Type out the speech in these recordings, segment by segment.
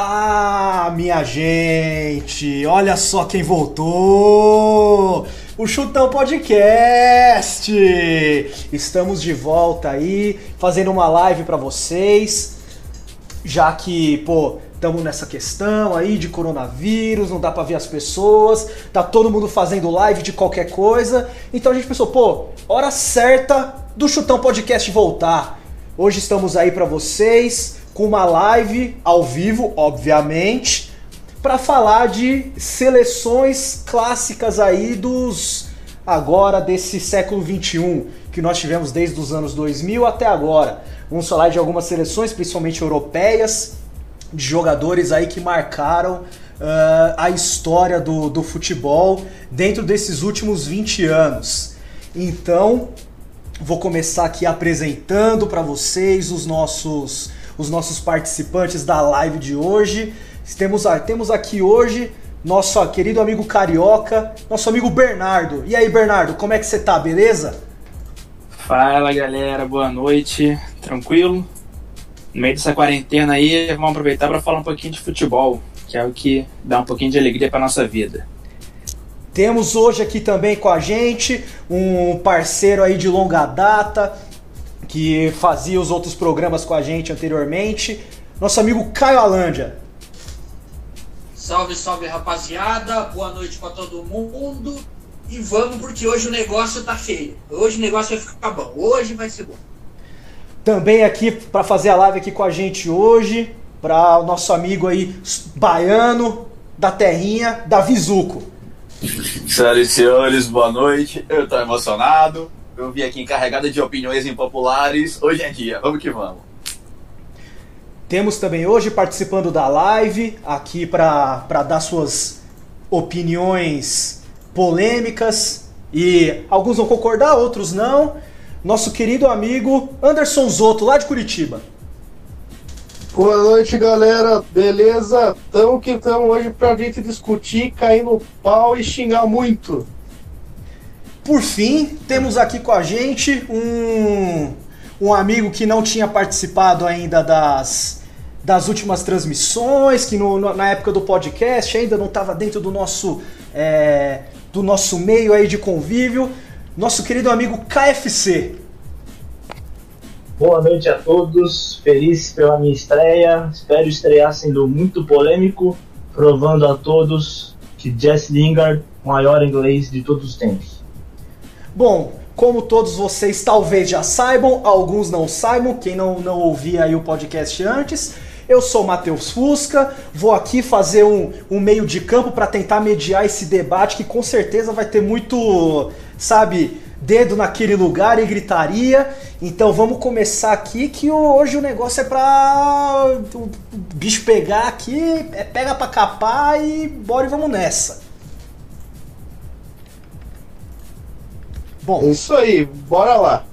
Ah, minha gente, olha só quem voltou! O Chutão Podcast! Estamos de volta aí, fazendo uma live para vocês, já que, pô, estamos nessa questão aí de coronavírus, não dá para ver as pessoas, tá todo mundo fazendo live de qualquer coisa. Então a gente pensou, pô, hora certa do Chutão Podcast voltar. Hoje estamos aí para vocês com uma live ao vivo, obviamente, para falar de seleções clássicas aí dos agora desse século 21 que nós tivemos desde os anos 2000 até agora. Vamos falar de algumas seleções, principalmente europeias, de jogadores aí que marcaram uh, a história do, do futebol dentro desses últimos 20 anos. Então, vou começar aqui apresentando para vocês os nossos os nossos participantes da live de hoje. Temos, temos aqui hoje nosso querido amigo carioca, nosso amigo Bernardo. E aí, Bernardo, como é que você tá, beleza? Fala galera, boa noite, tranquilo? No meio dessa quarentena aí, vamos aproveitar para falar um pouquinho de futebol, que é o que dá um pouquinho de alegria para nossa vida. Temos hoje aqui também com a gente um parceiro aí de longa data, que fazia os outros programas com a gente anteriormente, nosso amigo Caio Alândia. Salve, salve rapaziada, boa noite para todo mundo. E vamos porque hoje o negócio tá feio. Hoje o negócio vai ficar bom. Hoje vai ser bom. Também aqui para fazer a live aqui com a gente hoje, para o nosso amigo aí baiano da terrinha, Davi Zuco. Senhoras e senhores, boa noite. Eu tô emocionado. Eu vim aqui encarregada de opiniões impopulares. Hoje é dia, vamos que vamos. Temos também hoje participando da live, aqui para dar suas opiniões polêmicas e alguns vão concordar, outros não. Nosso querido amigo Anderson Zoto, lá de Curitiba. Boa noite, galera. Beleza? Tamo que estamos hoje pra gente discutir, cair no pau e xingar muito. Por fim, temos aqui com a gente um, um amigo que não tinha participado ainda das, das últimas transmissões, que no, na época do podcast ainda não estava dentro do nosso, é, do nosso meio aí de convívio, nosso querido amigo KFC. Boa noite a todos, feliz pela minha estreia, espero estrear sendo muito polêmico, provando a todos que Jess Lingard, maior inglês de todos os tempos. Bom, como todos vocês talvez já saibam, alguns não saibam, quem não, não ouvia aí o podcast antes, eu sou Matheus Fusca, vou aqui fazer um, um meio de campo para tentar mediar esse debate que com certeza vai ter muito, sabe, dedo naquele lugar e gritaria. Então vamos começar aqui que hoje o negócio é pra o bicho pegar aqui, é pega pra capar e bora e vamos nessa. Bom, é isso aí, bora lá.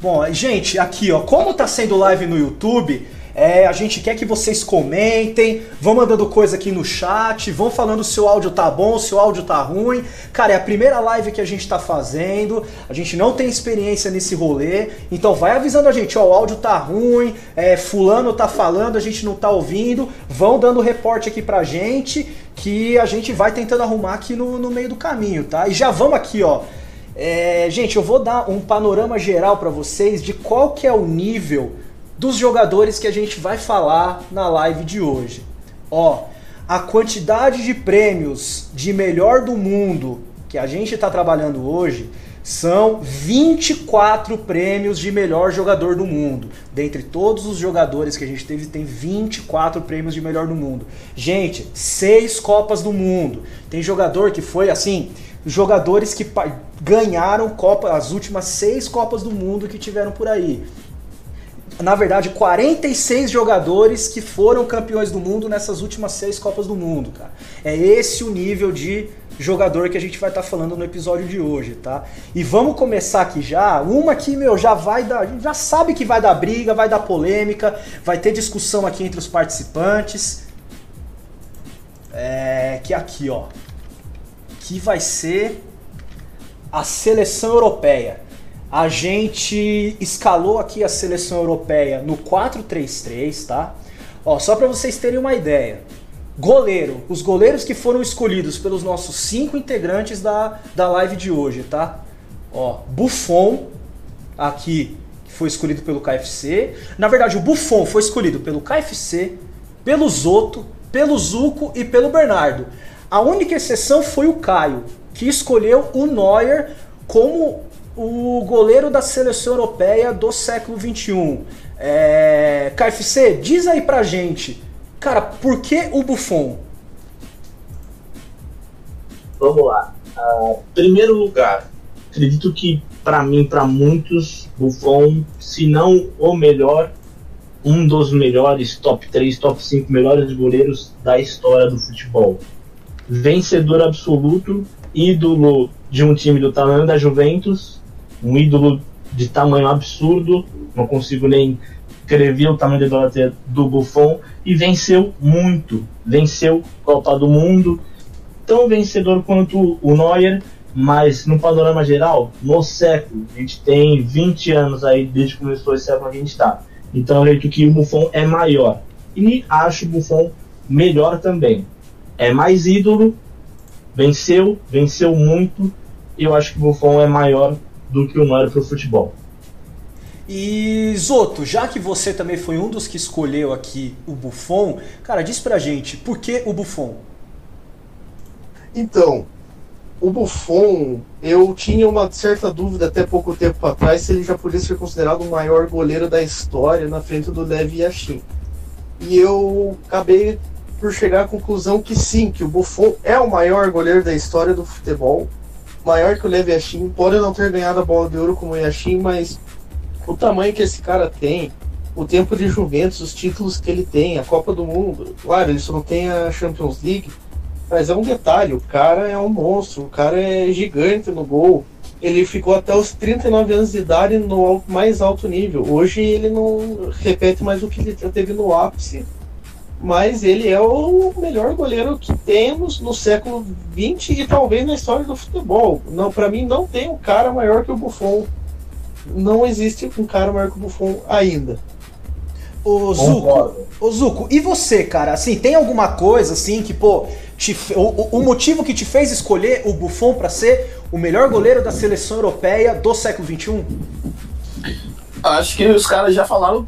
Bom, gente, aqui ó, como tá sendo live no YouTube, é, a gente quer que vocês comentem, vão mandando coisa aqui no chat, vão falando se o áudio tá bom, se o áudio tá ruim. Cara, é a primeira live que a gente tá fazendo, a gente não tem experiência nesse rolê, então vai avisando a gente, ó, o áudio tá ruim, é, fulano tá falando, a gente não tá ouvindo, vão dando reporte aqui pra gente, que a gente vai tentando arrumar aqui no, no meio do caminho, tá? E já vamos aqui, ó. É, gente, eu vou dar um panorama geral para vocês de qual que é o nível dos jogadores que a gente vai falar na live de hoje. Ó, a quantidade de prêmios de melhor do mundo que a gente está trabalhando hoje são 24 prêmios de melhor jogador do mundo. Dentre todos os jogadores que a gente teve, tem 24 prêmios de melhor do mundo. Gente, seis Copas do Mundo. Tem jogador que foi assim, jogadores que ganharam Copa, as últimas seis Copas do Mundo que tiveram por aí. Na verdade, 46 jogadores que foram campeões do mundo nessas últimas seis Copas do Mundo, cara. É esse o nível de jogador que a gente vai estar tá falando no episódio de hoje, tá? E vamos começar aqui já. Uma que, meu, já vai dar. Já sabe que vai dar briga, vai dar polêmica, vai ter discussão aqui entre os participantes. É. Que aqui, ó que vai ser a seleção europeia. A gente escalou aqui a seleção europeia no 4-3-3, tá? Ó, só para vocês terem uma ideia. Goleiro, os goleiros que foram escolhidos pelos nossos cinco integrantes da, da live de hoje, tá? Ó, Buffon, aqui, que foi escolhido pelo KFC. Na verdade, o Buffon foi escolhido pelo KFC, pelo Zoto, pelo Zuco e pelo Bernardo. A única exceção foi o Caio, que escolheu o Neuer como o goleiro da seleção europeia do século XXI. É... KFC, diz aí pra gente, cara, por que o Buffon? Vamos lá. Uh, primeiro lugar, acredito que para mim, para muitos, Buffon, se não o melhor, um dos melhores, top 3, top 5 melhores goleiros da história do futebol. Vencedor absoluto, ídolo de um time do tamanho da Juventus, um ídolo de tamanho absurdo, não consigo nem escrever o tamanho da idolatria do Buffon, e venceu muito, venceu Copa do Mundo, tão vencedor quanto o Neuer, mas no panorama geral, no século, a gente tem 20 anos aí desde que começou esse século que a gente está. Então eu acredito que o Buffon é maior. E acho o Buffon melhor também. É mais ídolo, venceu, venceu muito, e eu acho que o Buffon é maior do que o Neuer para o futebol. E Zoto, já que você também foi um dos que escolheu aqui o Buffon, cara, diz pra gente, por que o Buffon? Então, o Buffon, eu tinha uma certa dúvida até pouco tempo atrás se ele já podia ser considerado o maior goleiro da história na frente do Levi Yashin. E eu acabei por chegar à conclusão que sim, que o Buffon é o maior goleiro da história do futebol, maior que o Levi Yashin, pode não ter ganhado a bola de ouro como o Yashin, mas o tamanho que esse cara tem, o tempo de Juventus, os títulos que ele tem, a Copa do Mundo, claro, ele só não tem a Champions League, mas é um detalhe, o cara é um monstro, o cara é gigante no gol. Ele ficou até os 39 anos de idade no mais alto nível. Hoje ele não repete mais o que ele já teve no ápice. Mas ele é o melhor goleiro que temos no século XX e talvez na história do futebol. Não, para mim não tem um cara maior que o Buffon. Não existe um cara maior que o Buffon ainda. Ô Zuko, ô Zuko, e você, cara? Assim, tem alguma coisa assim que, pô, te, o, o motivo que te fez escolher o Buffon para ser o melhor goleiro da seleção europeia do século XXI? Acho que os caras já falaram.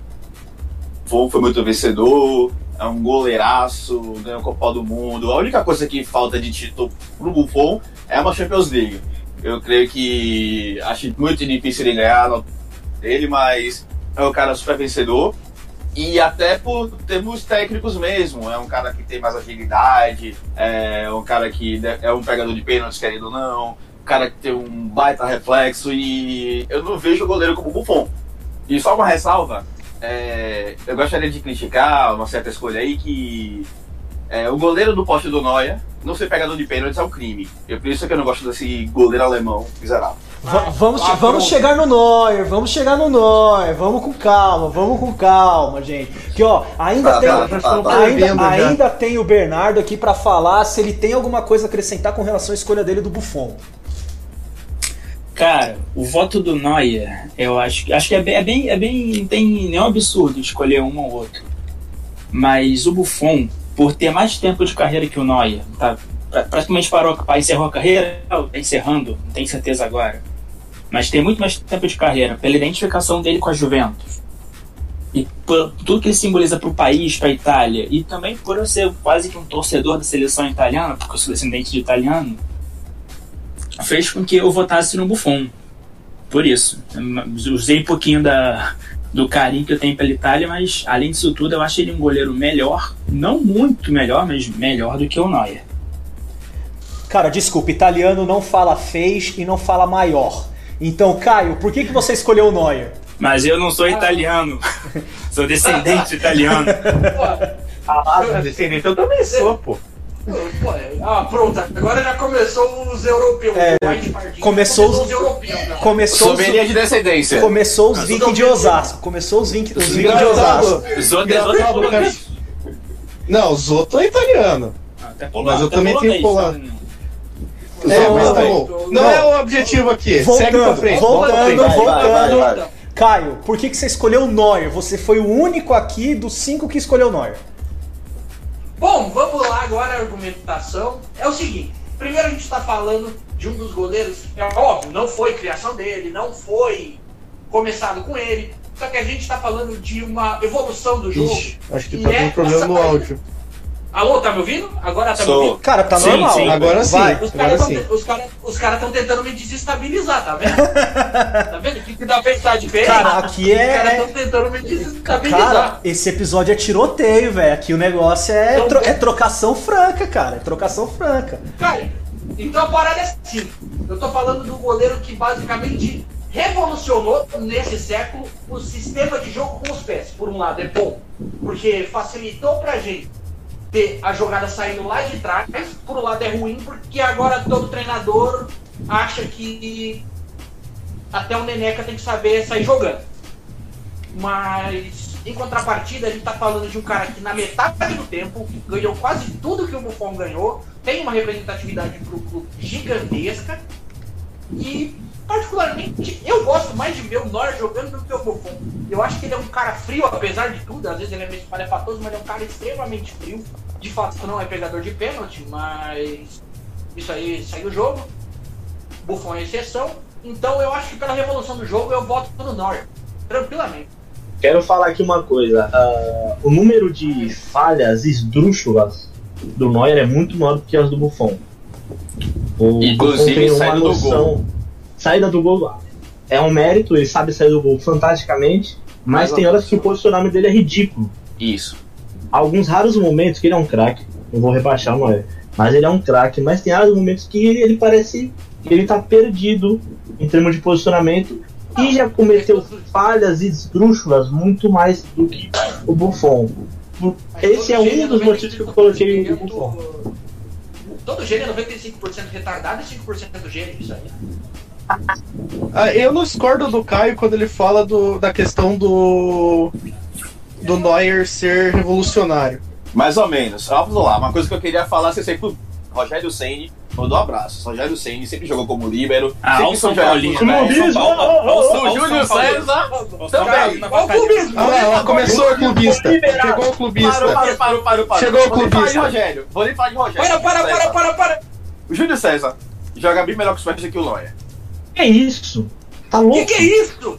Buffon foi muito vencedor, é um goleiraço, ganhou a Copa do Mundo. A única coisa que falta de título pro Buffon é uma Champions League. Eu creio que acho muito difícil ele ganhar dele, mas é um cara super vencedor. E até por termos técnicos mesmo. É um cara que tem mais agilidade, é um cara que é um pegador de pênaltis, querendo ou não, um cara que tem um baita reflexo e eu não vejo o goleiro como Buffon. E só uma ressalva, é, eu gostaria de criticar uma certa escolha aí que é, o goleiro do poste do Noia não ser pegador de pênaltis é um crime. Eu, por isso que eu não gosto desse goleiro alemão miserável. Ah, vamos, ah, vamos chegar no Neuer, vamos chegar no Neuer, vamos com calma, vamos com calma, gente. Que ó, ainda tá, tem, tá, tá, tá ainda, ainda tem o Bernardo aqui para falar se ele tem alguma coisa a acrescentar com relação à escolha dele do Buffon. Cara, o voto do Neuer, eu acho, acho que é bem, é bem, é bem, não tem nenhum absurdo escolher um ou outro. Mas o Buffon, por ter mais tempo de carreira que o Neuer, tá praticamente parou, encerrou a carreira, está encerrando, não tenho certeza agora. Mas tem muito mais tempo de carreira, pela identificação dele com a Juventus. E por tudo que ele simboliza para o país, para a Itália. E também por eu ser quase que um torcedor da seleção italiana, porque eu sou descendente de italiano, fez com que eu votasse no Buffon. Por isso. Eu usei um pouquinho da, do carinho que eu tenho pela Itália, mas além disso tudo, eu acho ele um goleiro melhor, não muito melhor, mas melhor do que o Neuer. Cara, desculpa, italiano não fala fez e não fala maior. Então, Caio, por que, que você escolheu o Neuer? Mas eu não sou italiano. sou descendente italiano. Ah, descendente eu também sou, pô. Ah, pronto, agora já começou os europeus. É, começou os, europeus. Começou os, de descendência. Começou os vikings de Osasco. Começou os vikings os de Osasco. Não, os outros é italiano. Mas eu também tenho polano. É, mas tá bom. Não, não, é o objetivo aqui. Voltando, Segue pra frente. Voltando, voltando. Vai, vai, vai, Caio, por que, que você escolheu o Neuer? Você foi o único aqui dos cinco que escolheu o Neuer. Bom, vamos lá agora a argumentação. É o seguinte: primeiro a gente está falando de um dos goleiros, é óbvio, não foi criação dele, não foi começado com ele. Só que a gente está falando de uma evolução do jogo. Ixi, acho que tá é com problema no áudio. Alô, tá me ouvindo? Agora tá me Sou. ouvindo? Cara, tá Sim, normal. sim. Agora sim, Vai. Os caras estão cara, cara tentando me desestabilizar, tá vendo? tá vendo? O que, que dá pra pensar diferente? Cara, aqui Os caras é. estão tentando me desestabilizar. Cara, esse episódio é tiroteio, velho. Aqui o negócio é, Então, tro- é trocação franca, cara. É trocação franca. Cara, então a parada é assim. Eu tô falando do goleiro que basicamente revolucionou nesse século o sistema de jogo com os pés. Por um lado é bom, porque facilitou pra gente ter a jogada saindo lá de trás. Por um lado é ruim, porque agora todo treinador acha que até o Neneca tem que saber sair jogando. Mas em contrapartida, a gente tá falando de um cara que na metade do tempo ganhou quase tudo que o Buffon ganhou, tem uma representatividade pro clube gigantesca e particularmente eu gosto mais de ver o Neuer jogando do que o Buffon. Eu acho que ele é um cara frio, apesar de tudo, às vezes ele é meio espalhafatoso, mas ele é um cara extremamente frio. De fato não é pegador de pênalti, mas isso aí saiu o jogo. Buffon é exceção. Então eu acho que pela revolução do jogo eu voto no Neuer. Tranquilamente. Quero falar aqui uma coisa. ah, o número de falhas esdrúxulas do Neuer é muito maior do que as do Buffon. O Inclusive, Buffon tem uma saída do noção. Saída do gol é um mérito, ele sabe sair do gol fantasticamente, mas Mas tem horas que o posicionamento dele é ridículo. Isso. Alguns raros momentos que ele é um craque, não vou rebaixar o Neuer, mas ele é um craque, mas tem raros momentos que ele parece que ele tá perdido em termos de posicionamento e já cometeu falhas esdrúxulas muito mais do que o Buffon. Esse é um dos motivos que eu coloquei o Buffon. Todo gênio é 95% retardado e 5% gênio, isso aí. Ah, eu não discordo do Caio quando ele fala do, da questão do do Neuer ser revolucionário. Mais ou menos. Vamos lá. Uma coisa que eu queria falar, você sempre. Rogério Senni, mandou um abraço. Rogério Senni sempre jogou como líbero. Ah, sempre olha o São Paulino, olha o O o Júlio. César também. Olha o clubismo! Ah começou o clubista. Chegou o clubista. Parou, parou, parou, parou, parou. Chegou o Vou nem falar de clubista. Rogério. Vou nem falar de Rogério. Para, para, para, para, para! O Júlio César joga bem melhor que os pés do que o Neuer. Que isso? Tá Que louco? que é isso?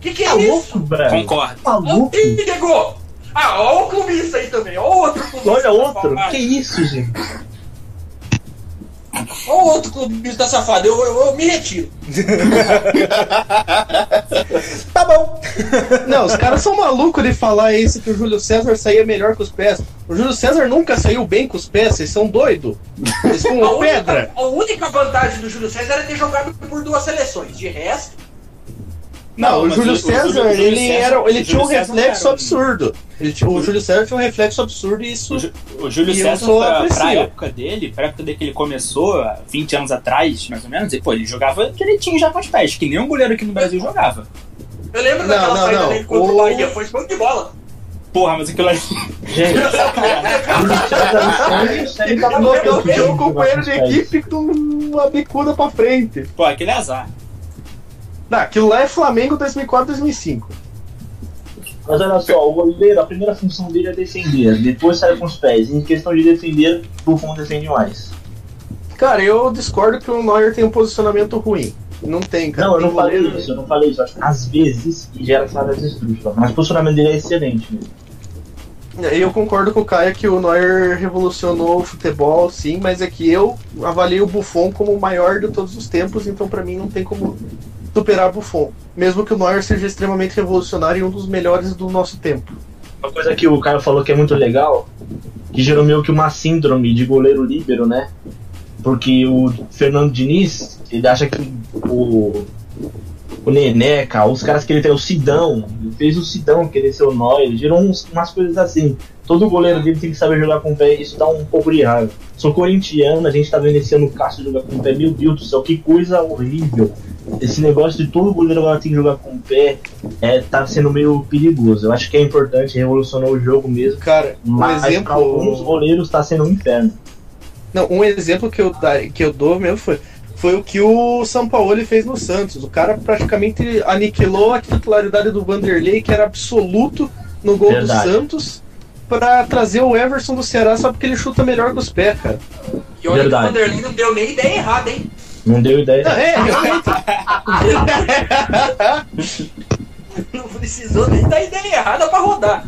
Que que é Tá louco, isso? velho? Concordo. Tá louco? Ih, chegou! Ah, ó o clubista aí também, ó outro clubista. Olha outro. Que isso, gente? Ó outro clubista safado, eu, eu, eu me retiro. Tá bom. Não, os caras são malucos de falar esse que o Júlio César saía melhor com os pés. O Júlio César nunca saiu bem com os pés, vocês são doidos. Eles A com única, pedra. a única vantagem do Júlio César é ter jogado por duas seleções. De resto, Não, Não, o Júlio o- César, Júlio- o Júlio ele, César- era, ele tinha um Júlio César reflexo era- absurdo. Ele tinha- o Júlio César tinha um reflexo absurdo e isso. O, Júlio César, pra, pra época dele, pra época dele que ele começou, há 20 anos atrás, mais ou menos, e, pô, ele jogava direitinho já com os pés, que nenhum goleiro aqui no Brasil jogava. eu lembro Não, daquela não, saída não. dele contra o O- Bahia, foi espanto de bola. Porra, mas aquilo ali. Gente, Júlio sempre tava Notou louco que o de companheiro de equipe com uma bicuda pra frente. Pô, aquele é azar. Não, aquilo lá é Flamengo 2004, 2005. Mas olha só, o goleiro, a primeira função dele é defender, depois sai com os pés. Em questão de defender, o Buffon defende mais. Cara, eu discordo que o Neuer tem um posicionamento ruim. Não tem, cara. Não, eu não falei goleiro- isso, eu não falei isso. Às vezes gera falhas estrúxulas, mas o posicionamento dele é excelente. mesmo. Eu concordo com o Caio que o Neuer revolucionou o futebol, sim, mas é que eu avalio o Buffon como o maior de todos os tempos, então pra mim não tem como superar Buffon. Mesmo que o Neuer seja extremamente revolucionário e um dos melhores do nosso tempo. Uma coisa que o cara falou que é muito legal, que gerou meio que uma síndrome de goleiro líbero, né? Porque o Fernando Diniz, ele acha que o, o Neneca, os caras que ele tem, o Sidão, ele fez o Sidão querer ser o Neuer, ele gerou uns, umas coisas assim. Todo goleiro dele tem que saber jogar com o pé, isso dá um pouco de raiva. Sou corintiano, a gente tá vendo esse ano o Cássio jogar com o pé, meu Deus do céu, que coisa horrível. Esse negócio de todo goleiro agora tem que jogar com o pé é, tá sendo meio perigoso. Eu acho que é importante, revolucionou o jogo mesmo. Cara, um Mas pra alguns exemplo. goleiros tá sendo um inferno. Não, um exemplo que eu, que eu dou mesmo foi, foi o que o Sampaoli fez no Santos. O cara praticamente aniquilou a titularidade do Vanderlei, que era absoluto no gol Verdade. do Santos, pra trazer o Everson do Ceará só porque ele chuta melhor com os pés, cara. E olha Verdade. que o Vanderlei não deu nem ideia errada, hein? Não deu ideia. É, realmente. Não precisou nem dar ideia errada pra rodar.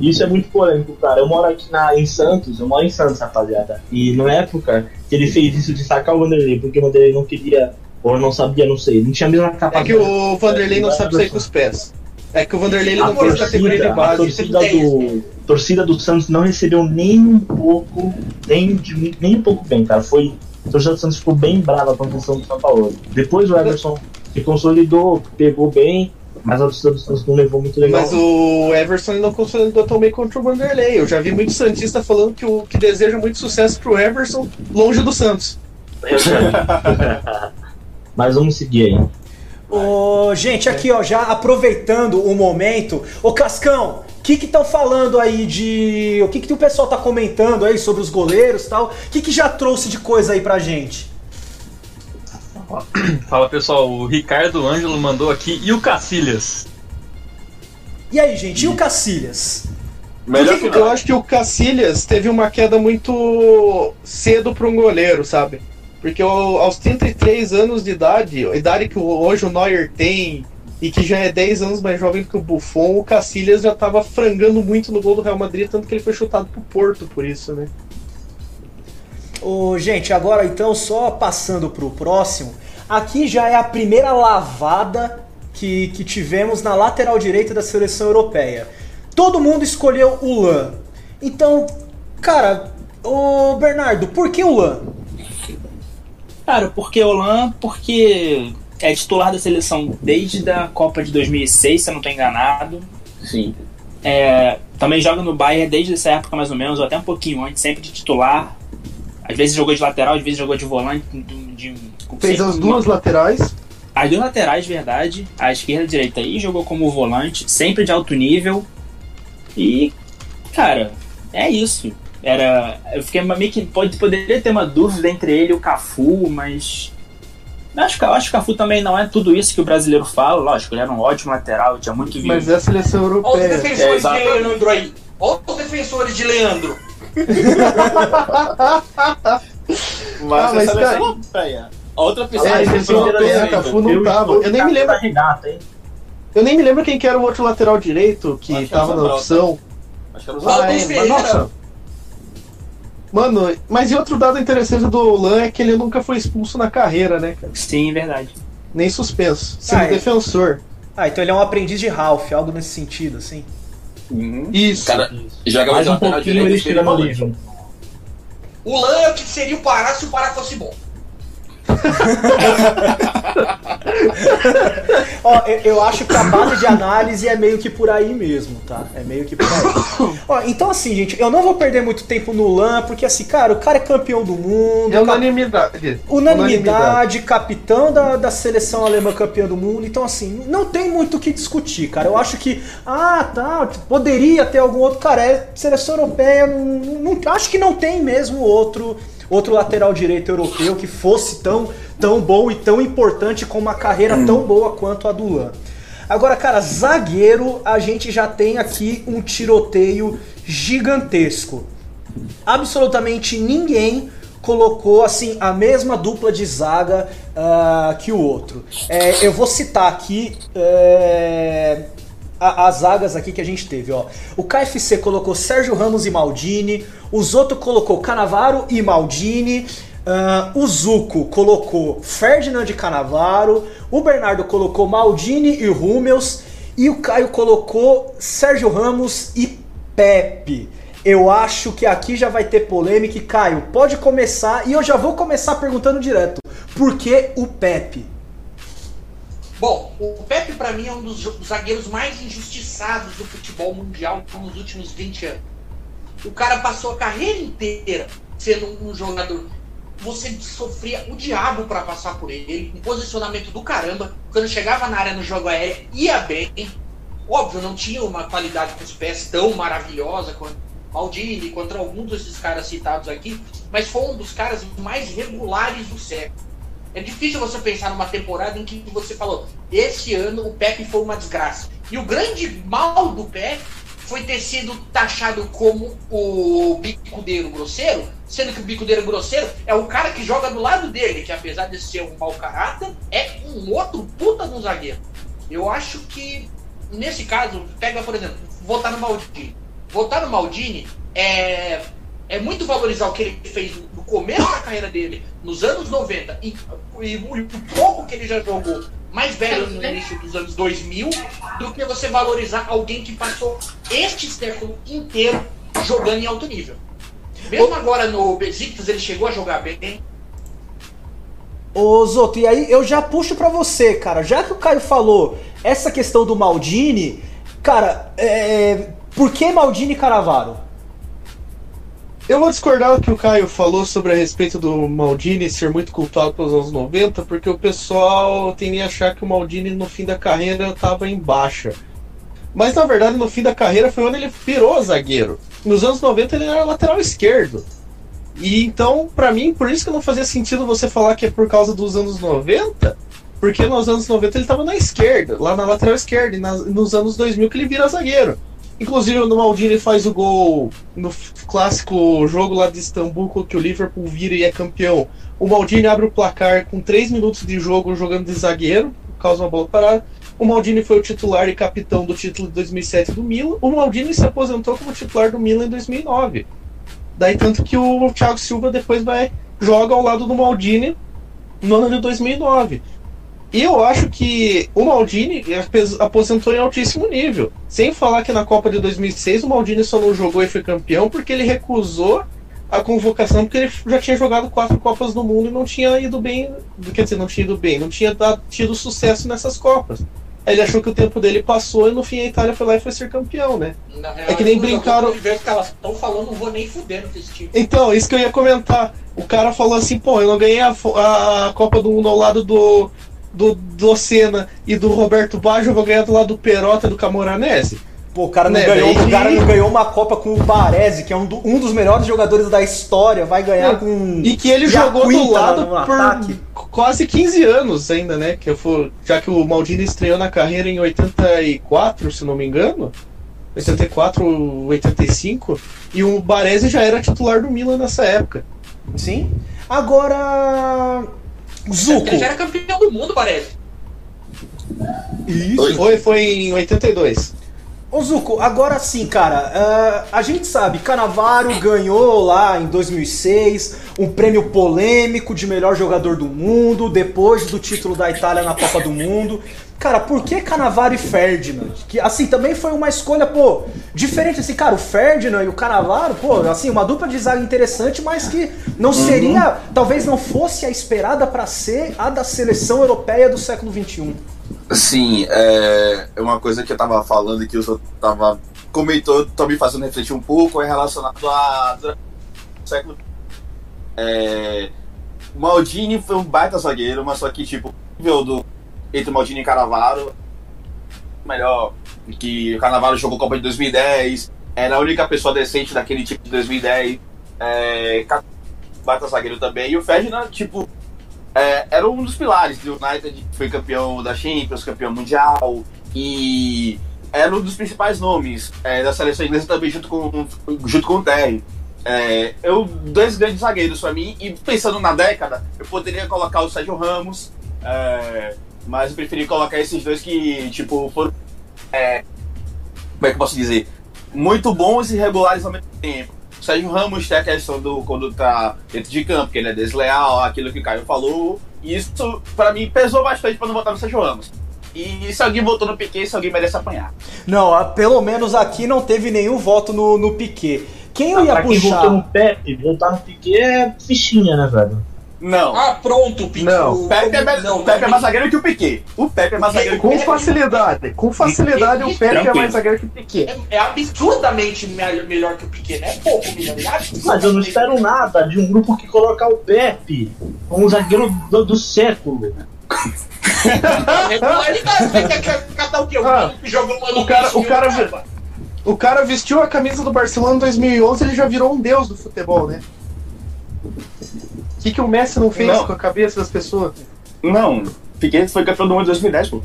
Isso é muito polêmico, cara. Eu moro aqui na, em Santos, eu moro em Santos, rapaziada. E na época que ele fez isso de sacar o Vanderlei, porque o Vanderlei não queria, ou não sabia, não sei, não tinha a mesma É capacidade. que o Vanderlei não sabe sair com os pés. É que o Vanderlei ele A não fez categoria de torcida, a base. torcida do, torcida do Santos não recebeu nem um pouco, nem, nem um pouco bem, cara. Foi, a torcida do Santos ficou bem brava com a questão do São Paulo. Depois o Everson se consolidou, pegou bem, mas a torcida do Santos não levou muito legal. Mas o Everson não consolidou tão bem contra o Vanderlei. Eu já vi muito Santista falando que, o, que deseja muito sucesso pro Everson longe do Santos. mas vamos seguir aí. Ô, gente, aqui ó, já aproveitando o momento, ô Cascão, o que que estão falando aí de. O que que o pessoal tá comentando aí sobre os goleiros e tal? O que que já trouxe de coisa aí pra gente? Fala pessoal, o Ricardo Ângelo mandou aqui e o Cacilhas? E aí, gente, e o Cacilhas? Melhor Porque que eu acho que o Cacilhas teve uma queda muito cedo para um goleiro, sabe? Porque aos 33 anos de idade, a idade que o- hoje o Neuer tem e que já é 10 anos mais jovem que o Buffon, o Cacilhas já tava frangando muito no gol do Real Madrid, tanto que ele foi chutado pro Porto por isso, né? Ô, gente, agora então, só passando pro próximo, aqui já é a primeira lavada que, que tivemos na lateral direita da seleção europeia. Todo mundo escolheu o Lan. Então, cara, ô Bernardo, por que o Lan? Cara, porque Olan, porque é titular da seleção desde a Copa de 2006, se eu não tô enganado. Sim. É, também joga no Bayern desde essa época mais ou menos, ou até um pouquinho antes, sempre de titular. Às vezes jogou de lateral, às vezes jogou de volante. De, de- Fez as uma- duas laterais. As duas laterais, verdade. A esquerda e a direita aí jogou como volante, sempre de alto nível. E, cara, é isso. Era. Eu fiquei meio que. Pode, poderia ter uma dúvida entre ele e o Cafu, mas. Eu acho, que- eu acho que o Cafu também não é tudo isso que o brasileiro fala. Lógico, ele era um ótimo lateral, tinha muito vídeo. Mas é a seleção Olha os europeia. É, defensores de. Leandro aí. Olha os defensores de Leandro. Mas Ah, a mas, cara- europeia. A outra pessoa É, que não tem Cafu ainda. não tava. Eu nem me lembro. Hein? Eu nem me lembro quem que era o outro lateral direito que Acho que tava o na opção. Acho que era o. Ah, é, mas Ferreira. nossa. Mano, mas e outro dado interessante do Lan é que ele nunca foi expulso na carreira, né, cara? Sim, verdade. Nem suspenso. Sendo Ah, é. defensor. Ah, então ele é um aprendiz de Ralph, algo nesse sentido, assim. Uhum. Isso. Cara, joga Mais um pouquinho direito ele que ele chega no volante. livro. O Lan é o que seria o Pará se o Pará fosse bom. Ó, eu, eu acho que a base de análise é meio que por aí mesmo, tá? É meio que por aí. Ó, então assim, gente, eu não vou perder muito tempo no LAN, porque assim, cara, o cara é campeão do mundo. É unanimidade. Unanimidade, capitão da, da seleção alemã campeã do mundo. Então, assim, não tem muito o que discutir, cara. Eu acho que, ah, tá, poderia ter algum outro. Cara, é seleção europeia. Não, não- acho que não tem mesmo outro, outro lateral direito europeu que fosse tão, tão bom e tão importante com uma carreira tão boa quanto a do Lan. Agora, cara, zagueiro, a gente já tem aqui um tiroteio gigantesco absolutamente ninguém colocou assim a mesma dupla de zaga ah, que o outro. É, eu vou citar aqui é, a- as zagas aqui que a gente teve. Ó. O KFC colocou Sérgio Ramos e Maldini, o Zoto colocou Canavaro e Maldini. ah, o Zuco colocou Ferdinand e Canavaro, o Bernardo colocou Maldini e Rúmeus, e o Caio colocou Sérgio Ramos e Pepe. Eu acho que aqui já vai ter polêmica. E, Caio, pode começar. E eu já vou começar perguntando direto. Por que o Pepe? Bom, o Pepe pra mim é um dos zagueiros mais injustiçados do futebol mundial nos últimos 20 anos. O cara passou a carreira inteira sendo um jogador. Você sofria o diabo pra passar por ele, um posicionamento do caramba. Quando chegava na área no jogo aéreo, ia bem. Óbvio, não tinha uma qualidade com os pés tão maravilhosa quanto Maldini, contra alguns desses caras citados aqui, mas foi um dos caras mais regulares do século. É difícil você pensar numa temporada em que você falou, esse ano o Pepe foi uma desgraça. E o grande mal do Pepe foi ter sido taxado como o bicudeiro grosseiro, sendo que o bicudeiro grosseiro é o cara que joga do lado dele, que apesar de ser um mau caráter, é um outro puta no zagueiro. Eu acho que, nesse caso, pega, por exemplo, votar no Maldini. Votar no Maldini é, é muito valorizar o que ele fez começo da carreira dele, nos anos 90, e, e o pouco que ele já jogou mais velho no início dos anos 2000 do que você valorizar alguém que passou este século inteiro jogando em alto nível. Mesmo agora no Besiktas ele chegou a jogar bem. Ô Zoto, e aí eu já puxo pra você, cara. Já que o Caio falou essa questão do Maldini, cara, é... por que Maldini e Caravaro? Eu vou discordar do que o Caio falou sobre a respeito do Maldini ser muito cultuado pelos anos 90, porque o pessoal tende a achar que o Maldini no fim da carreira estava em baixa. Mas na verdade, no fim da carreira foi onde ele virou zagueiro. Nos anos 90 ele era lateral esquerdo. E então, para mim, por isso que não fazia sentido você falar que é por causa dos anos 90, porque nos anos 90 ele estava na esquerda, lá na lateral esquerda, e nos anos 2000 que ele vira zagueiro. Inclusive no Maldini faz o gol no clássico jogo lá de Istambul que o Liverpool vira e é campeão. O Maldini abre o placar com 3 minutos de jogo jogando de zagueiro, causa uma bola parada. O Maldini foi o titular e capitão do título de 2007 do Milan. O Maldini se aposentou como titular do Milan em 2009. Daí tanto que o Thiago Silva depois vai joga ao lado do Maldini no ano de 2009. E eu acho que o Maldini aposentou em altíssimo nível. Sem falar que na Copa de 2006 o Maldini só não jogou e foi campeão porque ele recusou a convocação porque ele já tinha jogado quatro Copas do Mundo e não tinha ido bem. Quer dizer, não tinha ido bem, não tinha dado, tido sucesso nessas Copas. Ele achou que o tempo dele passou e no fim a Itália foi lá e foi ser campeão, né? Real, É que nem brincaram- estão falando, não vou nem fudendo com esse time. Então, isso que eu ia comentar. O cara falou assim, pô, eu não ganhei a, a Copa do Mundo ao lado do, do, do Senna e do Roberto Baggio, eu vou ganhar do lado do Perota e do Camoranese. Pô, o cara não, Né, ganhou, daí- o cara não ganhou uma Copa com o Baresi, que é um, do- um dos melhores jogadores da história, vai ganhar É. com. E que ele jogou do lado por ataque. quase 15 anos ainda, né? Que for, já que o Maldini estreou na carreira em 84, se não me engano. 84, 85. E o Baresi já era titular do Milan nessa época. Sim. Agora. Zuko. Ele já era campeão do mundo, parece. Isso. Oi. Foi, foi em 82. Ô Zuko, agora sim, cara, ah, a gente sabe, Canavaro ganhou lá em 2006 um prêmio polêmico de melhor jogador do mundo, depois do título da Itália na Copa do Mundo. Cara, por que Canavaro e Ferdinand? Que assim, também foi uma escolha, pô, diferente assim, cara, o Ferdinand e o Canavaro, pô, assim, uma dupla de zaga interessante, mas que não seria, talvez não fosse a esperada pra ser a da seleção europeia do século XXI. Sim, é uma coisa que eu tava falando que o senhor tava comentou, tô me fazendo refletir um pouco, é relacionado a século. É, Maldini foi um baita zagueiro, mas só que tipo, o nível do entre Maldini e Canavaro melhor que o Canavaro jogou Copa de 2010, era a única pessoa decente daquele tipo de 2010. É, baita zagueiro também. E o Ferdinand, tipo, é, era um dos pilares do United, foi campeão da Champions, campeão mundial, e era um dos principais nomes é, da seleção inglesa também, junto com, junto com o Terry. É, eu, dois grandes zagueiros pra mim, e pensando na década, eu poderia colocar o Sérgio Ramos, é, mas eu preferi colocar esses dois que, tipo, foram. é, como é que eu posso dizer? Muito bons e regulares ao mesmo tempo. O Sérgio Ramos tem a questão do quando tá dentro de campo, que ele é desleal, aquilo que o Caio falou. E isso, pra mim, pesou bastante pra não votar no Sérgio Ramos. E se alguém votou no Piquet, se alguém merece apanhar. Não, pelo menos aqui não teve nenhum voto no, no Piquet. Quem eu Ah, ia pra quem puxar? votou no Pepe, voltar no Piquet é fichinha, né, velho? Não. Ah, pronto, Pique. Não, o Pepe é, mais- não, o Pepe é mais zagueiro que o Piquet. O Pepe é mais zagueiro que o Com Piquet. facilidade, com facilidade o Pepe é mais zagueiro que o Piquet. É, é absurdamente me- melhor que o Piquet, não é pouco melhor. é absurdamente Mas eu não espero nada de um grupo que colocar o Pepe como um zagueiro do, do século. Que catar o Ah, cara-. O cara vestiu a camisa do Barcelona em 2011 ele já virou um deus do futebol, né? O que, que o Messi não fez Não. com a cabeça das pessoas? Não, Piquet foi campeão do mundo em 2010, pô.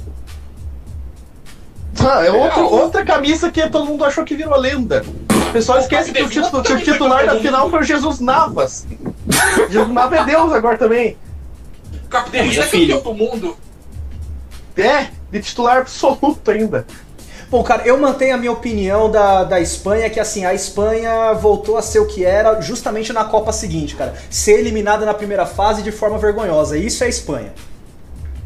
Ah, é outro- outra camisa que todo mundo achou que virou lenda. O pessoal esquece que o, título, que o titular da final foi o Jesus Navas. Jesus Navas é Deus agora também. O Capitão é é filho. campeão do mundo. É, de titular absoluto ainda. Bom, cara, eu mantenho a minha opinião da, da Espanha, que assim, a Espanha voltou a ser o que era justamente na Copa seguinte, cara. Ser eliminada na primeira fase de forma vergonhosa. Isso é a Espanha.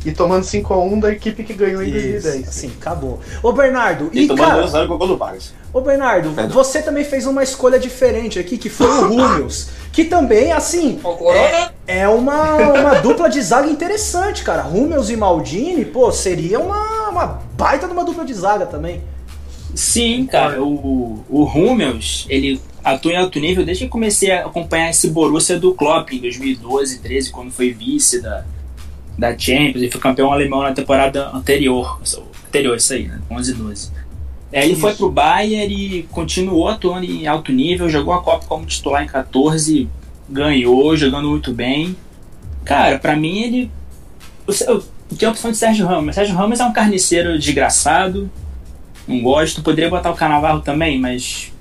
E tomando 5x1 da equipe que ganhou em Isso, 2010. assim, acabou. Ô, Bernardo, E e tomando cara, 2 com o gol do Vargas. ô Bernardo, Perdão. você também fez uma escolha diferente aqui, que foi o Rúmeus. que também, assim, Corona. é uma, uma dupla de zaga interessante, cara. Rúmeus e Maldini, pô, seria uma, uma baita de uma dupla de zaga também. Sim, cara, o, o Hummels, ele atua em alto nível desde que comecei a acompanhar esse Borussia do Klopp em 2012, 13, quando foi vice da, da Champions e foi campeão alemão na temporada anterior. Anterior, isso aí, né? 11 12. Aí ele foi pro Bayern e continuou atuando em alto nível, jogou a Copa como titular em 14, ganhou, jogando muito bem. Cara, pra mim ele. O, o, o que eu tô falando de Sérgio Ramos? Sérgio Ramos é um carniceiro desgraçado, não gosto. Poderia botar o Canavarro também, mas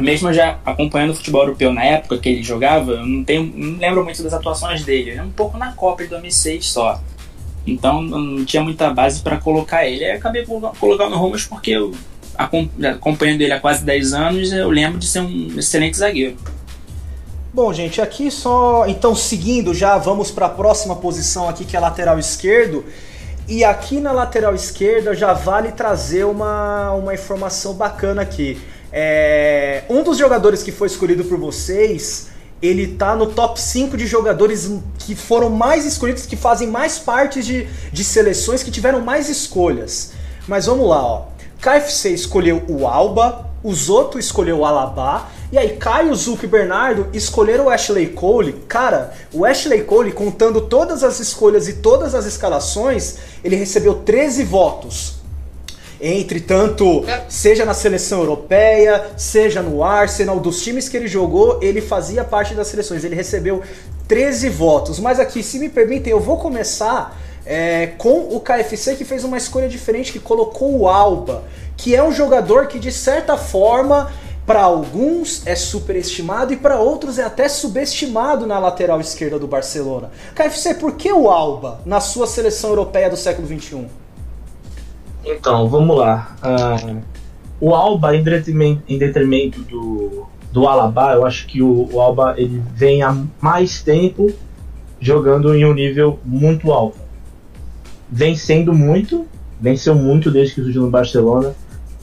mesmo já acompanhando o futebol europeu na época que ele jogava, eu não, tenho, não lembro muito das atuações dele. É um pouco na Copa de 2006 só. Então não tinha muita base para colocar ele. Aí acabei colo- colocando o Ramos porque eu, acom- acompanhando ele há quase 10 anos, eu lembro de ser um excelente zagueiro. Bom, gente, aqui só. Então, seguindo já, vamos para a próxima posição aqui, que é lateral esquerdo. E aqui na lateral esquerda já vale trazer uma, uma informação bacana aqui. É, um dos jogadores que foi escolhido por vocês, ele tá no top 5 de jogadores que foram mais escolhidos, que fazem mais parte de, de seleções que tiveram mais escolhas. Mas vamos lá, ó. KFC escolheu o Alba, o Zoto escolheu o Alabá, e aí Caio, Zuco e Bernardo escolheram o Ashley Cole. Cara, o Ashley Cole, contando todas as escolhas e todas as escalações, ele recebeu 13 votos. Entre tanto, seja na seleção europeia, seja no Arsenal, dos times que ele jogou, ele fazia parte das seleções. Ele recebeu 13 votos. Mas aqui, se me permitem, eu vou começar é, com o KFC que fez uma escolha diferente, que colocou o Alba, que é um jogador que de certa forma, para alguns é superestimado e para outros é até subestimado na lateral esquerda do Barcelona. KFC, por que o Alba na sua seleção europeia do século XXI? Então, vamos lá. Ah, o Alba, em detrimento, em detrimento do, do Alaba, eu acho que o, o Alba ele vem há mais tempo jogando em um nível muito alto. Vencendo muito, venceu muito desde que surgiu no Barcelona,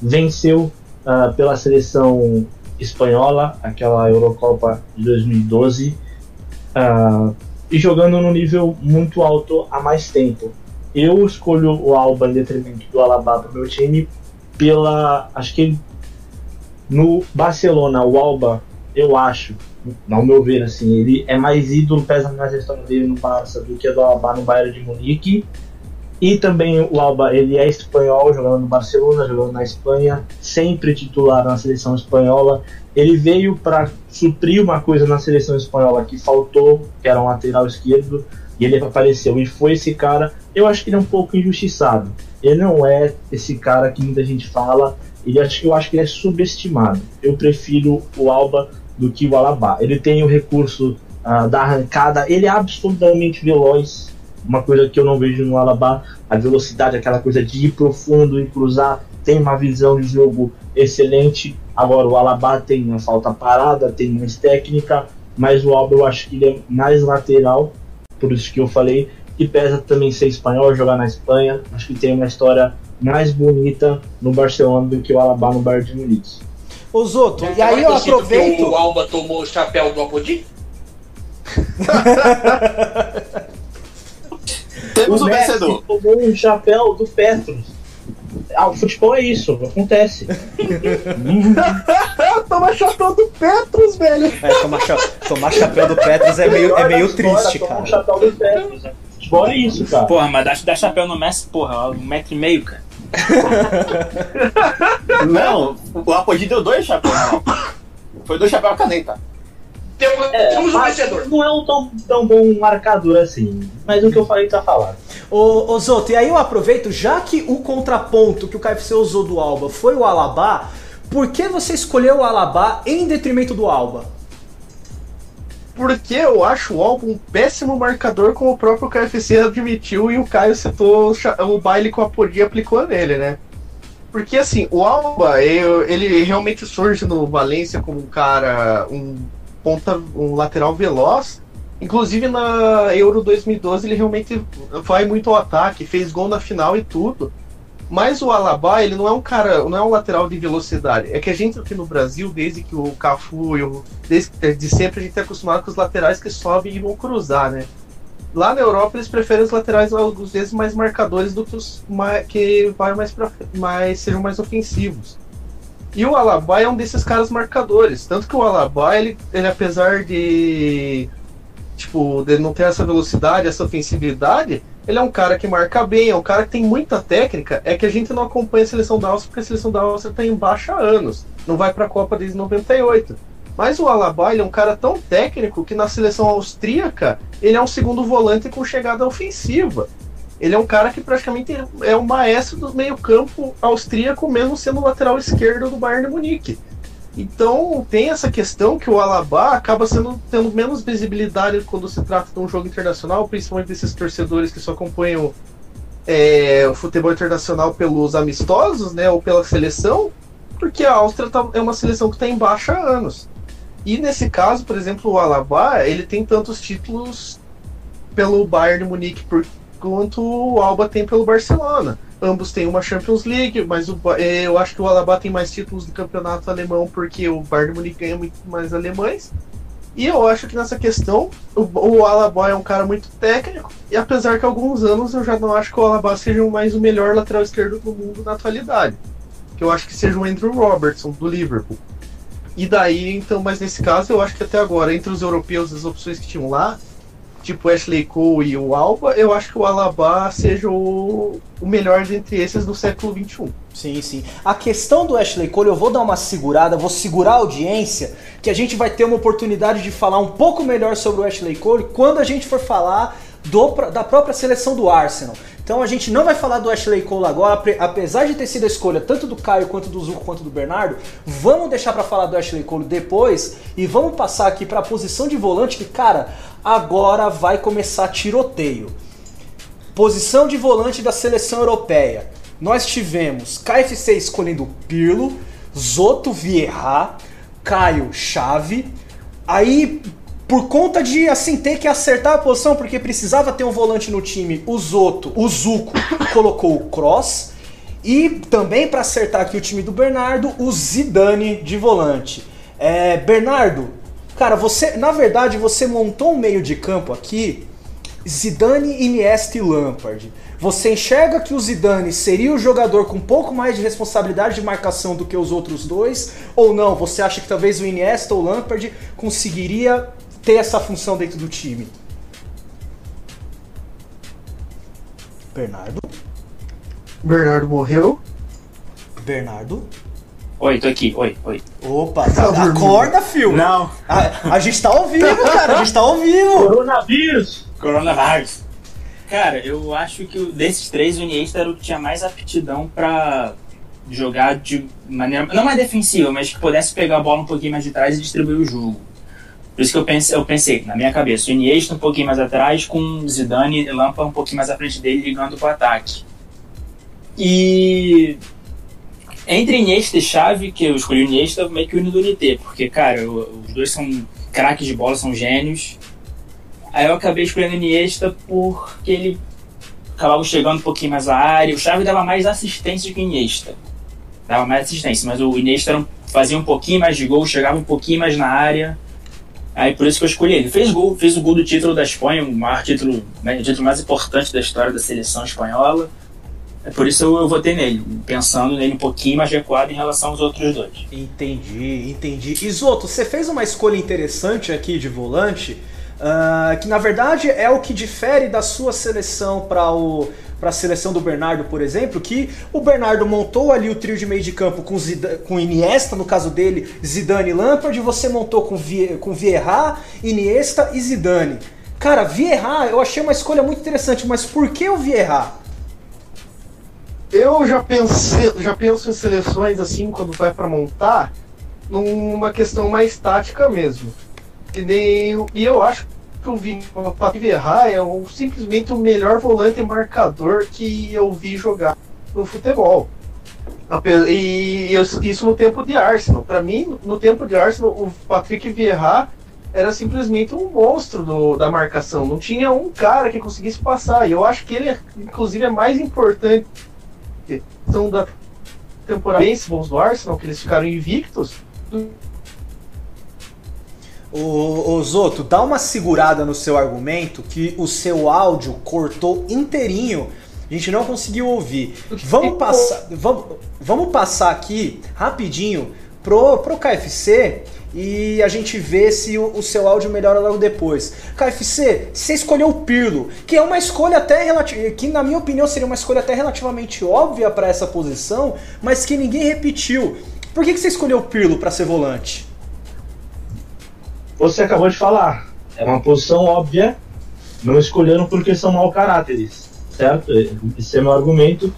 venceu ah, pela seleção espanhola, aquela Eurocopa de 2012, ah, e jogando num nível muito alto há mais tempo eu escolho o Alba em detrimento do Alaba para o meu time pela acho que no Barcelona o Alba eu acho ao meu ver assim ele é mais ídolo pesa mais a história dele no Barça do que a do Alaba no Bayern de Munique. E também o Alba ele é espanhol jogando no Barcelona jogando na Espanha sempre titular na seleção espanhola. Ele veio para suprir uma coisa na seleção espanhola que faltou que era um lateral esquerdo e ele apareceu e foi esse cara. Eu acho que ele é um pouco injustiçado. Ele não é esse cara que muita gente fala. Ele acho, eu acho que ele é subestimado. Eu prefiro o Alba do que o Alaba. Ele tem o recurso ah, da arrancada. Ele é absolutamente veloz. Uma coisa que eu não vejo no Alaba. A velocidade, aquela coisa de ir profundo e cruzar. Tem uma visão de jogo excelente. Agora o Alaba tem uma falta parada, tem mais técnica. Mas o Alba eu acho que ele é mais lateral por isso que eu falei, e pesa também ser espanhol, jogar na Espanha. Acho que tem uma história mais bonita no Barcelona do que o Alaba no Bayern de Munique. Ô Zoto, e aí que eu que aproveito. O Alba tomou o chapéu do Apodi? Temos o Messi vencedor. tomou um chapéu do Petros. Ah, o futebol é isso, acontece. Toma chapéu do Petros, velho. É, tomar, cha- tomar chapéu do Petros é meio, é meio triste, cara. um chapéu do Petros. Futebol é isso, cara. Porra, mas dá, dá chapéu no Messi, porra, um metro e meio, cara. Não, o Apodi deu dois chapéus. não. Foi dois chapéus caneta. Temos, É, temos um vencedor. não é um tão, tão bom marcador assim. Mas o que eu falei tá falado. Ô, ô Zoto, e aí eu aproveito, já que o contraponto que o KFC usou do Alba foi o Alaba, por que você escolheu o Alaba em detrimento do Alba? Porque eu acho o álbum um péssimo marcador, como o próprio KFC admitiu e o Caio citou o o baile com a Podi aplicou nele, né? Porque assim, o Alba, ele realmente surge no Valência como um cara, um ponta, um lateral veloz. Inclusive na Euro 2012 ele realmente vai muito ao ataque, fez gol na final e tudo. Mas o Alaba, ele não é um cara, não é um lateral de velocidade. É que a gente aqui no Brasil, desde que o Cafu e o desde de sempre a gente é acostumado com os laterais que sobem e vão cruzar, né? Lá na Europa eles preferem os laterais algumas vezes mais marcadores do que os que vai mais para mais sejam mais ofensivos. E o Alaba é um desses caras marcadores, tanto que o Alaba ele, ele apesar de tipo de não ter essa velocidade, essa ofensividade, ele é um cara que marca bem, é um cara que tem muita técnica. É que a gente não acompanha a seleção da Áustria porque a seleção da Áustria está em baixa há anos, não vai para a Copa desde 98. Mas o Alaba é um cara tão técnico que na seleção austríaca ele é um segundo volante com chegada ofensiva. Ele é um cara que praticamente é o maestro do meio-campo austríaco, mesmo sendo o lateral esquerdo do Bayern de Munique. Então tem essa questão que o Alaba acaba sendo tendo menos visibilidade quando se trata de um jogo internacional, principalmente desses torcedores que só acompanham é, o futebol internacional pelos amistosos, né, ou pela seleção, porque a Áustria tá- é uma seleção que está em baixa há anos. E nesse caso, por exemplo, o Alaba, ele tem tantos títulos pelo Bayern de Munique por, quanto o Alba tem pelo Barcelona. Ambos têm uma Champions League, mas o eh, eu acho que o Alaba tem mais títulos do campeonato alemão porque o Bayern ganha muito mais alemães. E eu acho que nessa questão, o, o Alaba é um cara muito técnico, e apesar que há alguns anos eu já não acho que o Alaba seja mais o melhor lateral esquerdo do mundo na atualidade. Que eu acho que seja o Andrew Robertson, do Liverpool. E daí, então, mas nesse caso, eu acho que até agora, entre os europeus, as opções que tinham lá, tipo Ashley Cole e o Alba, eu acho que o Alaba seja o, o melhor dentre esses do século. XXI. Sim, sim. A questão do Ashley Cole, eu vou dar uma segurada, vou segurar a audiência, que a gente vai ter uma oportunidade de falar um pouco melhor sobre o Ashley Cole quando a gente for falar do, da própria seleção do Arsenal. Então a gente não vai falar do Ashley Cole agora, apesar de ter sido a escolha tanto do Caio quanto do Zuko quanto do Bernardo, vamos deixar pra falar do Ashley Cole depois e vamos passar aqui pra posição de volante que, cara, agora vai começar tiroteio. Posição de volante da seleção europeia. Nós tivemos KFC escolhendo Pirlo, Zoto Vieira, Caio Chave. Aí, por conta de assim ter que acertar a posição, porque precisava ter um volante no time, o Zoto, o Zuco colocou o Cross. E também para acertar aqui o time do Bernardo, o Zidane de volante. É, Bernardo, cara, você, na verdade, você montou um meio de campo aqui Zidane, Iniesta e Lampard. Você enxerga que o Zidane seria o jogador com um pouco mais de responsabilidade de marcação do que os outros dois? Ou não? Você acha que talvez o Iniesta ou o Lampard conseguiria ter essa função dentro do time? Bernardo? Bernardo morreu. Bernardo? Oi, tô aqui. Oi, oi. Opa, Tá dormindo. acorda, filho! Não, A, a gente tá ao vivo, cara, a gente tá ao vivo! Coronavírus! coronavírus. Cara, eu acho que desses três, o Iniesta era o que tinha mais aptidão pra jogar de maneira, não mais defensiva, mas que pudesse pegar a bola um pouquinho mais de trás e distribuir o jogo. Por isso que eu pensei, eu pensei na minha cabeça, o Iniesta um pouquinho mais atrás, com Zidane e Lampa um pouquinho mais à frente dele, ligando pro ataque. E entre Iniesta e Xavi, que eu escolhi o Iniesta, meio que unido do Unité, porque, cara, eu- os dois são craques de bola, são gênios. Aí eu acabei escolhendo o Iniesta porque ele acabava chegando um pouquinho mais à área. O Xavi dava mais assistência que o Iniesta. Dava mais assistência, mas o Iniesta fazia um pouquinho mais de gol, chegava um pouquinho mais na área. Aí por isso que eu escolhi ele. Fez gol, fez o gol do título da Espanha, o maior título, né, o título mais importante da história da seleção espanhola. É por isso eu, votei nele, pensando nele um pouquinho mais recuado em relação aos outros dois. Entendi, entendi. Isoto, você fez uma escolha interessante aqui de volante, ah, que na verdade é o que difere da sua seleção para o para a seleção do Bernardo, por exemplo, que o Bernardo montou ali o trio de meio de campo com, Zidane, com Iniesta, no caso dele, Zidane e Lampard, e você montou com, Vie, com Vieira, Iniesta e Zidane. Cara, Vieira eu achei uma escolha muito interessante, mas por que o Vieira? Eu já pensei, já penso em seleções assim quando vai para montar numa questão mais tática mesmo. E, nem, e eu acho que o Patrick Vieira é um, simplesmente o melhor volante marcador que eu vi jogar no futebol. E isso no tempo de Arsenal. Para mim, no tempo de Arsenal, o Patrick Vieira era simplesmente um monstro do, da marcação. Não tinha um cara que conseguisse passar. E eu acho que ele, inclusive, é mais importante são da temporada Invincibles do Arsenal, que eles ficaram invictos. Ô, ô Zoto, dá uma segurada no seu argumento que o seu áudio cortou inteirinho. A gente não conseguiu ouvir. Vamos passar, vamos, vamos passar aqui rapidinho pro, pro KFC e a gente vê se o, o, seu áudio melhora logo depois. KFC, você escolheu o Pirlo, que é uma escolha até que na minha opinião seria uma escolha até relativamente óbvia para essa posição, mas que ninguém repetiu. Por que, que você escolheu o Pirlo para ser volante? Você acabou de falar. É uma posição óbvia. Não escolheram porque são mau caráteres, certo? Esse é meu argumento.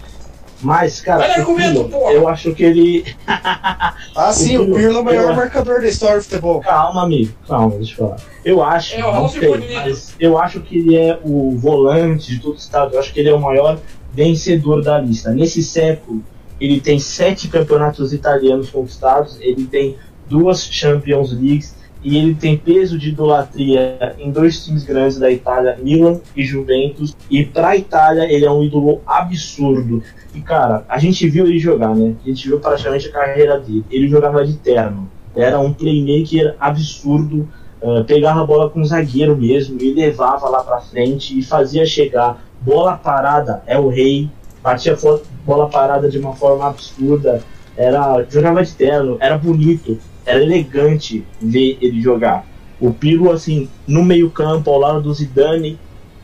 Mas, cara, Olha o Pirlo, eu acho que ele. ah, sim, o Pirlo é o maior marcador da história do futebol. Calma, amigo, calma, deixa eu falar. Eu acho, é, não sei, mas eu acho que ele é o volante de todo o estado. Eu acho que ele é o maior vencedor da lista. Nesse século, ele tem sete campeonatos italianos conquistados, ele tem duas Champions Leagues e ele tem peso de idolatria em dois times grandes da Itália, Milan e Juventus. E para a Itália ele é um ídolo absurdo. E cara, a gente viu ele jogar, né? A gente viu praticamente a carreira dele. Ele jogava de terno. Era um playmaker absurdo. Uh, pegava a bola com o zagueiro mesmo e levava lá para frente e fazia chegar. Bola parada é o rei. Batia bola parada de uma forma absurda. Era, jogava de terno, era bonito, era elegante ver ele jogar. O Pirlo, assim, no meio-campo, ao lado do Zidane,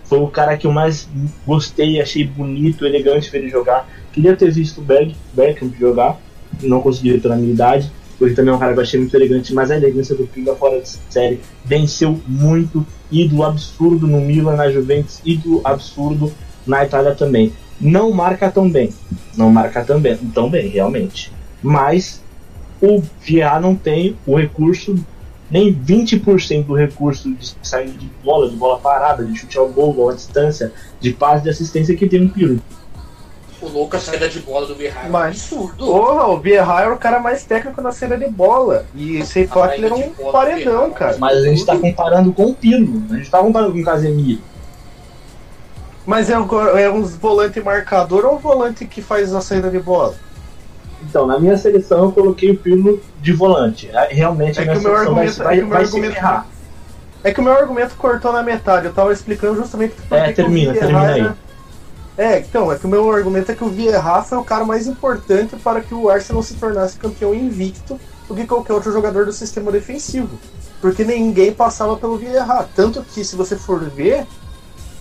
foi o cara que eu mais gostei, achei bonito, elegante ver ele jogar. Queria ter visto o Beck, Beckham jogar, não consegui pela minha idade. Ele também é um cara que eu achei muito elegante, mas a elegância do Pinga fora de série venceu muito. Ídolo absurdo no Milan, na Juventus, ídolo absurdo na Itália também. Não marca tão bem, não marca tão bem, tão bem realmente. Mas o Vieira não tem o recurso nem 20% do recurso de saída de bola, de bola parada, de chute ao gol, bola à distância, de passe de assistência que tem no Pirlo. O Lucas saída de bola do Vieira é um absurdo. Porra, o Vieira era o cara mais técnico na saída de bola. E sem falar que ele era um paredão, cara. Mas a gente tá comparando com o Pirlo, a gente tá comparando com o Casemiro. Mas é um, é um volante marcador ou um volante que faz a saída de bola? Então, na minha seleção eu coloquei o Pirlo de volante. É, realmente é a minha que o meu argumento, vai, é o meu argumento, É que o meu argumento cortou na metade. Eu tava explicando justamente É, termina, termina aí. É, então, é que o meu argumento é que o Vieira foi o cara mais importante para que o Arsenal se tornasse campeão invicto do que qualquer outro jogador do sistema defensivo. Porque ninguém passava pelo Vieira. Tanto que, se você for ver,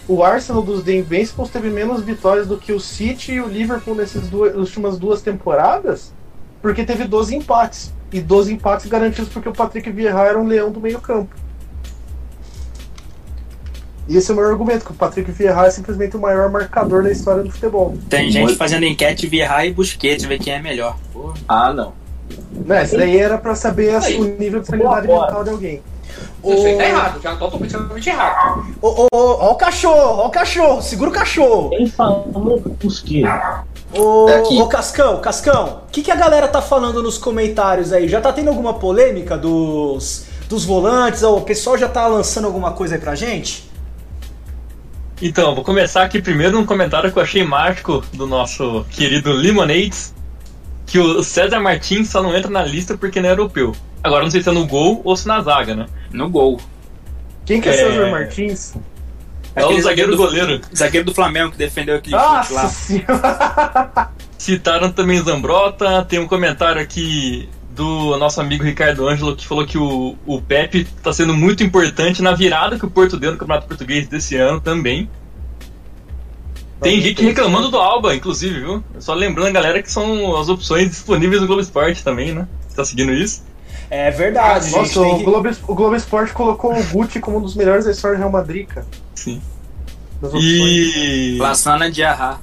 o Arsenal dos The Invincibles teve menos vitórias do que o City e o Liverpool nessas duas, últimas duas temporadas, porque teve 12 empates. E 12 empates garantidos porque o Patrick Vieira era um leão do meio campo. E esse é o meu argumento, que o Patrick Vieira é simplesmente o maior marcador da história do futebol. Tem gente Muito... fazendo enquete Vieira e Busquets, ver quem é melhor. Porra. Ah, não. Não, isso daí era pra saber o nível de sanidade mental de alguém. Isso aí tá errado, já tô completamente errado. Ô, ô, ô, ó o cachorro, ó o cachorro, segura o cachorro. Quem falou Busquets? Ô, é ô Cascão, Cascão, o que, que a galera tá falando nos comentários aí? Já tá tendo alguma polêmica dos, dos volantes? O pessoal já tá lançando alguma coisa aí pra gente? Então, vou começar aqui primeiro num comentário que eu achei mágico do nosso querido Limonades, que o César Martins só não entra na lista porque não é europeu. Agora não sei se é no gol ou se na zaga, né? No gol. Quem que é, é... César Martins? É o zagueiro do, goleiro. Zagueiro do Flamengo que defendeu aquele chute lá. Senhora. Citaram também Zambrota. Tem um comentário aqui do nosso amigo Ricardo Ângelo que falou que o, o Pepe está sendo muito importante na virada que o Porto deu no Campeonato Português desse ano também. Tem gente reclamando do Alba, inclusive, viu? Só lembrando a galera que são as opções disponíveis no Globo Esporte também, né? Tá seguindo isso? É verdade, gente. Nossa, o que- Globo, o Globo Esporte colocou o Gucci como um dos melhores da história do Real Madrid, cara. Sim. E Laçana de Arra.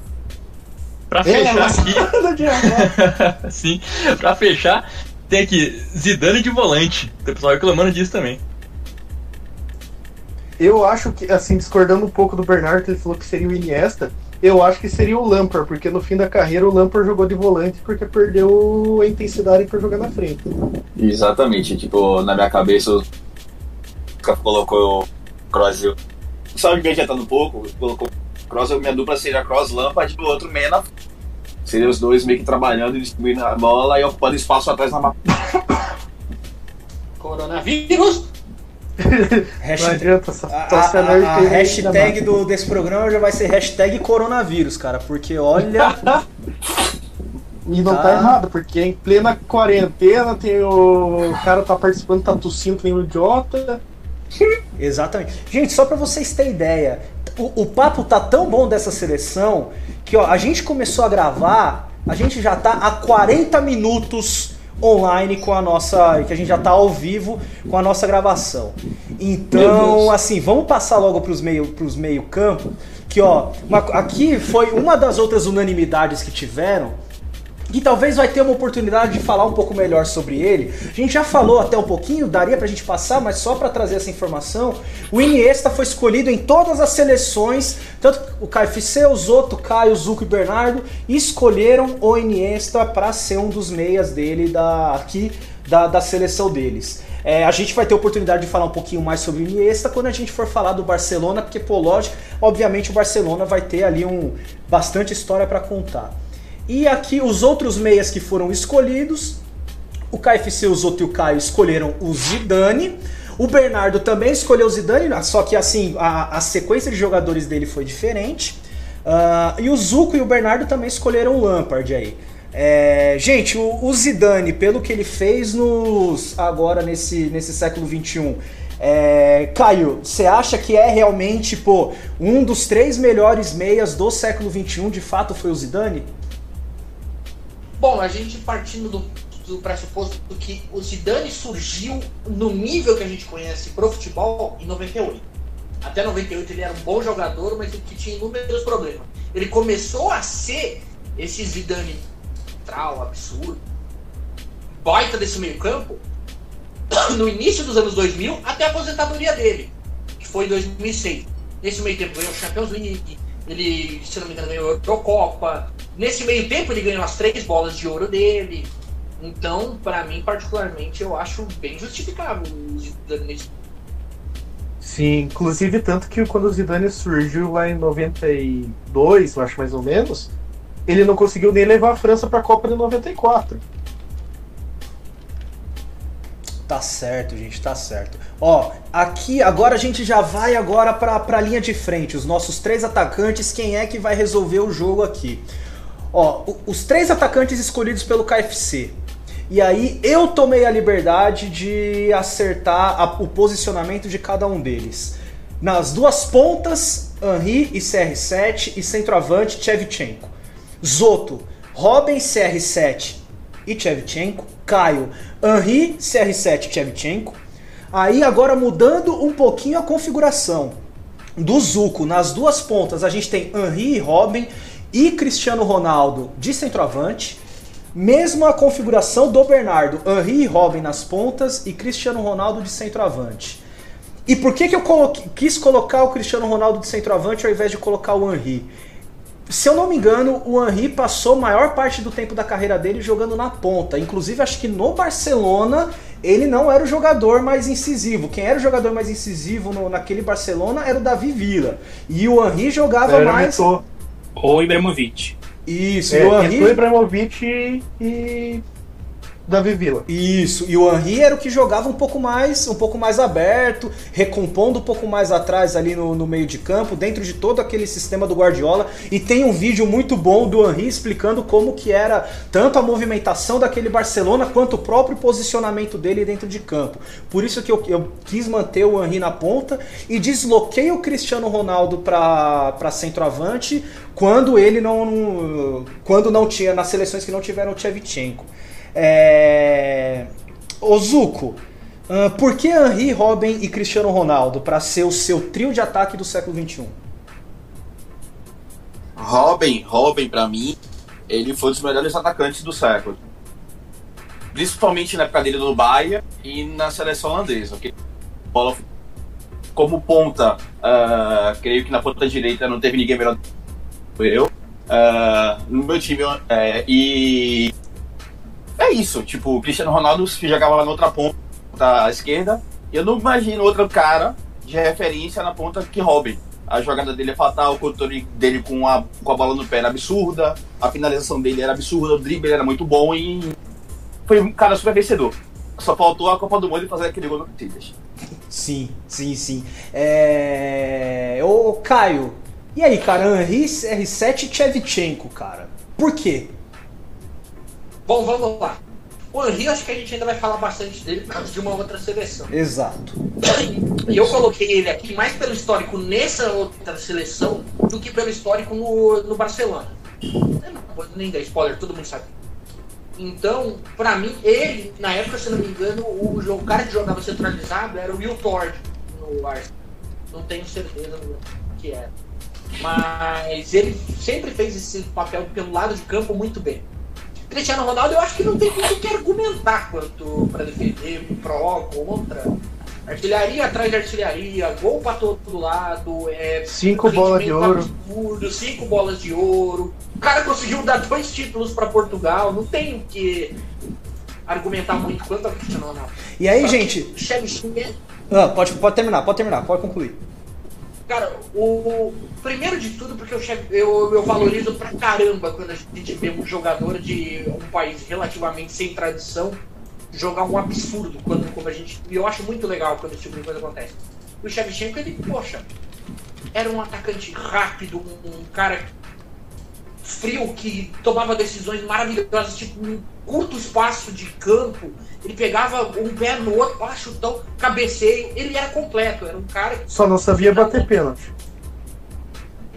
pra É, fechar mas- aqui, sim, pra fechar, tem aqui Zidane de volante. Tem pessoal reclamando disso também. Eu acho que, assim, discordando um pouco do Bernardo, que ele falou que seria o Iniesta, eu acho que seria o Lampard, porque no fim da carreira o Lampard jogou de volante porque perdeu a intensidade pra jogar na frente. Exatamente, tipo, na minha cabeça o colocou o Kroos e o. Só adiantando um pouco, colocou a minha dupla seria Kroos Lampard e o outro meia na. Seria os dois meio que trabalhando e distribuindo a bola e ocupando espaço atrás na mapa. Coronavírus. Não Hashtag, adianta, essa a, a- a hashtag do, desse programa já vai ser hashtag coronavírus, cara. Porque olha. E não tá Tá. errado, porque em plena quarentena tem o, o cara tá participando, tá tossindo que nem um idiota. Exatamente. Gente, só pra vocês terem ideia, o, o papo tá tão bom dessa seleção que ó, a gente começou a gravar, a gente já tá há 40 minutos online com a nossa. que a gente já tá ao vivo com a nossa gravação. Então, assim, vamos passar logo pros meio, pros meio campo, que ó, uma- aqui foi uma das outras unanimidades que tiveram, e talvez vai ter uma oportunidade de falar um pouco melhor sobre ele. A gente já falou até um pouquinho, daria pra gente passar, mas só pra trazer essa informação, o Iniesta foi escolhido em todas as seleções, tanto o KFC, o Zoto, Caio, Zuco e Bernardo escolheram o Iniesta pra ser um dos meias dele da aqui da, da seleção deles. É, a gente vai ter oportunidade de falar um pouquinho mais sobre o Iniesta quando a gente for falar do Barcelona, porque pô, lógico, obviamente o Barcelona vai ter ali um bastante história pra contar. E aqui os outros meias que foram escolhidos, o KFC, o Zoto e o Caio escolheram o Zidane. O Bernardo também escolheu o Zidane, só que assim, a, a sequência de jogadores dele foi diferente. Ah, e o Zuco e o Bernardo também escolheram o Lampard aí. É, gente, o, o Zidane, pelo que ele fez nos agora nesse, nesse século XXI, é, Caio, você acha que é realmente pô, um dos três melhores meias do século XXI, de fato, foi o Zidane? Bom, a gente partindo do, do pressuposto que o Zidane surgiu no nível que a gente conhece pro futebol em 98. Até 98 ele era um bom jogador, mas que tinha inúmeros problemas. Ele começou a ser esse Zidane trau, absurdo, baita desse meio campo, no início dos anos 2000 até a aposentadoria dele, que foi em 2006. Nesse meio tempo ganhou Champions League, ele, se não me engano, ganhou a Eurocopa. Nesse meio tempo ele ganhou as três bolas de ouro dele. Então, pra mim, particularmente, eu acho bem justificável o Zidane nesse Sim, inclusive tanto que quando o Zidane surgiu lá em 92, eu acho mais ou menos, ele não conseguiu nem levar a França pra Copa de 94. Tá certo, gente, tá certo. Ó, aqui agora a gente já vai agora pra, pra linha de frente. Os nossos três atacantes, quem é que vai resolver o jogo aqui? Ó, os três atacantes escolhidos pelo KFC. E aí eu tomei a liberdade de acertar a- o posicionamento de cada um deles. Nas duas pontas, Henri e CR7 e centroavante Chevchenko. Zoto, Robin CR7 e Chevchenko. Caio, Henri, CR7 e Chevchenko. Aí agora mudando um pouquinho a configuração do Zuco nas duas pontas, a gente tem Henri e Robin e Cristiano Ronaldo de centroavante. Mesma a configuração do Bernardo, Henri e Robin nas pontas e Cristiano Ronaldo de centroavante. E por que, que eu coloquei- quis colocar o Cristiano Ronaldo de centroavante ao invés de colocar o Henri? Se eu não me engano, o Henri passou a maior parte do tempo da carreira dele jogando na ponta. Inclusive, acho que no Barcelona ele não era o jogador mais incisivo. Quem era o jogador mais incisivo no- naquele Barcelona era o Davi Villa. E o Henri jogava Era mais. Ou Ibrahimovic. Isso, É, e o Henri. Eto'o, Ibrahimovic e, e Davi Villa. Isso, e o Henry era o que jogava um pouco mais, um pouco mais aberto, recompondo um pouco mais atrás ali no, no meio de campo, dentro de todo aquele sistema do Guardiola. E tem um vídeo muito bom do Henry explicando como que era tanto a movimentação daquele Barcelona quanto o próprio posicionamento dele dentro de campo. Por isso que eu, eu quis manter o Henry na ponta e desloquei o Cristiano Ronaldo para centroavante quando ele não, quando não tinha nas seleções que não tiveram o Shevchenko. É... Ozuko, uh, por que Henry, Robin e Cristiano Ronaldo para ser o seu trio de ataque do século XXI? Robin, Robin para mim, ele foi um dos melhores atacantes do século. Principalmente na época dele no Bahia e na seleção holandesa. Okay? Bola como ponta, uh, creio que na ponta direita não teve ninguém melhor que eu. Uh, no meu time, uh, e é isso, tipo, o Cristiano Ronaldo jogava lá na outra ponta à esquerda. Eu não imagino outro cara de referência na ponta que Robin. A jogada dele é fatal, o controle dele com a, com a bola no pé era absurda, a finalização dele era absurda, o drible era muito bom e foi um cara super vencedor. Só faltou a Copa do Mundo e fazer aquele gol no Corinthians. Sim, sim, sim. É... Ô, Caio, e aí, cara, Henry, R7 e Chevchenko, cara? Por quê? Bom, vamos lá. O Henry, acho que a gente ainda vai falar bastante dele por causa de uma outra seleção. Exato. E eu coloquei ele aqui mais pelo histórico nessa outra seleção do que pelo histórico no, no Barcelona. Não, nem dá spoiler, todo mundo sabe. Então, pra mim, ele, na época, se não me engano, o, o cara que jogava centralizado era o Will Tord no Arsenal. Não tenho certeza que era. Mas ele sempre fez esse papel pelo lado de campo muito bem. Cristiano Ronaldo, eu acho que não tem muito o que argumentar quanto para defender pró, contra. Artilharia atrás de artilharia, gol para todo lado, é, cinco bolas de ouro. Absurdo, cinco bolas de ouro. O cara conseguiu dar dois títulos para Portugal, não tem o que argumentar muito quanto ao Cristiano Ronaldo. E aí, Só gente. Ah, pode, pode terminar, pode terminar, pode concluir. Cara, o primeiro de tudo, porque eu, eu, eu valorizo pra caramba quando a gente vê um jogador de um país relativamente sem tradição jogar um absurdo quando como a gente. E eu acho muito legal quando esse tipo de coisa acontece. O Shevchenko, ele, poxa, era um atacante rápido, um cara frio que tomava decisões maravilhosas, tipo, um curto espaço de campo, ele pegava um pé no outro, para chutão, cabeceio, ele era completo, era um cara que... Só não sabia bater pênalti.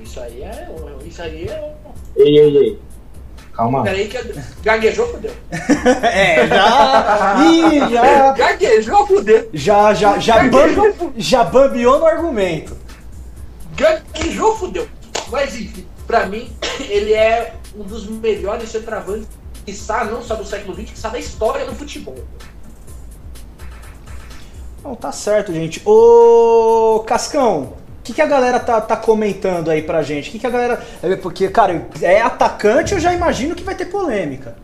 Isso aí é. Isso aí é. Ei, ei, ei. Calma. Peraí que gaguejou, fudeu. é, já. Ih, já. Gaguejou, fudeu. Já, já, já, gaguejou, já bambiou no argumento. Gaguejou, fudeu. Mas enfim, pra mim, ele é um dos melhores centroavantes que está não só do século XX, que está da história do futebol. Não, tá certo, gente. Ô, Cascão, o que, que a galera tá, tá comentando aí pra gente? O que, que a galera. É, porque, cara, é atacante, eu já imagino que vai ter polêmica.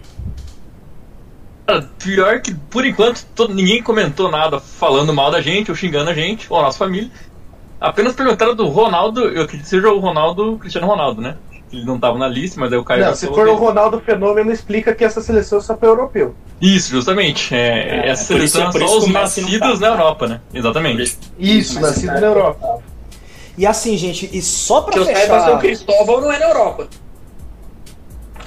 Pior que, por enquanto, todo, ninguém comentou nada falando mal da gente ou xingando a gente ou a nossa família. Apenas perguntaram do Ronaldo, eu acredito que seja o Ronaldo, Cristiano Ronaldo, né? Ele não estava na lista, mas aí o Caio. Não, se for o Ronaldo Fenômeno, explica que essa seleção é só para europeu. Isso, justamente. É, é, essa seleção é só os nascidos na Europa, né? Exatamente. Isso, nascidos na Europa. E assim, gente, e só pra que fechar... São Cristóvão não é na Europa.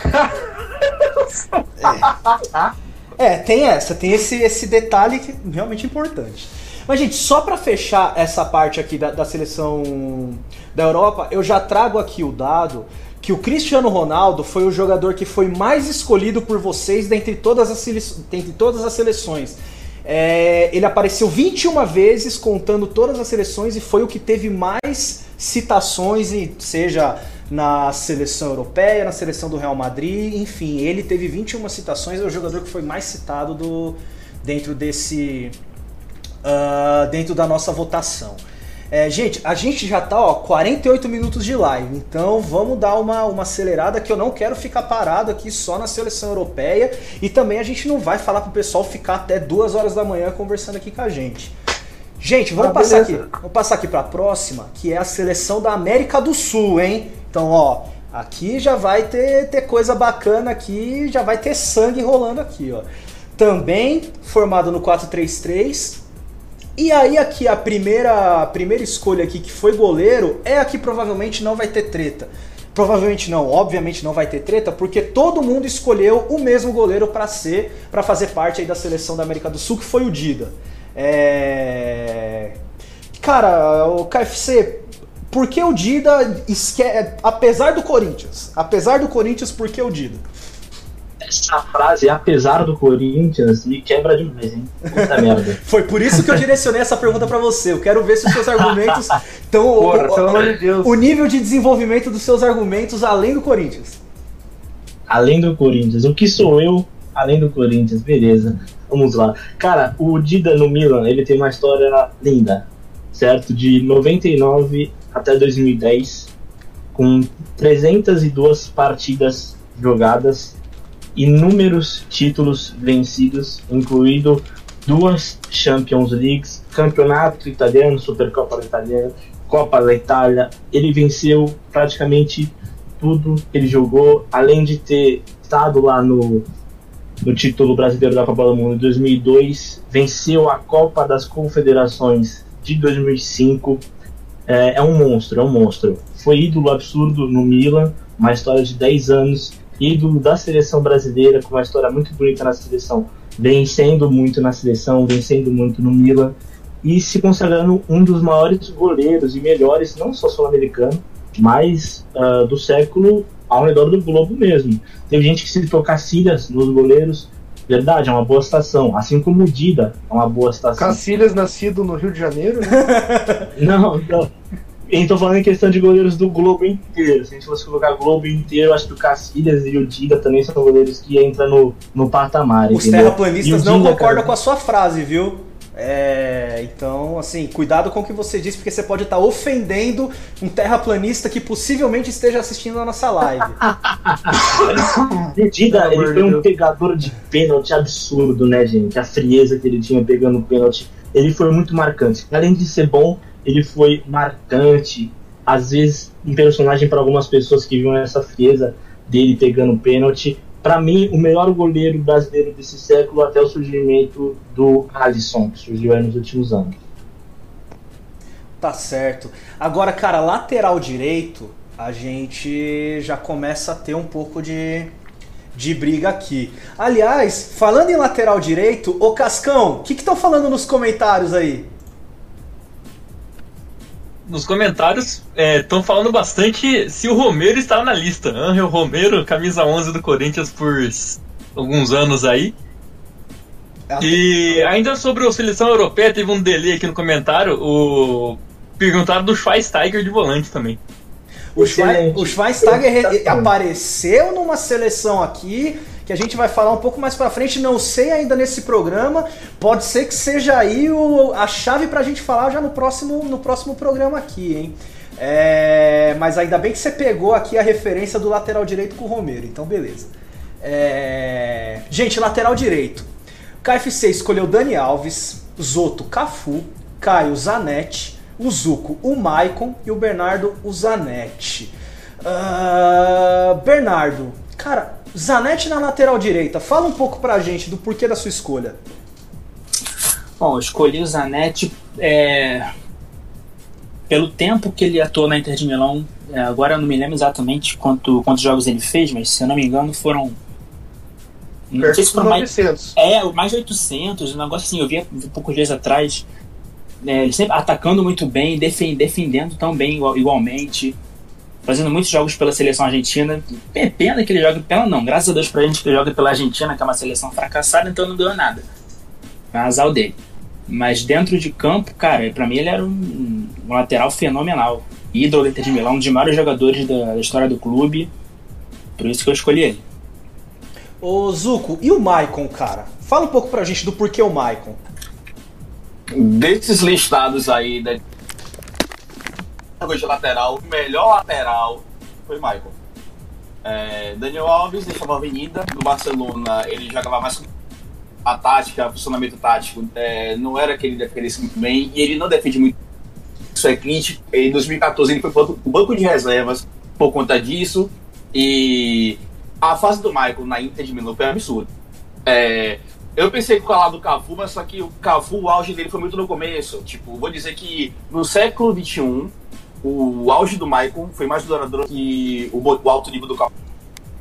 é. é, tem essa, tem esse, esse detalhe que é realmente importante. Mas, gente, só para fechar essa parte aqui da, da seleção da Europa, eu já trago aqui o dado que o Cristiano Ronaldo foi o jogador que foi mais escolhido por vocês dentre todas as, dentre todas as seleções. É, ele apareceu 21 vezes contando todas as seleções e foi o que teve mais citações, seja na seleção europeia, na seleção do Real Madrid, enfim, ele teve 21 citações, é o jogador que foi mais citado do, dentro desse. Uh, dentro da nossa votação. É, gente, a gente já tá, ó, 48 minutos de live, então vamos dar uma, uma acelerada que eu não quero ficar parado aqui só na seleção europeia e também a gente não vai falar pro pessoal ficar até duas horas da manhã conversando aqui com a gente. Gente, vamos ah, passar aqui, vamos passar aqui para a próxima, que é a seleção da América do Sul, hein? Então, ó, aqui já vai ter, ter coisa bacana aqui, já vai ter sangue rolando aqui, ó. também formado no 4-3-3. E aí aqui a primeira, a primeira escolha aqui que foi goleiro é a que provavelmente não vai ter treta. Provavelmente não, obviamente não vai ter treta, porque todo mundo escolheu o mesmo goleiro para ser, para fazer parte aí da seleção da América do Sul, que foi o Dida. É... Cara, o KFC, por que o Dida, esque... apesar do Corinthians, apesar do Corinthians, por que o Dida? Essa frase, apesar do Corinthians, me quebra demais, hein? Puta merda. Foi por isso que eu direcionei essa pergunta para você. Eu quero ver se os seus argumentos estão. Porra, o, pelo amor de Deus. o nível de desenvolvimento dos seus argumentos além do Corinthians. Além do Corinthians. O que sou eu além do Corinthians? Beleza. Vamos lá. Cara, o Dida no Milan, ele tem uma história linda, certo? De 99 até 2010, com 302 partidas jogadas, inúmeros títulos vencidos, incluído duas Champions Leagues, Campeonato Italiano, Supercopa Italiana, Copa da Itália. Ele venceu praticamente tudo que ele jogou, além de ter estado lá no, no título brasileiro da Copa do Mundo em 2002, venceu a Copa das Confederações de 2005. É, é um monstro, é um monstro. Foi ídolo absurdo no Milan, uma história de 10 anos ídolo da seleção brasileira, com uma história muito bonita na seleção, vencendo muito na seleção, vencendo muito no Milan e se consagrando um dos maiores goleiros e melhores, não só sul-americano, mas uh, do século ao redor do globo mesmo. Tem gente que citou Cacilhas nos goleiros, verdade, é uma boa estação, assim como o Dida é uma boa estação. Cacilhas nascido no Rio de Janeiro, né? Não, não. Então falando em questão de goleiros do Globo inteiro. Se a gente fosse colocar Globo inteiro, acho que o Cacilhas e o Dida também são goleiros que entram no, no patamar. Os entendeu? terraplanistas o não concordam cara, com a sua frase, viu? É, então, assim, cuidado com o que você disse, porque você pode estar ofendendo um terraplanista que possivelmente esteja assistindo a nossa live. O Dida, ele foi um pegador de pênalti absurdo, né, gente? A frieza que ele tinha pegando pênalti. Ele foi muito marcante. Além de ser bom, ele foi marcante. Às vezes, um personagem para algumas pessoas que viam essa frieza dele pegando pênalti. Para mim, o melhor goleiro brasileiro desse século até o surgimento do Alisson, que surgiu nos últimos anos. Tá certo. Agora, cara, lateral direito, a gente já começa a ter um pouco de, de briga aqui. Aliás, falando em lateral direito, ô Cascão, o que estão falando nos comentários aí? Nos comentários estão falando bastante se o Romero está na lista. Angel Romero, camisa 11 do Corinthians por alguns anos aí. E ainda sobre a seleção europeia, teve um delay aqui no comentário. O... Perguntaram do Schweinsteiger de volante também. O, Excelente. o Schweinsteiger re- Exatamente. apareceu numa seleção aqui que a gente vai falar um pouco mais pra frente. Não sei ainda nesse programa. Pode ser que seja aí o- a chave pra gente falar já no próximo, no próximo programa aqui, hein? É, mas ainda bem que você pegou aqui a referência do lateral direito com o Romero, então beleza. É, gente, lateral direito. KFC escolheu Dani Alves, Zoto Cafu, Caio Zanetti, o Zuco o Maicon e o Bernardo o Zanetti. Ah, Bernardo, cara, Zanetti na lateral direita, fala um pouco pra gente do porquê da sua escolha. Bom, eu escolhi o Zanetti é, pelo tempo que ele atuou na Inter de Milão. É, agora eu não me lembro exatamente quanto, quantos jogos ele fez, mas se eu não me engano foram. Não Perto sei se foram mais, 900. é, mais de 800, um negócio assim, eu vi vi poucos dias atrás. É, ele sempre atacando muito bem, defen- defendendo tão bem igual- igualmente, fazendo muitos jogos pela seleção argentina. É pena que ele joga, pena não, graças a Deus pra gente que ele joga pela Argentina, que é uma seleção fracassada, então não ganhou nada. Um azar dele. Mas dentro de campo, cara, pra mim ele era um, um lateral fenomenal. Ídolo da Inter de Milão, um dos maiores jogadores da, da história do clube. Por isso que eu escolhi ele. Ô Zuco, e o Maicon, cara? Fala um pouco pra gente do porquê o Maicon. Desses listados aí, da de lateral, o melhor lateral foi Michael. É, Daniel Alves deixava a avenida. No Barcelona, ele jogava mais com a tática, o funcionamento tático. é, não era que ele defendesse muito bem e ele não defende muito. Isso é crítico. Em 2014, ele foi para o banco de reservas por conta disso. E a fase do Michael na Inter de Milão foi absurda. É, Eu pensei que falar do Cafu, mas só que o Cafu, o auge dele foi muito no começo. Tipo, vou dizer que no século XXI, o auge do Maicon foi mais duradouro que o, o alto nível do Cafu.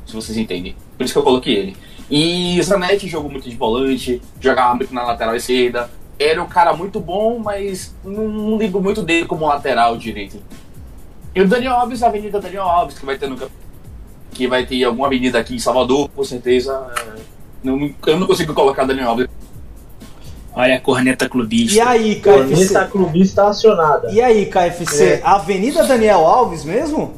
Se vocês entendem. Por isso que eu coloquei ele. E Zanetti jogou muito de volante, jogava muito na lateral esquerda. Era um cara muito bom, mas não, lembro muito dele como lateral direito. E o Daniel Alves, a Avenida Daniel Alves, que vai ter no que vai ter alguma avenida aqui em Salvador, com certeza. é, Não, eu não consigo colocar Daniel Alves. Olha a corneta clubista. E aí, Corneta KFC? clubista acionada. E aí, KFC? É. Avenida Daniel Alves mesmo?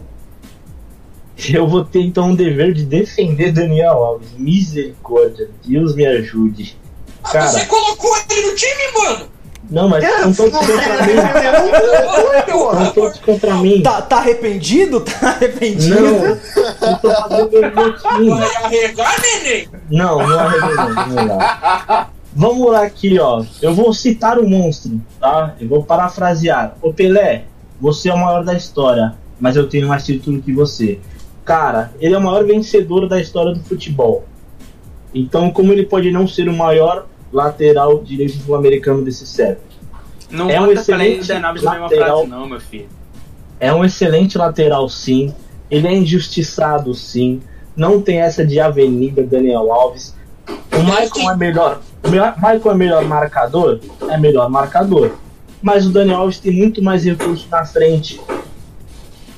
Eu vou ter então o dever de defender Daniel Alves. Misericórdia, Deus me ajude. Cara, Você colocou ele no time, mano! não, mas são todos contra mim. São todos contra mim. Tá, tá arrependido? Tá arrependido? Não, eu tô fazendo o meu time. Vai arregar, neném! Não, não arregou não. Lá. Vamos lá aqui, ó. Eu vou citar o monstro, tá? Eu vou parafrasear. Ô Pelé, você é o maior da história, mas eu tenho mais título que você. Cara, ele é o maior vencedor da história do futebol. Então, como ele pode não ser o maior lateral direito sul-americano desse século? Não É um excelente lateral. frase, não, meu filho. É um excelente lateral, sim. Ele é injustiçado, sim. Não tem essa de avenida Daniel Alves. O Michael é melhor. Michael é melhor marcador? É melhor marcador. Mas o Daniel Alves tem muito mais recursos na frente.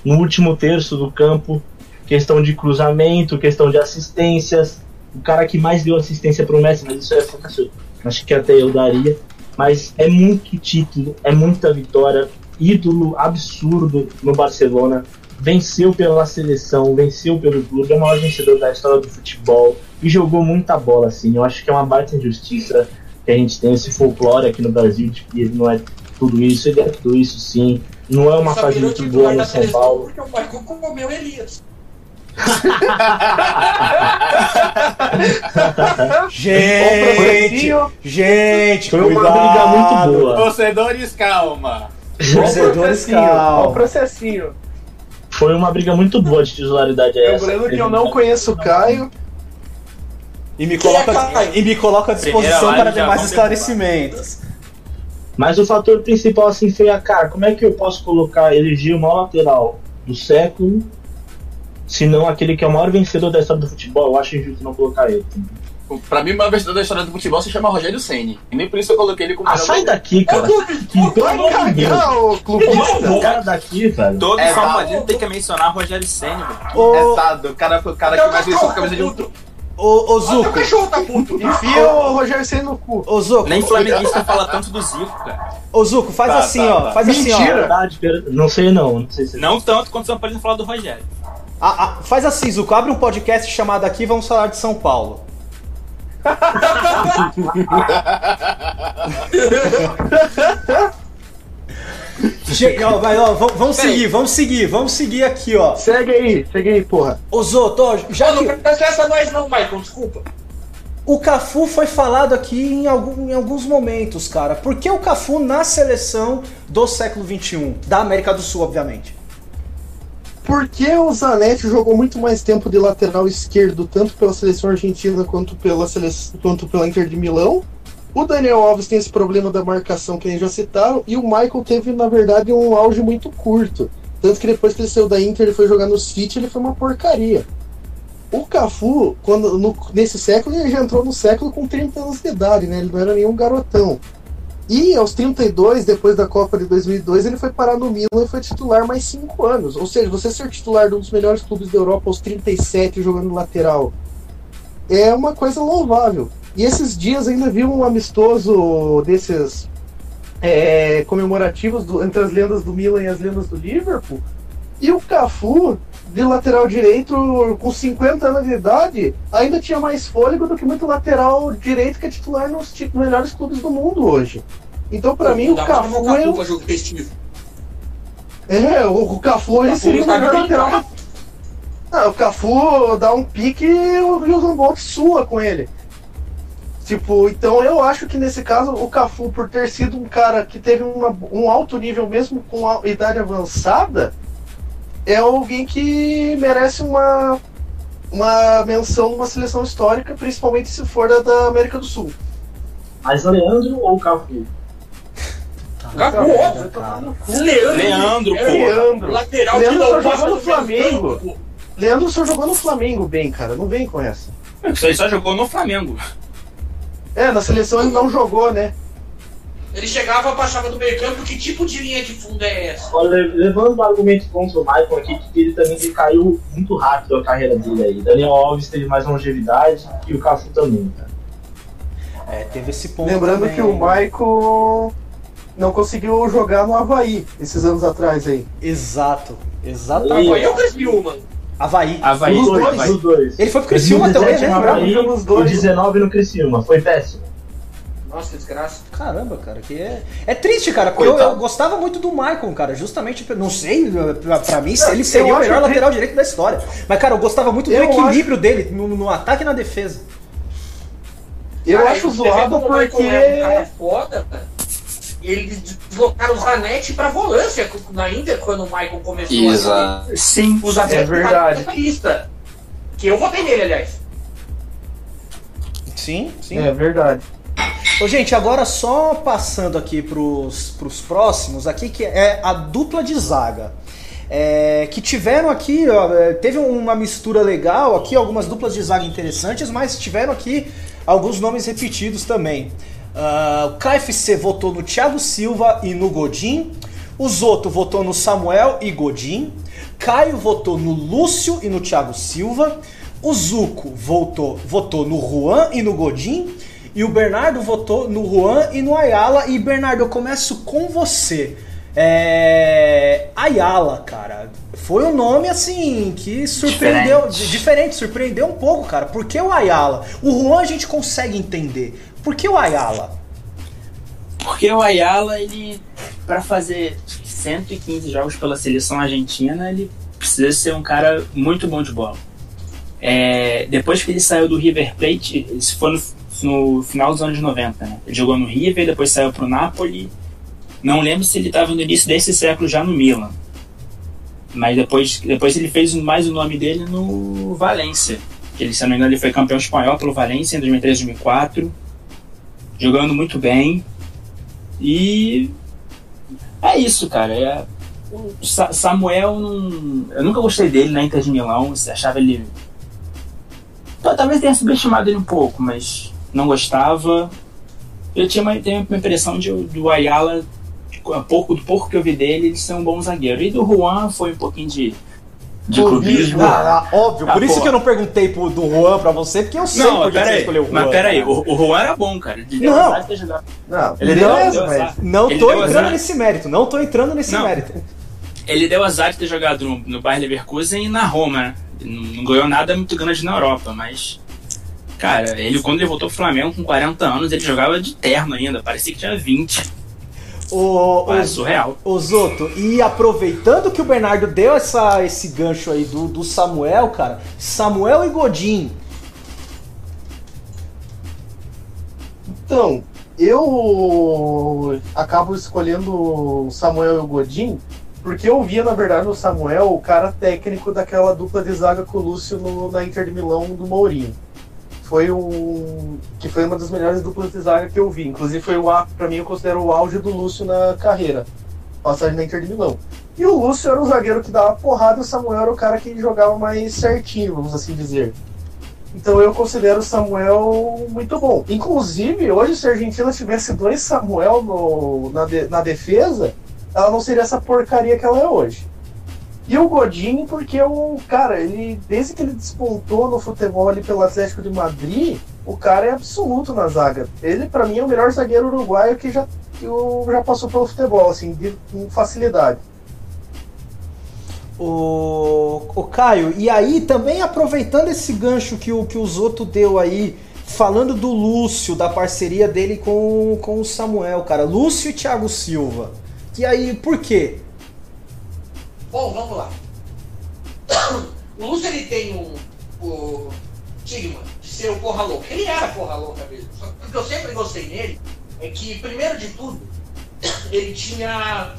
No último terço do campo. Questão de cruzamento, questão de assistências. O cara que mais deu assistência pro Messi, mas isso é fantástico. Acho que até eu daria. Mas é muito título, é muita vitória. Ídolo absurdo no Barcelona. Venceu pela seleção, venceu pelo clube, é o maior vencedor da história do futebol. E jogou muita bola, assim. Eu acho que é uma baita injustiça que a gente tem esse folclore aqui no Brasil de que ele não é tudo isso, ele é tudo isso sim. Não é uma fase muito boa no São Paulo. Porque o Michael comeu Elias. Gente, gente, Foi uma cuidado. briga muito boa. Torcedores, calma! Torcedores, Ó o calma. processinho. Foi uma briga muito boa de titularidade essa. Lembrando que eu não conheço o Caio. E me é coloca, Caio? e me coloca à disposição para demais esclarecimentos. Mas o fator principal assim foi a cara, como é que eu posso colocar, eleger o maior lateral do século, se não aquele que é o maior vencedor da história do futebol? Eu acho injusto não colocar ele. Pra mim, o maior vencedor da história do futebol se chama Rogério Senni. E nem por isso eu coloquei ele como Ah, sai goleiro. daqui, cara. Que, pelo amor de Deus. Cagar, ô clubista. Cara daqui, velho. Todo É, São tá. Paulino tem que mencionar Rogério Senna, velho. Ô, Exato, o cara foi o cara que o mais venceu com a camisa de tá um. ô, ô Até o Zuco, cachorro tá puto. Enfia o Rogério Senna no cu. ô Zuco, Nem flamenguista fala tanto do Zico, cara. ô Zuco, faz Tá, assim, tá, ó, tá. faz assim, ó. Mentira. Verdade, per- não sei não, não sei se Não tanto quanto o São Paulino fala do Rogério. Ah, ah, faz assim, Zuco, abre um podcast chamado aqui, vamos falar de São Paulo. Che- ó, vai, ó, vamos, seguir, vamos seguir, vamos seguir aqui, ó. Segue aí, segue aí, porra. Ô Zoto, ó, já Não, que não presta nós não, Michael, desculpa. o Cafu foi falado aqui em, algum- em alguns momentos, cara. Por que o Cafu na seleção do século XXI? Da América do Sul, obviamente. Porque o Zanetti jogou muito mais tempo de lateral esquerdo, tanto pela seleção argentina quanto pela, seleção, quanto pela Inter de Milão. O Daniel Alves tem esse problema da marcação que eles já citaram, e o Michael teve, na verdade, um auge muito curto. Tanto que depois que ele saiu da Inter e foi jogar no City, ele foi uma porcaria. O Cafu, quando, no- nesse século, ele já entrou no século com 30 anos de idade, né? Ele não era nenhum garotão. E aos 32, depois da Copa de 2002, ele foi parar no Milan e foi titular mais 5 anos. Ou seja, você ser titular de um dos melhores clubes da Europa aos 37 jogando lateral é uma coisa louvável. E esses dias ainda vi um amistoso desses é, comemorativos do- entre as lendas do Milan e as lendas do Liverpool. E o Cafu, de lateral direito, com 50 anos de idade, ainda tinha mais fôlego do que muito lateral direito que é titular nos melhores clubes do mundo hoje. Então, pra mim, o Cafu é, o- jogo festivo. é, o, o Cafu ele seria o tá melhor lateral. Ah, o Cafu dá um pique e o Wilson Bolt sua com ele. Tipo, então eu acho que nesse caso o Cafu, por ter sido um cara que teve uma- um alto nível mesmo com a idade avançada, é alguém que merece uma uma menção numa seleção histórica, principalmente se for da, da América do Sul. Mas Leandro ou Cafu? Cafu, óbvio. Leandro. Leandro, pô. Leandro. Lateral Leandro que só jogou no Flamengo. Leandro só jogou no Flamengo bem, cara. Não vem com essa. Isso aí só jogou no Flamengo. É, na seleção ele não jogou, né? Ele chegava, baixava do meio campo, que tipo de linha de fundo é essa? Olha, levando o argumento contra o Michael aqui, que ele também caiu muito rápido a carreira dele aí. Daniel Alves teve mais longevidade e o Cafu também, cara. É, teve esse ponto. Lembrando também. que o Michael não conseguiu jogar no Havaí esses anos atrás aí. Exato. Exatamente. eu Criciúma. Havaí. Havaí. Os dois, Havaí. os dois. Ele foi pro Criciúma também, 2017 né? Havaí, jogamos o dois. 19 no Criciúma, foi péssimo. Nossa, que desgraça. Caramba, cara, que é. É triste, cara, porque eu, eu gostava muito do Maicon, cara, justamente, não sei, pra, pra mim, ele seria o melhor acho que- lateral direito da história. Mas, cara, eu gostava muito do Eu equilíbrio dele no, no ataque e na defesa. Eu Cara, acho zoado o porque. é um cara foda, eles deslocaram o Zanetti pra volância na Inter quando o Michael começou Exato. Sim. a usar É verdade. lista. Que eu votei nele, aliás. Sim, sim. É verdade. Ô, gente, agora só passando aqui pros, pros próximos, aqui que é a dupla de zaga. É, que tiveram aqui, ó, é, teve uma mistura legal aqui, algumas duplas de zaga interessantes, mas tiveram aqui alguns nomes repetidos também. Ah, o KFC votou no Thiago Silva e no Godin. O Zoto votou no Samuel e Godin. Caio votou no Lúcio e no Thiago Silva. O Zuco votou, votou no Juan e no Godin. E o Bernardo votou no Juan e no Ayala. E Bernardo, eu começo com você. É... Ayala, cara. Foi um nome assim que surpreendeu. Diferente. Diferente. surpreendeu um pouco, cara. Por que o Ayala? O Juan a gente consegue entender. Por que o Ayala? Porque o Ayala, ele, pra fazer 115 jogos pela seleção argentina, ele precisa ser um cara muito bom de bola. É, depois que ele saiu do River Plate, isso foi no, no final dos anos 90, né? Ele jogou no River, depois saiu pro Napoli. Não lembro se ele estava no início desse século já no Milan. Mas depois, depois ele fez mais o nome dele no Valência. Que ele, se não me engano, ele foi campeão espanhol pelo Valência em 2003, 2004. Jogando muito bem. E é isso, cara. É, o Sa- Samuel, não, eu nunca gostei dele na Inter de Milão. Achava ele. Tal- Talvez tenha subestimado ele um pouco, mas não gostava. Eu tinha uma, tenho uma impressão de, do Ayala, a pouco, do pouco que eu vi dele, ele ser um bom zagueiro. E do Juan foi um pouquinho de, de clubismo. Ah, ah, óbvio, Ah, por isso pô. que eu não perguntei pro, do Juan pra você, porque eu sei Não, por que pera você aí, escolheu o Juan. mas pera aí, cara. o, o Juan era bom, cara. Ele deu Não. azar de ter jogado. Não, Ele deu- beleza, deu mas. azar. Não Ele tô deu entrando azar. nesse mérito, não tô entrando nesse Não. mérito. Ele deu azar de ter jogado no, no Bayer Leverkusen e na Roma, né? Não, não ganhou nada muito grande na Europa, mas. Cara, ele quando ele voltou pro Flamengo com 40 anos, ele jogava de terno ainda, parecia que tinha 20. O, é o, surreal. o Zoto, e aproveitando que o Bernardo deu essa, esse gancho aí do, do Samuel, cara, Samuel e Godin. Então, eu acabo escolhendo o Samuel e o Godin, porque eu via, na verdade, no Samuel o cara técnico daquela dupla de zaga com o Lúcio no- na Inter de Milão do Mourinho. Foi um. que foi uma das melhores duplas de zaga que eu vi. Inclusive foi o a- pra mim eu considero o auge do Lúcio na carreira. Passagem na Inter de Milão. E o Lúcio era o zagueiro que dava porrada e o Samuel era o cara que jogava mais certinho, vamos assim dizer. Então eu considero o Samuel muito bom. Inclusive, hoje, se a Argentina tivesse dois Samuel no- na, de- na defesa, ela não seria essa porcaria que ela é hoje. E o Godin, porque o cara, ele desde que ele despontou no futebol ali pelo Atlético de Madrid, o cara é absoluto na zaga. Ele, pra mim, é o melhor zagueiro uruguaio que já, que já passou pelo futebol, assim, de, com facilidade. O, o Caio, e aí também aproveitando esse gancho que o, que o Zoto deu aí, falando do Lúcio, da parceria dele com, com o Samuel, cara. Lúcio e Thiago Silva. E aí, por quê? Bom, vamos lá. O Lúcio ele tem um, o estigma de ser o porra louca. Ele era porra louca mesmo. Só que o que eu sempre gostei nele é que, primeiro de tudo, ele tinha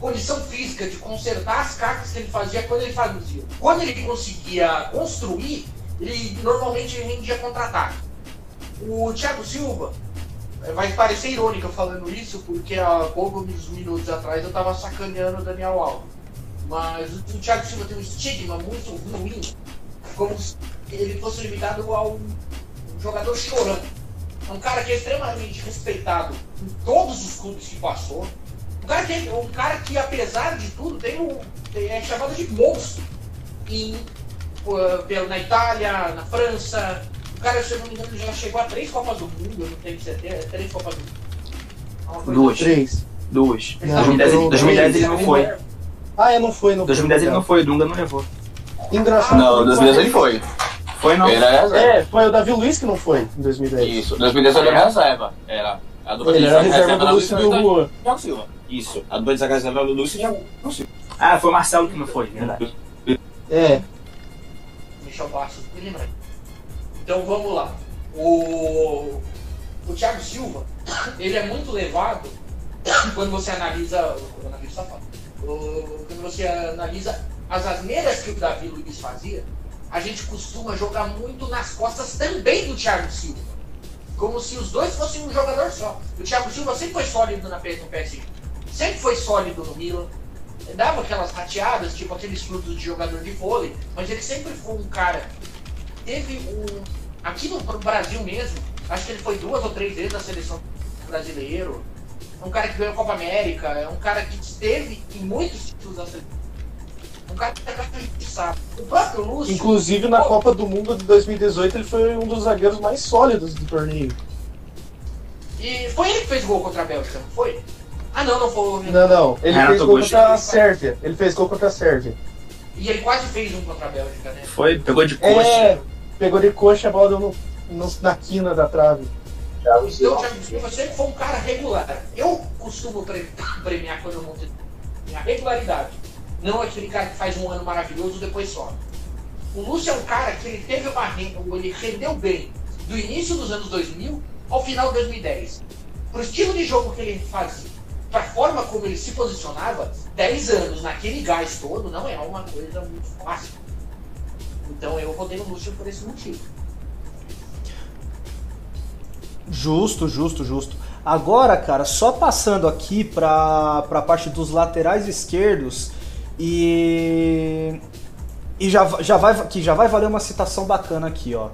condição física de consertar as cacas que ele fazia quando ele fazia. Quando ele conseguia construir, ele normalmente rendia contra-ataque. O Thiago Silva, eh, vai parecer irônico falando isso, porque há poucos minutos atrás eu estava sacaneando o Daniel Alves. Mas o Thiago Silva tem um estigma muito ruim, como se ele fosse limitado a um jogador chorão. É um cara que é extremamente respeitado em todos os clubes que passou. Um cara que, um cara que apesar de tudo, tem um, tem- é chamado de monstro em, uh, na Itália, na França. O cara, se eu não me engano, já chegou a três Copas do Mundo, eu não tenho certeza, três Copas do Mundo. É coisa Duas. Três. Duas. Não, 2010, não, 2010 ele não foi. Ah, é, não foi, não 2010 ele foi. não foi, o Dunga não levou. Engraçado. Não, 2010 ele foi. Foi não. Ele era reserva. É, foi o Davi Luiz que não foi em 2010. Isso, 2010 ele era reserva. Era. A dupla Ele de era zaga reserva do era Lúcio Luiz do. Thiago Silva. Isso. A dupla de zaga reserva era o Lúcio e o Thiago Silva. Ah, foi o Marcelo que não foi, verdade. É, Michel Bastos, me lembra. Então vamos lá. O, o Thiago Silva, ele é muito levado quando você analisa. O coronavírus tá foda. O- Quando você analisa as asneiras que o Davi Luiz fazia, a gente costuma jogar muito nas costas também do Thiago Silva. Como se os dois fossem um jogador só. O Thiago Silva sempre foi sólido na no PSG. Sempre foi sólido no Milan. Dava aquelas rateadas, tipo aqueles frutos de jogador de vôlei, mas ele sempre foi um cara. Teve um. Aqui no Brasil mesmo, acho que ele foi duas ou três vezes na seleção brasileiro. É um cara que ganhou a Copa América, é um cara que esteve em muitos títulos da seleção. Um cara que gente sabe. O próprio Lúcio. inclusive na Copa do Mundo de 2018 ele foi um dos zagueiros mais sólidos do torneio. E foi ele que fez gol contra a Bélgica, foi? Ah não, não foi o Não, não, ele Renato fez gol Gucci. contra a Sérvia. Ele fez gol contra a Sérvia. E ele quase fez um contra a Bélgica, né? Foi, pegou de coxa. É, pegou de coxa, a bola deu no, no- na quina da trave. Então, o. Thiago Silva sempre foi um cara regular. Eu costumo pre- premiar quando eu monto a regularidade. Não aquele cara que faz um ano maravilhoso e depois sobe. O Lúcio é um cara que ele teve uma renda, ele rendeu bem do início dos anos 2000 ao final de 2010. Pro estilo de jogo que ele fazia, pra forma como ele se posicionava, 10 anos naquele gás todo não é uma coisa muito fácil. Então eu votei no Lúcio por esse motivo. Justo, justo, justo. Agora, cara, só passando aqui pra, pra parte dos laterais esquerdos e. E já, já, vai, que já vai valer uma citação bacana aqui, ó.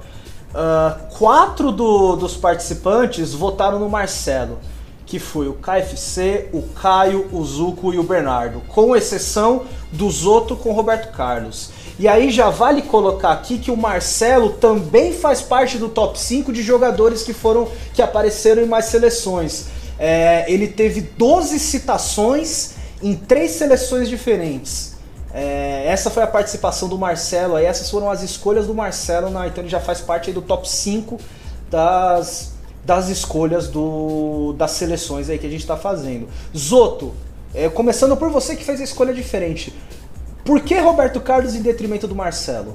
Ah, quatro do- dos participantes votaram no Marcelo, que foi o KFC, o Caio, o Zuco e o Bernardo, com exceção do Zoto com Roberto Carlos. E aí já vale colocar aqui que o Marcelo também faz parte do top 5 de jogadores que foram que apareceram em mais seleções. É, ele teve 12 citações em três seleções diferentes. É, essa foi a participação do Marcelo, aí essas foram as escolhas do Marcelo, na, então ele já faz parte do top 5 das, das escolhas do, das seleções aí que a gente está fazendo. Zoto, é, começando por você que fez a escolha diferente. Por que Roberto Carlos em detrimento do Marcelo?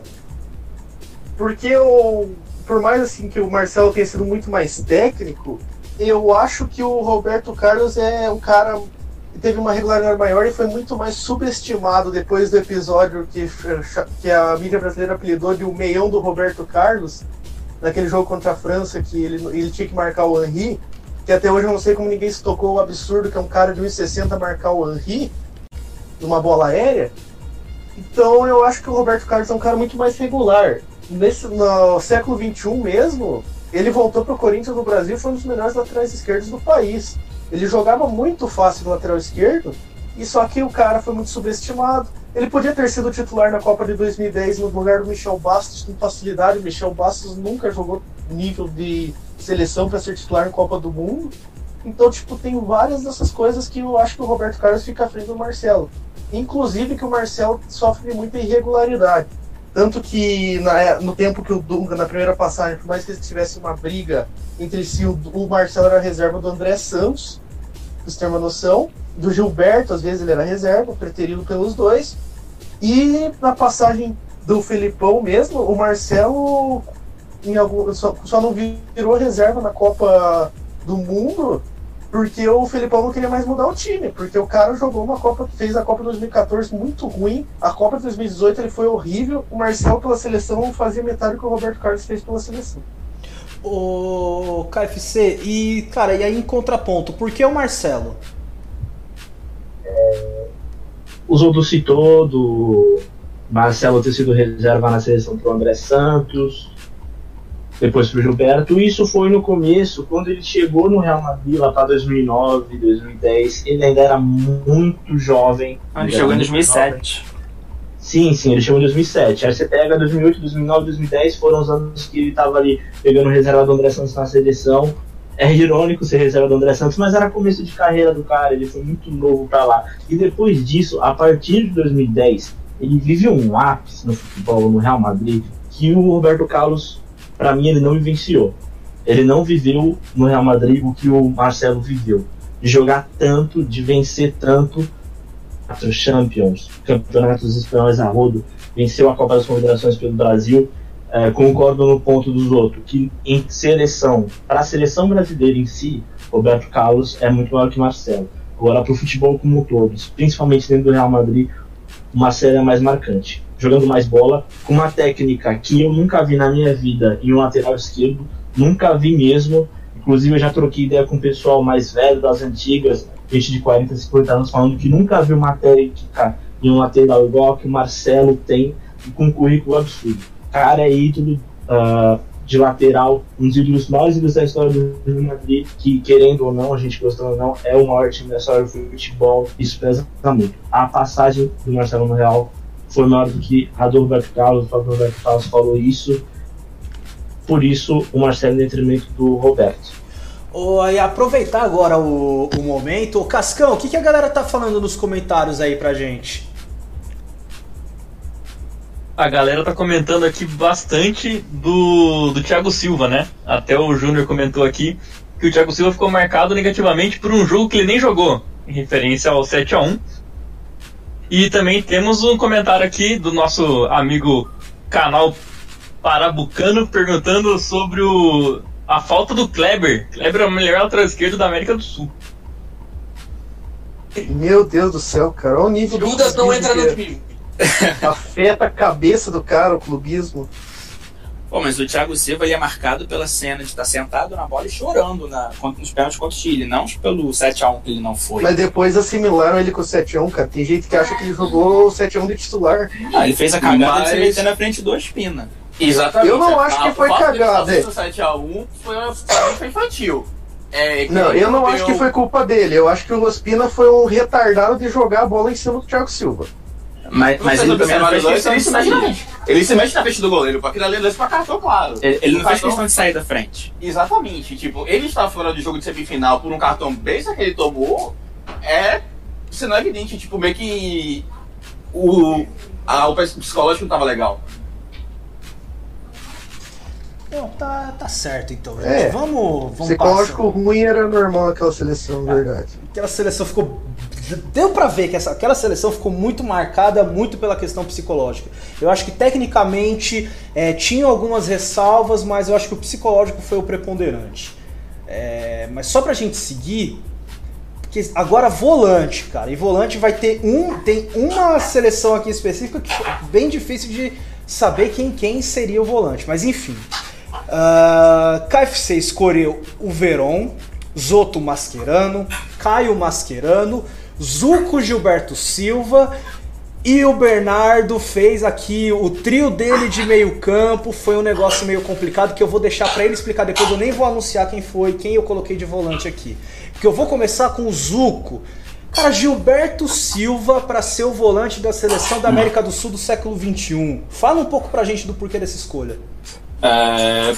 Porque eu, por mais assim que o Marcelo tenha sido muito mais técnico, eu acho que o Roberto Carlos é um cara que teve uma regularidade maior e foi muito mais subestimado depois do episódio que, que a mídia brasileira apelidou de o meião do Roberto Carlos, naquele jogo contra a França que ele, ele tinha que marcar o Henry, que até hoje eu não sei como ninguém se tocou o absurdo que é um cara de 1,60 marcar o Henry numa bola aérea. Então eu acho que o Roberto Carlos é um cara muito mais regular. Nesse, no século XXI mesmo, ele voltou para o Corinthians no Brasil foi um dos melhores laterais esquerdos do país. Ele jogava muito fácil no lateral esquerdo, e só que o cara foi muito subestimado. Ele podia ter sido titular na Copa de 2010 no lugar do Michel Bastos com facilidade. O Michel Bastos nunca jogou nível de seleção para ser titular na Copa do Mundo. Então, tipo, tem várias dessas coisas que eu acho que o Roberto Carlos fica à frente do Marcelo. Inclusive que o Marcelo sofre muita irregularidade. Tanto que na- no tempo que o Dunga, na primeira passagem, por mais que eles tivessem uma briga entre si, o, o Marcelo era reserva do André Santos, pra você ter uma noção. Do Gilberto, às vezes ele era reserva, preterido pelos dois. E na passagem do Felipão mesmo, o Marcelo em algum, só, só não virou reserva na Copa do Mundo Porque o Felipão não queria mais mudar o time, porque o cara jogou uma Copa, fez a Copa 2014 muito ruim, a Copa 2018 ele foi horrível, o Marcel pela seleção fazia metade do que o Roberto Carlos fez pela seleção. O KFC, e cara, e aí em contraponto, por que o Marcelo? Os outros citou do Marcelo ter sido reserva na seleção pro André Santos, depois pro Gilberto. Isso foi no começo, quando ele chegou no Real Madrid lá para 2009, 2010. Ele ainda era muito jovem. Ah, ele chegou em era muito 2007. Sim, sim, ele chegou em 2007. Aí você pega 2008, 2009, 2010, foram os anos que ele estava ali pegando reserva do André Santos na seleção. É irônico ser reserva do André Santos, mas era começo de carreira do cara, ele foi muito novo para lá. E depois disso, a partir de 2010, ele vive um ápice no futebol, no Real Madrid, que o Roberto Carlos, para mim, ele não vivenciou. Ele não viveu no Real Madrid o que o Marcelo viveu. De jogar tanto, de vencer tanto, quatro Champions, campeonatos espanhóis a rodo, venceu a Copa das Confederações pelo Brasil. É, concordo no ponto dos outros, que em seleção, para a seleção brasileira em si, Roberto Carlos é muito maior que Marcelo. Agora, para o futebol como um todo, principalmente dentro do Real Madrid, o Marcelo é mais marcante. Jogando mais bola, com uma técnica que eu nunca vi na minha vida em um lateral esquerdo, nunca vi mesmo. Inclusive, eu já troquei ideia com o pessoal mais velho, das antigas, gente de 40, 50 anos, falando que nunca viu uma técnica em um lateral igual que o Marcelo tem com um currículo absurdo. Cara é ídolo ah, de lateral, um dos mais ídolos da história do Real Madrid, que querendo ou não, a gente gostando ou não, é o maior time da história do futebol, isso pesa muito. A passagem do Marcelo no Real foi maior do que a do Roberto Carlos, o próprio Roberto Carlos falou isso, por isso o Marcelo em detrimento do Roberto. E aproveitar agora o, o momento. Ô, Cascão, o que, que a galera tá falando nos comentários aí pra gente? A galera tá comentando aqui bastante do, do Thiago Silva, né? Até o Júnior comentou aqui que o Thiago Silva ficou marcado negativamente por um jogo que ele nem jogou, em referência ao 7 a 1 E também temos um comentário aqui do nosso amigo canal Parabucano perguntando sobre o, a falta do Kleber. Kleber é o melhor lateral esquerdo da América do Sul. Meu Deus do céu, cara, olha o nível do Judas não clubismo entra no que time. é. Afeta a cabeça do cara, o clubismo. Pô, mas o Thiago Silva ele é marcado pela cena de estar sentado na bola e chorando na, nos pênaltis contra o Chile, não pelo 7x1 que ele não foi. Mas depois assimilaram ele com o 7-1, cara. Tem gente que acha que ele jogou o 7-1 de titular. Ah, ele fez a cagada Mas- de se meter na frente do Espina. Exatamente. Eu não acho que foi cagada, é. do 7x1 foi uma foi infantil. É, que Não, eu não acho que foi culpa dele. Eu acho que o Ospina foi um retardado de jogar a bola em cima do Thiago Silva. Mas, mas ele também não fez questão ele de se mexe na. Ele se mexe na frente do goleiro, pra aquilo ali é lance pra cartão, claro. Ele, ele não O fez cartão- questão de sair da frente. Exatamente. Tipo, ele está fora do jogo de semifinal por um cartão besta que ele tomou. É. Sendo evidente, tipo, meio que. O, a, o psicológico não tava legal. Não, tá, tá certo então, gente. É. Vamos, vamos Psicológico ruim era normal aquela seleção, verdade. Aquela seleção ficou. Deu pra ver que essa, aquela seleção ficou muito marcada muito pela questão psicológica. Eu acho que tecnicamente é, tinham algumas ressalvas, mas eu acho que o psicológico foi o preponderante. É, mas só pra gente seguir, porque agora volante, cara. E volante vai ter um. Tem uma seleção aqui específica que é bem difícil de saber quem, quem seria o volante. Mas enfim. Uh, KFC escolheu o Veron, Zoto Mascherano, Caio Mascherano, Zuco Gilberto Silva e o Bernardo fez aqui o trio dele de meio campo. Foi um negócio meio complicado que eu vou deixar pra ele explicar depois. Eu nem vou anunciar quem foi, quem eu coloquei de volante aqui. Porque eu vou começar com o Zuco. Cara, Gilberto Silva para ser o volante da seleção da América do Sul do século XXI. Fala um pouco pra gente do porquê dessa escolha. É,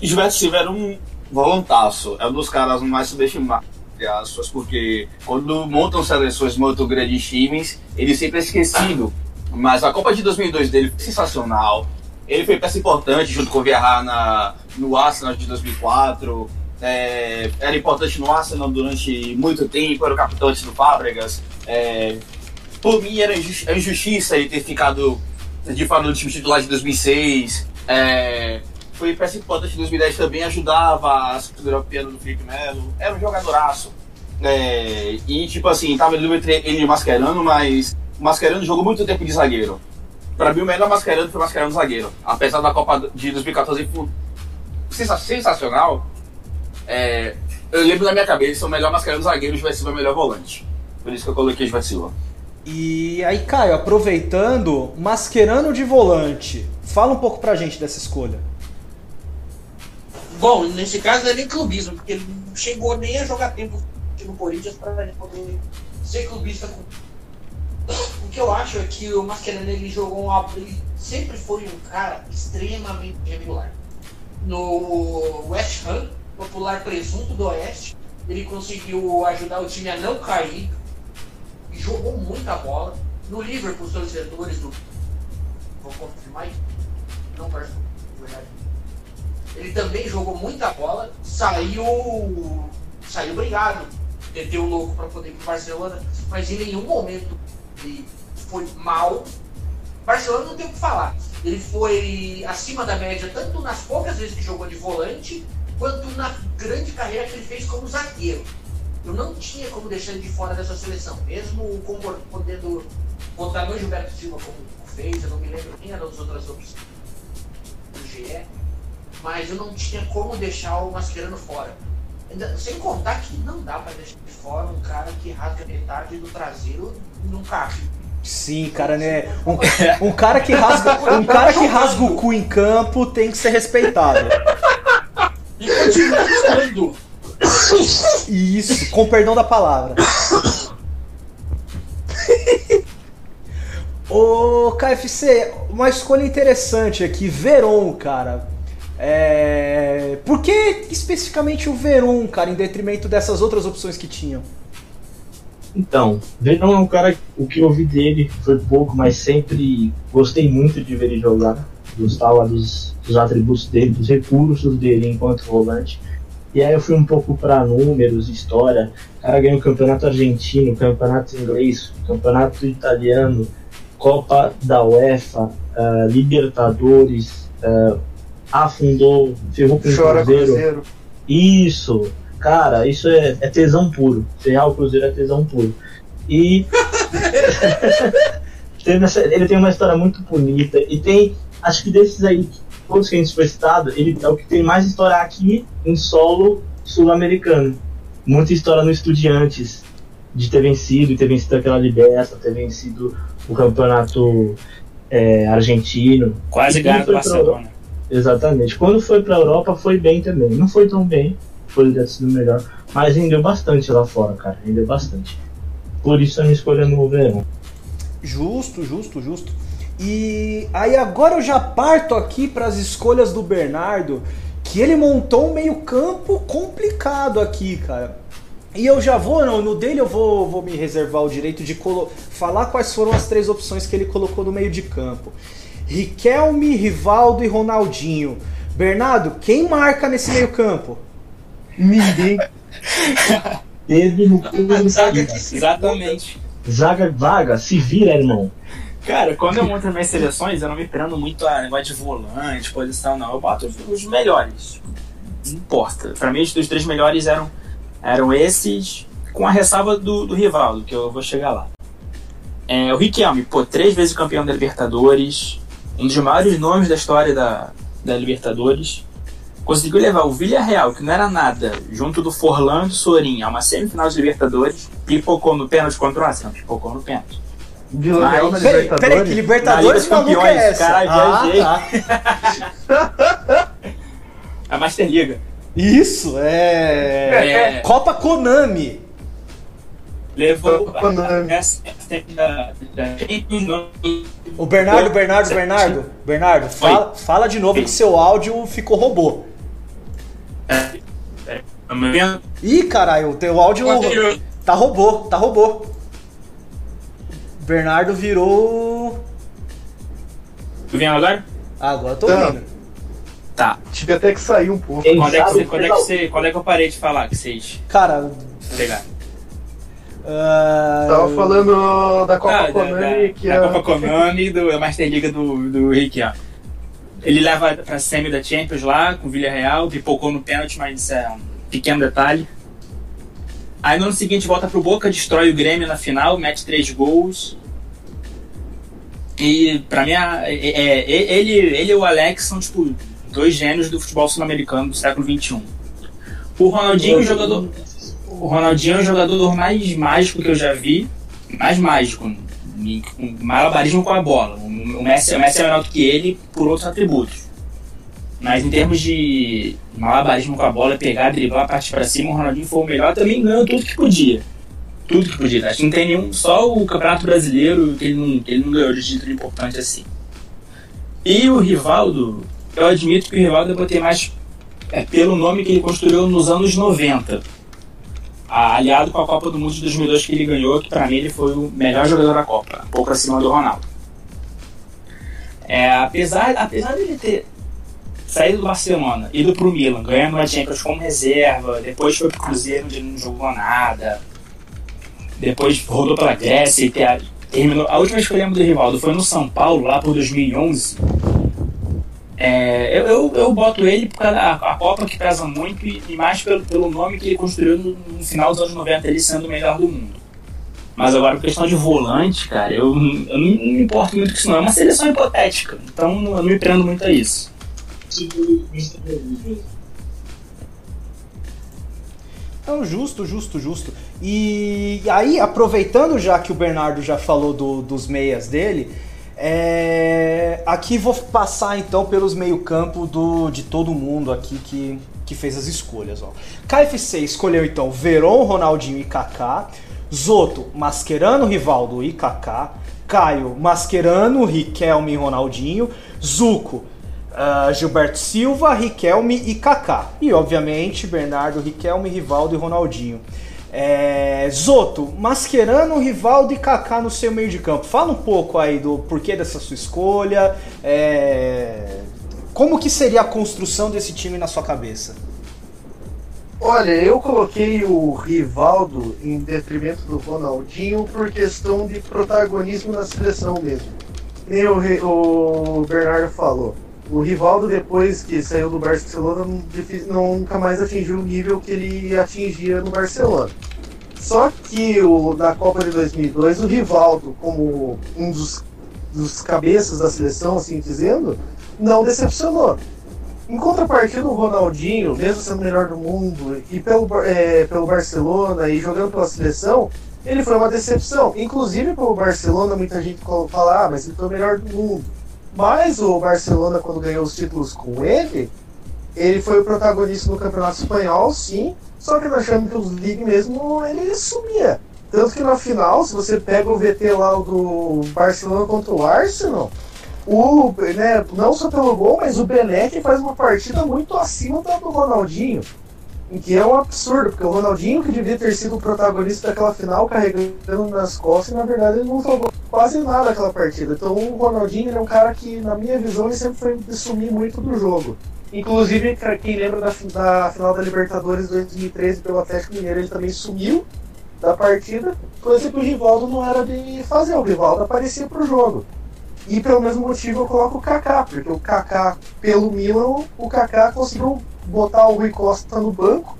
Gilberto Silva era um voluntaço, é um dos caras mais subestimados, entre aspas, porque quando montam seleções muito grandes times, ele sempre é esquecido. Mas a Copa de 2002 dele foi sensacional. Ele foi peça importante junto com o Vieira na, no Arsenal de 2004. É, era importante no Arsenal durante muito tempo, era o capitão antes do Fábregas. É, por mim era é injustiça ele ter ficado de fora do time titular de 2006. É, foi peça importante em 2010 também, ajudava a estrutura europeia do Felipe Melo. Era um jogadoraço. É, e tipo assim, tava ele e o Mascherano, mas o Mascherano jogou muito tempo de zagueiro. Pra mim, o melhor Mascherano foi o Mascherano zagueiro. Apesar da Copa de 2014 foi sensa- sensacional, é, eu lembro na minha cabeça o melhor Mascherano zagueiro o João Silva é o melhor volante. Por isso que eu coloquei o João Silva. E aí, Caio, aproveitando, Mascherano de volante. Fala um pouco pra gente dessa escolha. Bom, nesse caso não é nem clubismo, porque ele não chegou nem a jogar tempo no Corinthians para poder ser clubista. O que eu acho é que o Mascherano ele jogou um ele sempre foi um cara extremamente regular. No West Ham, popular presunto do Oeste, ele conseguiu ajudar o time a não cair jogou muita bola. No Liverpool, os torcedores do. Vou confirmar. Não parece verdade. Ele também jogou muita bola, saiu. saiu brigado, o louco para poder ir pro Barcelona, mas em nenhum momento ele foi mal. Barcelona não tem o que falar. Ele foi acima da média, tanto nas poucas vezes que jogou de volante, quanto na grande carreira que ele fez como zagueiro. Eu não tinha como deixar ele de fora dessa seleção, mesmo podendo votar no Gilberto Silva como fez, eu não me lembro quem eram as outras opções do GE, mas eu não tinha como deixar o Mascherano fora. Sem contar que não dá pra deixar de fora um cara que rasga metade do traseiro num carro. Sim, cara, né? Um, um cara que rasga, um cara que rasga o cu em campo tem que ser respeitado. E continua. Isso, com perdão da palavra. Ô, KFC, uma escolha interessante aqui, Veron, cara. É... Por que especificamente o Veron, cara, em detrimento dessas outras opções que tinham? Então, Verão é um cara, o que eu vi dele foi pouco, mas sempre gostei muito de ver ele jogar. Gostava dos, dos atributos dele, dos recursos dele enquanto volante. E aí eu fui um pouco para números, história. O cara ganhou o campeonato argentino, campeonato inglês, campeonato italiano, Copa da UEFA, ah, Libertadores, ah, afundou, ferrou com o Chora Cruzeiro. Cruzeiro. Isso, cara, isso é, é tesão puro. Ferrar o Cruzeiro é tesão puro. E ele tem uma história muito bonita. E tem, acho que desses aí, todos que a gente foi citado, ele é o que tem mais história aqui em solo sul-americano. Muita história no Estudiantes, de ter vencido, e ter vencido aquela liberta, ter vencido o campeonato é, argentino. Quase ganhou do Barcelona. Exatamente. Quando foi pra Europa foi bem também. Não foi tão bem, poderia ter sido melhor, mas rendeu bastante lá fora, cara. Rendeu bastante. Por isso a minha escolha no verão. Justo, justo, justo. E aí agora eu já parto aqui para as escolhas do Bernardo, que ele montou um meio-campo complicado aqui, cara. E eu já vou, no, no dele eu vou, vou me reservar o direito de falar quais foram as três opções que ele colocou no meio de campo. Riquelme, Rivaldo e Ronaldinho. Bernardo, quem marca nesse meio-campo? Ninguém. Teve no Zaga Exatamente. Zaga vaga, se vira, irmão. Cara, quando eu monto as minhas seleções, eu não me prendo muito a negócio de volante, posição, não. Eu boto os, melhores. Não importa. Pra mim, os dos três melhores eram, eram esses, com a ressalva do, do Rivaldo, que eu vou chegar lá. É, o Riquelme, pô, três vezes campeão da Libertadores, um dos maiores nomes da história da, da Libertadores. Conseguiu levar o Villarreal, que não era nada, junto do Forlan e do Sorin, a uma semifinal de Libertadores, pipocou no pênalti contra o Arsenal, pipocou no pênalti. Vila Real na Mas- Peraí, que Libertadores. Libertadores Na Liga dos maluca é Campeões, essa? caralho, ah, tá. A Master Liga. Isso, é. É. Copa Konami. Levou O Bernardo, Bernardo, Bernardo, Bernardo, fala, fala de novo que seu áudio ficou robô. Tá vendo? Ih, caralho, o teu áudio tá robô, tá robô. Bernardo virou. Tu vendo agora? Ah, agora eu tô Tá. ouvindo. Tá. Tive até que sair um pouco. Quando é, que você, quando, é que você, quando é que eu parei de falar que vocês Cara. pegaram? Ah, Tava falando da Copa Ah, da, Konami, da, que da é. Copa Konami do, da Master Liga do, do Rick, ó. Ele leva pra semi da Champions lá, com o Villarreal, pipocou no pênalti, mas isso é um pequeno detalhe. Aí no ano seguinte volta pro Boca, destrói o Grêmio na final, mete três gols. E pra mim, é, é, ele, ele e o Alex são tipo dois gênios do futebol sul-americano do século XXI. O Ronaldinho, o jogador, o Ronaldinho é o jogador mais mágico que eu já vi, mais mágico, com malabarismo com a bola. O Messi, o Messi é menor do que ele por outros atributos. Mas em termos de malabarismo com a bola, pegar, driblar, partir para cima, o Ronaldinho foi o melhor, também ganhou tudo que podia. Tudo que podia. Acho que não tem nenhum. Só o Campeonato Brasileiro que ele não, que ele não ganhou de título importante assim. E o Rivaldo, eu admito que o Rivaldo eu botei mais é, pelo nome que ele construiu nos anos 90. Aliado com a Copa do Mundo de 2002 que ele ganhou, que para mim ele foi o melhor jogador da Copa, pouco acima do Ronaldo. É, apesar, apesar dele ter saído do Barcelona, ido pro Milan, ganhando uma Champions como reserva, depois foi pro Cruzeiro onde ele não jogou nada, depois rodou pela Grécia e ter, terminou. A última lembro do Rivaldo foi no São Paulo, lá por 2011. É, eu, eu, eu, boto ele por causa da a Copa que pesa muito e, e, mais pelo, pelo nome que ele construiu no, no, final dos anos 90, ele sendo o melhor do mundo. Mas agora, questão de volante, cara, eu, eu não, me importo muito com isso, não. É uma seleção hipotética, então eu não me prendo muito a isso. Não, justo, justo, justo. E aí, aproveitando já que o Bernardo já falou do, dos meias dele, é, aqui vou passar então pelos meio-campo de todo mundo aqui que, que fez as escolhas. Ó. KFC escolheu então Veron, Ronaldinho e Kaká. Zoto, Mascherano, Rivaldo e Kaká. Caio, Mascherano, Riquelme e Ronaldinho. Zuco, uh, Gilberto Silva, Riquelme e Kaká. E obviamente Bernardo, Riquelme, Rivaldo e Ronaldinho. É, Zoto, Mascherano, Rivaldo e Kaká no seu meio de campo. Fala um pouco aí do porquê dessa sua escolha. É, como que seria a construção desse time na sua cabeça? Olha, eu coloquei o Rivaldo em detrimento do Ronaldinho por questão de protagonismo na seleção mesmo. Nem o, o Bernardo falou. O Rivaldo, depois que saiu do Barcelona, nunca mais atingiu o nível que ele atingia no Barcelona. Só que o, na Copa de 2002, o Rivaldo, como um dos, dos cabeças da seleção, assim dizendo, não decepcionou. Em contrapartida, o Ronaldinho, mesmo sendo o melhor do mundo, e pelo, é, pelo Barcelona e jogando pela seleção, ele foi uma decepção. Inclusive, pelo Barcelona, muita gente fala, ah, mas ele foi o melhor do mundo. Mas o Barcelona, quando ganhou os títulos com ele, ele foi o protagonista no Campeonato Espanhol, sim, só que na Champions League mesmo ele sumia. Tanto que na final, se você pega o VT lá do Barcelona contra o Arsenal, o, né, não só pelo gol, mas o Benek faz uma partida muito acima do Ronaldinho. Que é um absurdo, porque o Ronaldinho, que devia ter sido o protagonista daquela final, carregando nas costas, e na verdade ele não jogou quase nada aquela partida. Então o Ronaldinho é um cara que, na minha visão, ele sempre foi de sumir muito do jogo. Inclusive, quem lembra da, da final da Libertadores 2013 pelo Atlético Mineiro, ele também sumiu da partida, coisa que o Rivaldo não era de fazer, o Rivaldo aparecia pro jogo. E pelo mesmo motivo eu coloco o Kaká, porque o Kaká, pelo Milan, o Kaká conseguiu botar o Rui Costa no banco,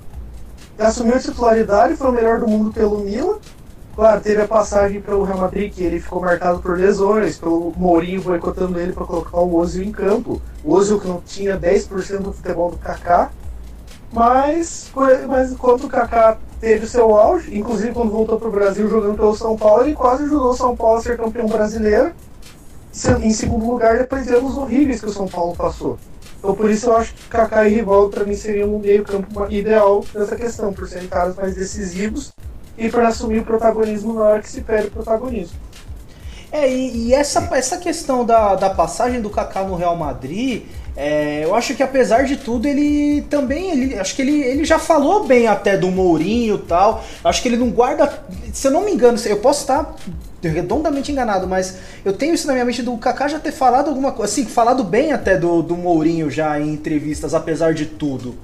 assumiu a titularidade, foi o melhor do mundo pelo Milan. Claro, teve a passagem pelo Real Madrid, que ele ficou marcado por lesões, pelo Mourinho boicotando ele para colocar o Ozil em campo. O Ozil que não tinha 10% do futebol do Kaká. Mas, mas enquanto o Kaká teve o seu auge, inclusive quando voltou para o Brasil jogando pelo São Paulo, ele quase ajudou o São Paulo a ser campeão brasileiro. Em segundo lugar, depois de anos horríveis que o São Paulo passou. Então por isso eu acho que Kaká e Rivaldo para mim seriam um meio campo ideal nessa questão, por serem caras mais decisivos e para assumir o protagonismo na hora que se pede o protagonismo. É, e, e, essa, essa questão da, da passagem do Kaká no Real Madrid, é, eu acho que apesar de tudo, ele também, ele, acho que ele, ele já falou bem até do Mourinho e tal. Acho que ele não guarda, se eu não me engano, eu posso estar redondamente enganado, mas eu tenho isso na minha mente do Kaká já ter falado alguma coisa, assim, falado bem até do, do Mourinho já em entrevistas, apesar de tudo.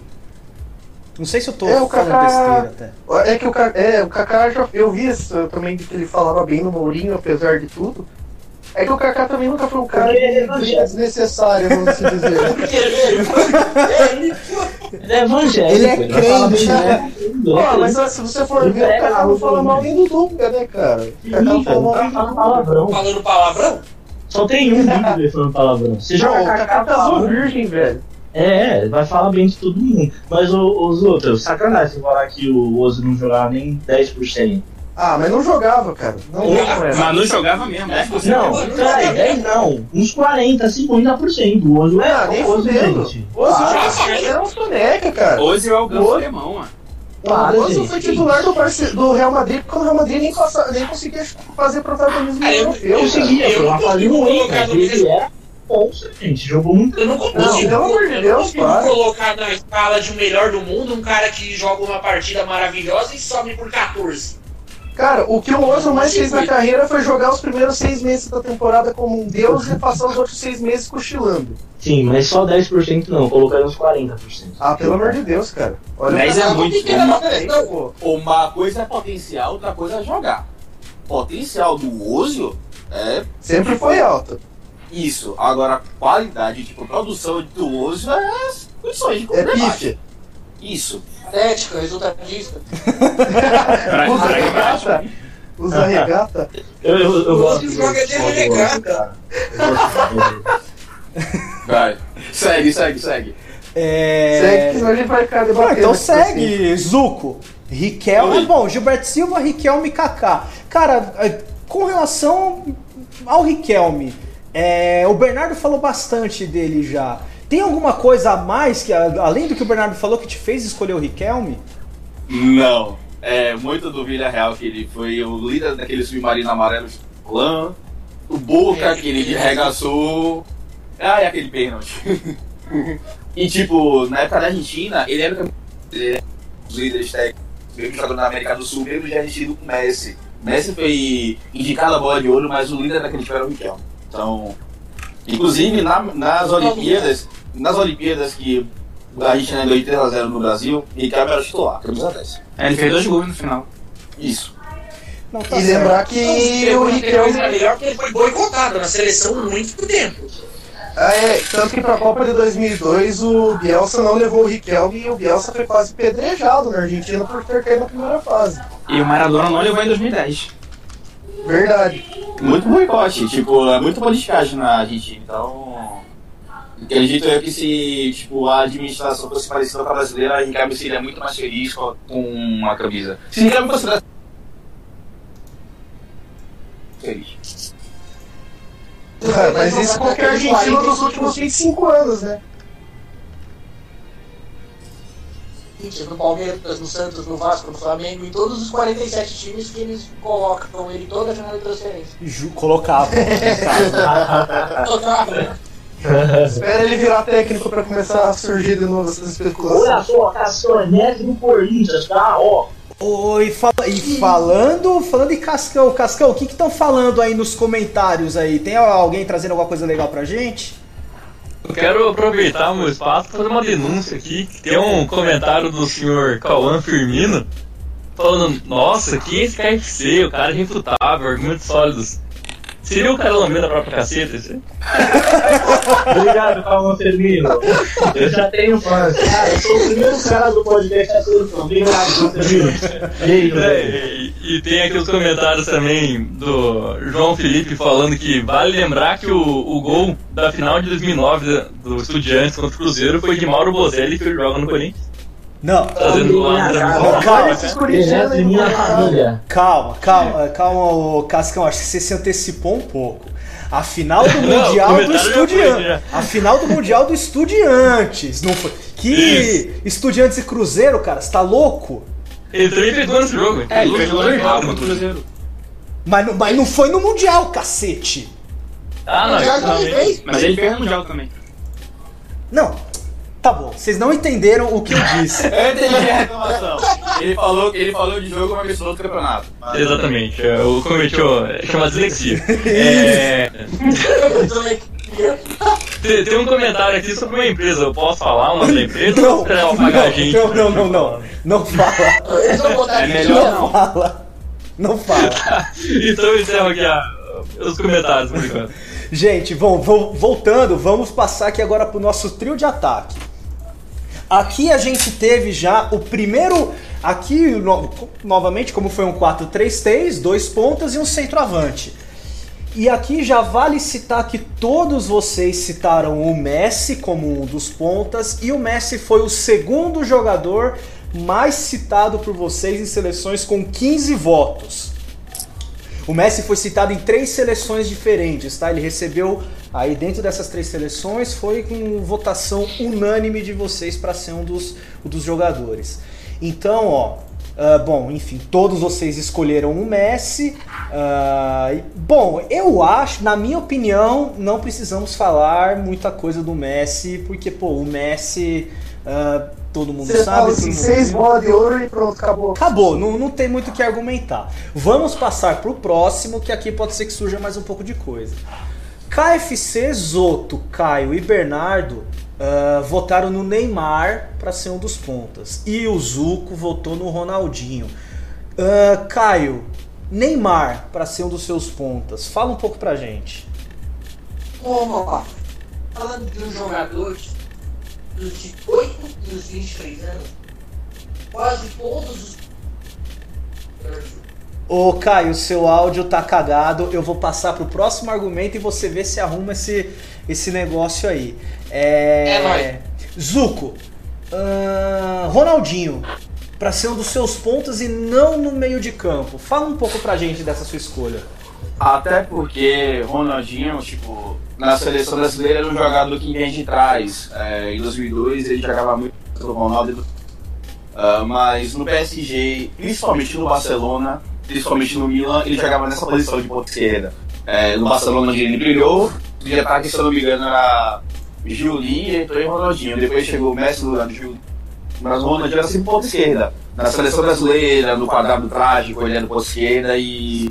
Não sei se eu tô é, falando Kaká, besteira até. É que o Kaká, é, o Kaká já, eu vi isso também que ele falava bem no Mourinho, apesar de tudo. É que o Kaká também nunca foi um cara de briga desnecessária, vamos assim dizer. Ele é evangélico. Ele é crente, né? do- Pô, mas se você for ver, o cara não fala mal nem do Dunga, né, cara? O não fala mal nem do palavrão. Falando palavrão? Só tem um vídeo dele falando palavrão. Joga o Kaká Kaká casou falando. virgem, velho. É, vai falar bem de todo mundo. Mas os outros, sacanagem falar que o Ozo não jogava nem 10%. Ah, mas não jogava, cara. Não essa. Mas não jogava mesmo, né? Não, cara, 10 não. Uns 40, 50%. O Ozo é Ah, nem o fudendo. gente. O Ozo Ah, era um soneca, cara. Hoje é o Ganso Alemão, mano. Para, o gente. foi titular do, do Real Madrid quando o Real Madrid nem, passa- nem conseguia fazer protagonismo Cara, eu- europeu. Eu conseguia, Eu não colocar mas no ele mesmo- era bom, gente. Jogou muito. Eu não consigo, Não, pelo amor de eu Deus, não para. colocar na escala de melhor do mundo um cara que joga uma partida maravilhosa e sobe por 14. Cara, o que o Ozo mais fez na carreira foi jogar os primeiros seis meses da temporada como um deus e passar os outros seis meses cochilando. Sim, mas só 10% não, colocaram uns 40%. Ah, pelo amor de Deus, cara. Olha o é muito, que era né? diferente, Não. pô. Uma coisa é potencial, outra coisa é jogar. Potencial do Ozio é Sempre foi alta. isso. Agora, qualidade, tipo, produção do Ozio é condições de É pife. Isso. Atlética, resultadista. Pra- Usa regata. Usa regata. Eu, eu, eu gosto joga de regata. Vai. Segue, segue, segue. É... Segue, que senão a gente vai ficar Ah, debatendo. então pra sempre. segue, Zuco. Riquelme. Oi. Bom, Gilberto Silva, Riquelme e Kaká. Cara, é, com relação ao Riquelme, é, o Bernardo falou bastante dele já. Tem alguma coisa a mais, que além do que o Bernardo falou, que te fez escolher o Riquelme? Não. É muito do Vila Real que ele foi o líder daquele submarino amarelo clã. O Boca que ele arregaçou. Ah, e aquele pênalti. e tipo, na época da Argentina, ele era o campeão- ele era um dos líderes técnicos, mesmo jogando na América do Sul, mesmo já argentino com o Messi. Messi foi indicado a bola de ouro, mas o líder daquele time era o Riquelme. Então, inclusive na- nas Olimpíadas, nas Olimpíadas que a Argentina ganhou 3x0 no Brasil, Riquelme era titular, camisa 10. É, ele fez dois gols no final. Isso. Não, tá E certo. lembrar que o Riquelme é melhor porque ele foi boicotado na seleção há muito tempo. Ah, é, tanto que pra Copa de 2002 o Bielsa não levou o Riquelme e o Bielsa foi quase pedrejado na Argentina por ter caído na primeira fase. E o Maradona não levou em 2010. Verdade. Muito boicote, tipo, é muito politicagem na Argentina, então. Acredito eu que se tipo, a administração fosse parecida com a brasileira, a Ricardo seria muito mais feliz com com a camisa. Se Ricardo fosse brasileiro. Feliz. Ah, mas isso qualquer argentino dos últimos 25 anos, né? No Palmeiras, no Santos, no Vasco, no Flamengo, em todos os 47 times que eles colocam ele toda a janela de transferência. Ju- colocava. Colocava. Espera ele virar técnico pra começar a surgir de novo essas especulações. Olha só, a castanhete do Corinthians, tá? Ó. Oi, fala- e falando, falando em Cascão, Cascão, o que estão falando aí nos comentários aí? Tem alguém trazendo alguma coisa legal pra gente? Eu quero aproveitar o meu espaço para fazer uma denúncia aqui. Tem um comentário do senhor Cauã Firmino falando: Nossa, que esse KFC? O cara é irrefutável, argumentos sólidos. Seria o cara lambendo da própria caceta? Esse? Obrigado, Calma Firmino. Eu já tenho fãs. Cara, eu sou o primeiro cara do podcast a fã. Obrigado, Calma Firmino. É, velho. e, e tem aqui os comentários também do João Felipe falando que vale lembrar que o, o gol da final de 2009 do Estudiantes contra o Cruzeiro foi de Mauro Bozelli que joga no Corinthians. Não, Calma, calma. esses corintianos calma, calma, calma, ô, Cascão, acho que você se antecipou um pouco. A final do Não, Mundial o do foi, Estudiantes. já. A final do Mundial do Estudiantes. Não foi. Que Estudiantes e Cruzeiro, cara, você tá louco? Ele também nesse jogo. hein? É, ele dois errado no o Cruzeiro. Mas, não- mas não foi no Mundial, cacete. Ah, não. Mas ele fez no Mundial também. Não, tá bom, vocês não entenderam o que eu disse. Eu entendi a reclamação. Ele falou, ele falou de jogo, pensou no outro campeonato. Mas- Exatamente, cometi o. chama dislexia. É, tem, tem um comentário aqui sobre uma empresa. Eu posso falar o nome da empresa ou Não, ela pagar a gente? não, não, não, não. Não fala, É melhor não não. fala. Não fala. então eu encerro aqui a- os comentários por enquanto. Gente, bom, vo- voltando, vamos passar aqui agora pro nosso trio de ataque. Aqui a gente teve já o primeiro. Aqui, no- novamente, como foi um 4-3-3, dois pontas e um centroavante. E aqui já vale citar que todos vocês citaram o Messi como um dos pontas, e o Messi foi o segundo jogador mais citado por vocês em seleções com 15 votos. O Messi foi citado em três seleções diferentes, tá? Ele recebeu aí dentro dessas três seleções foi com votação unânime de vocês para ser um dos, um dos jogadores. Então, ó, ah, bom, enfim, todos vocês escolheram o Messi. E- bom, eu acho, na minha opinião, não precisamos falar muita coisa do Messi, porque pô, o Messi, ah, todo mundo Você sabe. fala assim, seis bolas de ouro e pronto, acabou. Acabou, não, não tem muito o que argumentar. Vamos passar pro próximo, que aqui pode ser que surja mais um pouco de coisa. KFC, Zoto, Caio e Bernardo ah, votaram no Neymar para ser um dos pontas. E o Zuco votou no Ronaldinho. Ah, Caio, Neymar para ser um dos seus pontas. Fala um pouco pra gente. Vamos lá. Falando de um jogador dos 18 e os 23 anos, quase todos os. Ô Caio, seu áudio tá cagado. Eu vou passar pro próximo argumento e você vê se arruma esse, esse negócio aí. É. É nóis. Zuco, ahn, Ronaldinho, pra ser um dos seus pontos e não no meio de campo. Fala um pouco pra gente dessa sua escolha. Até porque Ronaldinho, tipo, na seleção brasileira era um jogador que vem de trás. É, em 2002 ele jogava muito com o Ronaldo. Ah, mas no PSG, principalmente no Barcelona, principalmente no Milan, ele jogava nessa posição de ponta esquerda. É, no Barcelona onde ele brilhou, de ataque, se eu não me engano, era Giuli, entrou em Ronaldinho. Depois chegou o Messi no lugar do Giuli. Mas o Ronaldinho era sempre ponta esquerda. Na seleção brasileira, no quadrado trágico, ele era ponta esquerda e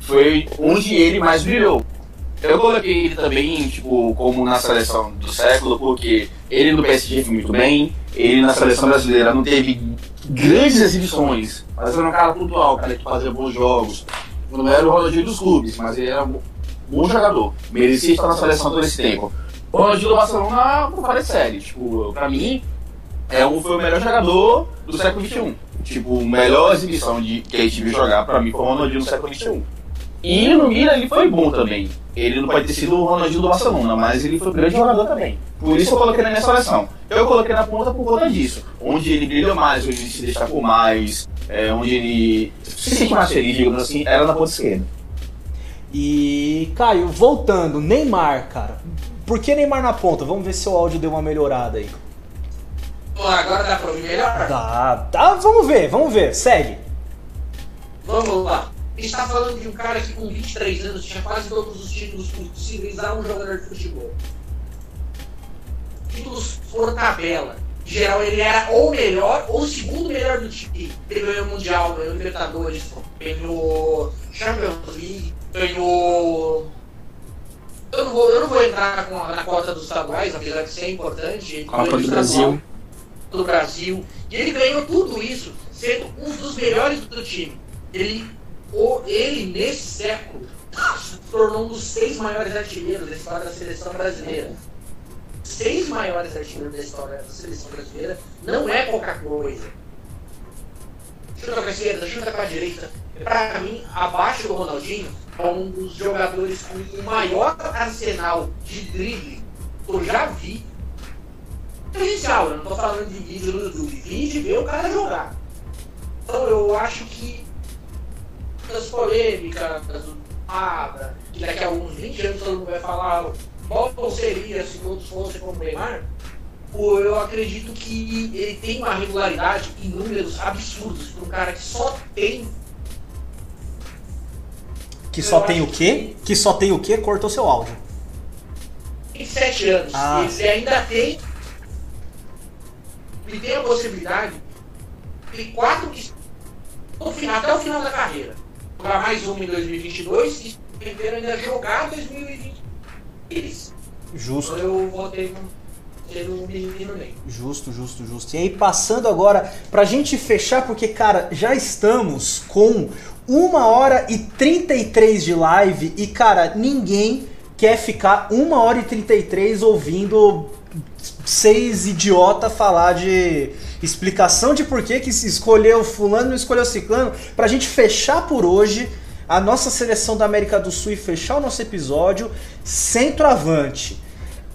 foi onde ele mais brilhou. Eu coloquei ele também, tipo, como na seleção do século, porque ele no PSG foi muito bem, ele na seleção brasileira não teve grandes exibições, mas era um cara pontual, um cara que fazia bons jogos. Não era o Ronaldinho dos clubes, mas ele era um bom jogador. Merecia estar na seleção todo esse tempo. O Ronaldinho do Barcelona, não fala de série. Tipo, pra mim, é um, foi o melhor jogador do século XXI. Tipo, a melhor exibição de, que a gente viu jogar, pra mim, foi o Ronaldinho do século XXI. E no Milan ele foi bom também. Ele não pode ter sido o Ronaldinho do Barcelona, mas ele foi um grande jogador também. Por isso eu coloquei na minha seleção. Eu coloquei na ponta por conta disso. Onde ele brilhou mais, onde ele se destacou mais, é, onde ele se sente mais feliz, digamos assim, era na ponta esquerda. E Caio, voltando, Neymar, cara. Por que Neymar na ponta? Vamos ver se o áudio deu uma melhorada aí. Agora dá pra ouvir melhor? Tá, tá, vamos ver, vamos ver, segue. Vamos lá. A gente tá falando de um cara que com 23 anos tinha quase todos os títulos possíveis a um jogador de futebol. Títulos por tabela. Em geral, ele era ou melhor ou o segundo melhor do time. Ele ganhou o Mundial, ganhou o Libertadores, ganhou Champions League, ganhou. Eu não vou, eu não vou entrar com a- na cota dos estaduais, apesar de ser importante. Copa do Brasil. do Brasil. E ele ganhou tudo isso sendo um dos melhores do time. Ele, o, ele nesse século, tornou um dos seis maiores artilheiros da história da seleção brasileira. Seis maiores artilheiros da história da seleção brasileira não é pouca coisa. Chuta com a esquerda, chuta com a direita. Pra mim, abaixo do Ronaldinho, é um dos jogadores com o maior arsenal de drible que eu já vi presencial, eu não tô falando de vídeo no YouTube, vim de ver o cara jogar. Então eu acho que as polêmicas, o Abra, que daqui a uns 20 anos todo mundo vai falar qual seria se todos fossem como Neymar, eu acredito que ele tem uma regularidade em números absurdos para um cara que só tem Que só tem o quê? Que só tem o quê? Cortou seu áudio. 27 anos. Ah. Ele ainda tem. Ele tem a possibilidade de quatro que final, até o final da carreira. Jogar mais uma em 2022 e primeiro ainda jogar em 2023. Justo. Então eu votei no um. Justo, justo, justo. E aí, passando agora, pra gente fechar, porque, cara, já estamos com uma hora e 33 de live e, cara, ninguém quer ficar uma hora e 33 ouvindo seis idiota falar de explicação de por que que se escolheu fulano e não escolheu ciclano, pra gente fechar por hoje a nossa seleção da América do Sul e fechar o nosso episódio, centroavante.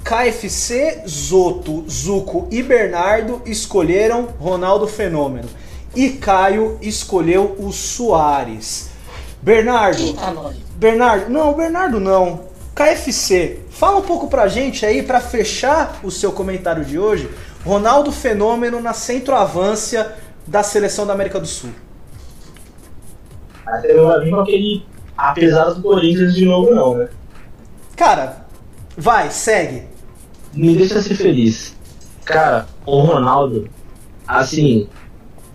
KFC, Zoto, Zuco e Bernardo escolheram Ronaldo Fenômeno. E Caio escolheu o Soares. Bernardo, Bernardo, não, Bernardo não. KFC, fala um pouco pra gente aí, pra fechar o seu comentário de hoje, Ronaldo Fenômeno na centroavância da seleção da América do Sul. Até não vai vir com aquele. Apesar do Corinthians de novo, não, né? Cara, vai, segue. Me deixa ser feliz. Cara, o Ronaldo, assim,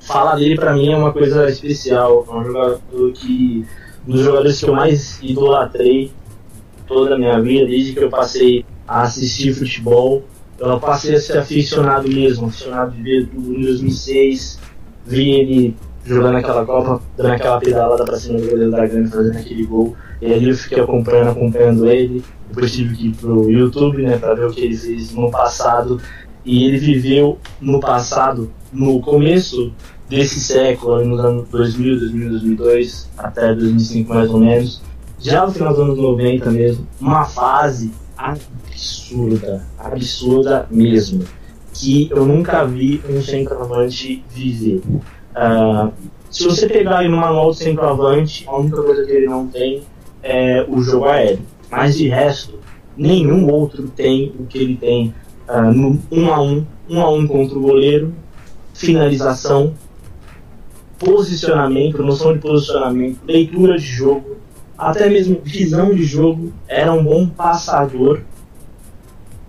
falar dele pra mim é uma coisa especial. É um jogador que. Um dos jogadores que eu mais idolatrei toda a minha vida, desde que eu passei a assistir futebol. Eu passei a ser aficionado mesmo, aficionado de ver tudo em 2006. Vi ele jogando aquela Copa, dando aquela pedalada pra cima do goleiro da Grande, fazendo aquele gol. E ali eu fiquei acompanhando, acompanhando ele. Depois tive que ir pro YouTube, né, pra ver o que ele fez no passado. E ele viveu no passado, no começo desse século, nos anos 2000, 2000, 2002, até 2005 mais ou menos. Já no final dos anos 90 mesmo, uma fase absurda, absurda mesmo, que eu nunca vi um centroavante viver. Uh, se você pegar aí no manual do centroavante, a única coisa que ele não tem é o jogo aéreo. Mas de resto, nenhum outro tem o que ele tem uh, no 1 um a 1 um, 1 um a 1 um contra o goleiro, finalização, posicionamento, noção de posicionamento, leitura de jogo, até mesmo visão de jogo, era um bom passador,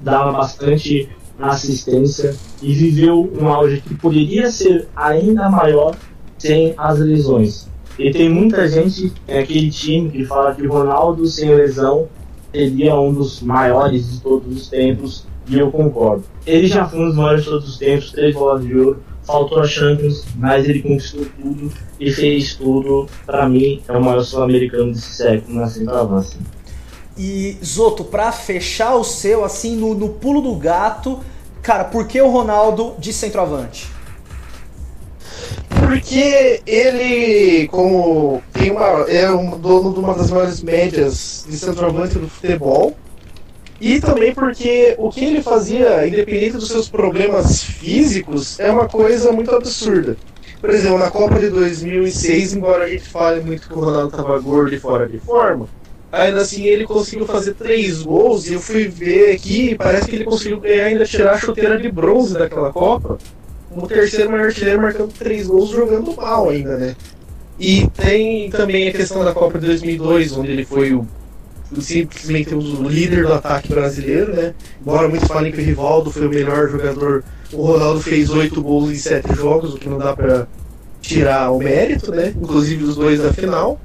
dava bastante assistência e viveu um auge que poderia ser ainda maior sem as lesões. E tem muita gente naquele time que fala que Ronaldo sem lesão seria um dos maiores de todos os tempos, e eu concordo. Ele já foi um dos maiores de todos os tempos, três bolas de ouro, faltou a Champions, mas ele conquistou tudo e fez tudo. Para mim, é o maior sul-americano desse século na centroavância. E Zoto, pra fechar o seu, assim, no, no pulo do gato, cara, por que o Ronaldo de centroavante? Porque ele, como tem uma, é um dono de uma das maiores médias de centroavante do futebol, e também porque o que ele fazia, independente dos seus problemas físicos, é uma coisa muito absurda. Por exemplo, na Copa de 2006, embora a gente fale muito que o Ronaldo estava gordo e fora de forma, ainda assim ele conseguiu fazer três gols e eu fui ver aqui parece que ele conseguiu ganhar ainda tirar a chuteira de bronze daquela Copa. O terceiro maior artilheiro marcando três gols jogando mal ainda, né? E tem também a questão da Copa de 2002, onde ele foi o simplesmente o líder do ataque brasileiro, né? Embora muitos falem que o Rivaldo foi o melhor jogador, o Ronaldo fez oito gols em sete jogos, o que não dá para tirar o mérito, né? Inclusive os dois da final.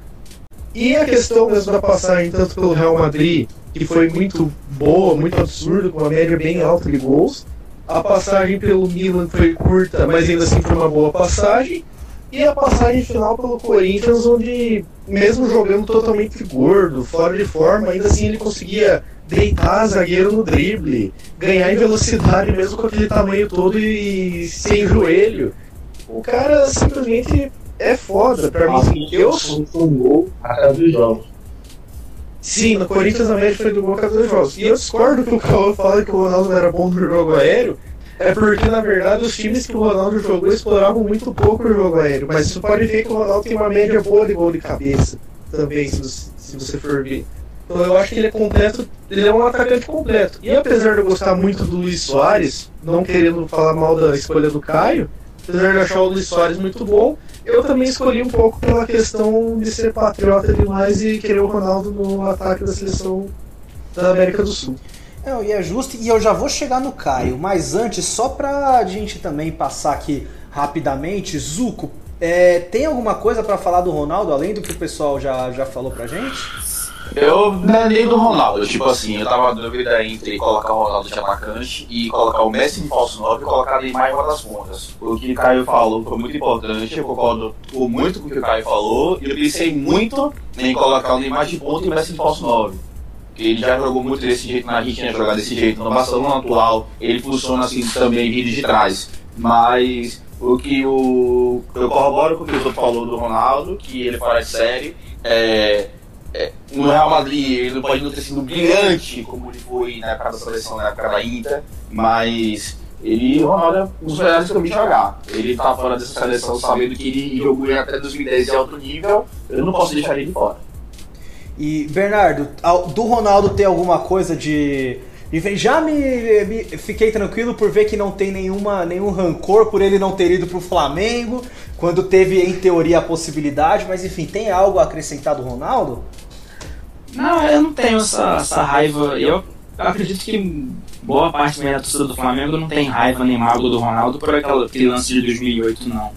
E a questão mesmo da passagem tanto pelo Real Madrid, que foi muito boa, muito absurda, com uma média bem alta de gols. A passagem pelo Milan foi curta, mas ainda assim foi uma boa passagem. E a passagem final pelo Corinthians, onde, mesmo jogando totalmente gordo, fora de forma, ainda assim ele conseguia deitar zagueiro no drible, ganhar em velocidade mesmo com aquele tamanho todo e sem joelho. O cara simplesmente é foda. Pra mim, assim, eu sou. um gol a cada dois jogos. Sim, no Corinthians a média foi do gol a cada dois jogos. E eu discordo que o Cauã fala que o Ronaldo era bom no jogo aéreo. É porque, na verdade, os times que o Ronaldo jogou exploravam muito pouco o jogo aéreo. Mas você pode ver que o Ronaldo tem uma média boa de gol de cabeça também, se você, se você for ver. Então eu acho que ele é completo, ele é um atacante completo. E apesar de eu gostar muito do Luiz Soares, não querendo falar mal da escolha do Caio, apesar de achar o Luiz Soares muito bom, eu também escolhi um pouco pela questão de ser patriota demais e querer o Ronaldo no ataque da seleção da América do Sul. Não, e é justo, e eu já vou chegar no Caio, mas antes, só pra gente também passar aqui rapidamente, Zuco, é, tem alguma coisa para falar do Ronaldo, além do que o pessoal já, já falou pra gente? Eu nem do Ronaldo, tipo assim, eu tava na dúvida entre colocar o Ronaldo de atacante e colocar o Messi em falso 9 e colocar o Neymar em uma das pontas. O que o Caio falou foi muito importante, eu concordo muito com o que o Caio falou, e eu pensei muito em colocar o Neymar de ponta e o Messi em falso 9. Ele já jogou muito desse jeito na Argentina, jogar desse jeito. No Barcelona atual, ele funciona assim também, vindo de trás. Mas o que o. Eu corroboro com o que o Zoto falou do Ronaldo, que ele de série. É, é, no Real Madrid ele não pode não ter sido brilhante como ele foi na época da seleção, na época da Inter, mas ele, Ronaldo dos melhores que eu vi jogar. Ele tá fora dessa seleção sabendo que ele jogou até 2010 de alto nível, eu não posso deixar ele fora. E, Bernardo, do Ronaldo ter alguma coisa de. de- Já me, me- fiquei tranquilo por ver que não tem nenhuma, nenhum rancor por ele não ter ido pro Flamengo, quando teve em teoria a possibilidade, mas enfim, tem algo a acrescentar do Ronaldo? Não, eu não tenho essa, essa raiva. Eu acredito que boa parte da torcida do Flamengo não tem raiva nem mágoa do Ronaldo por aquela, aquele lance de 2008, não.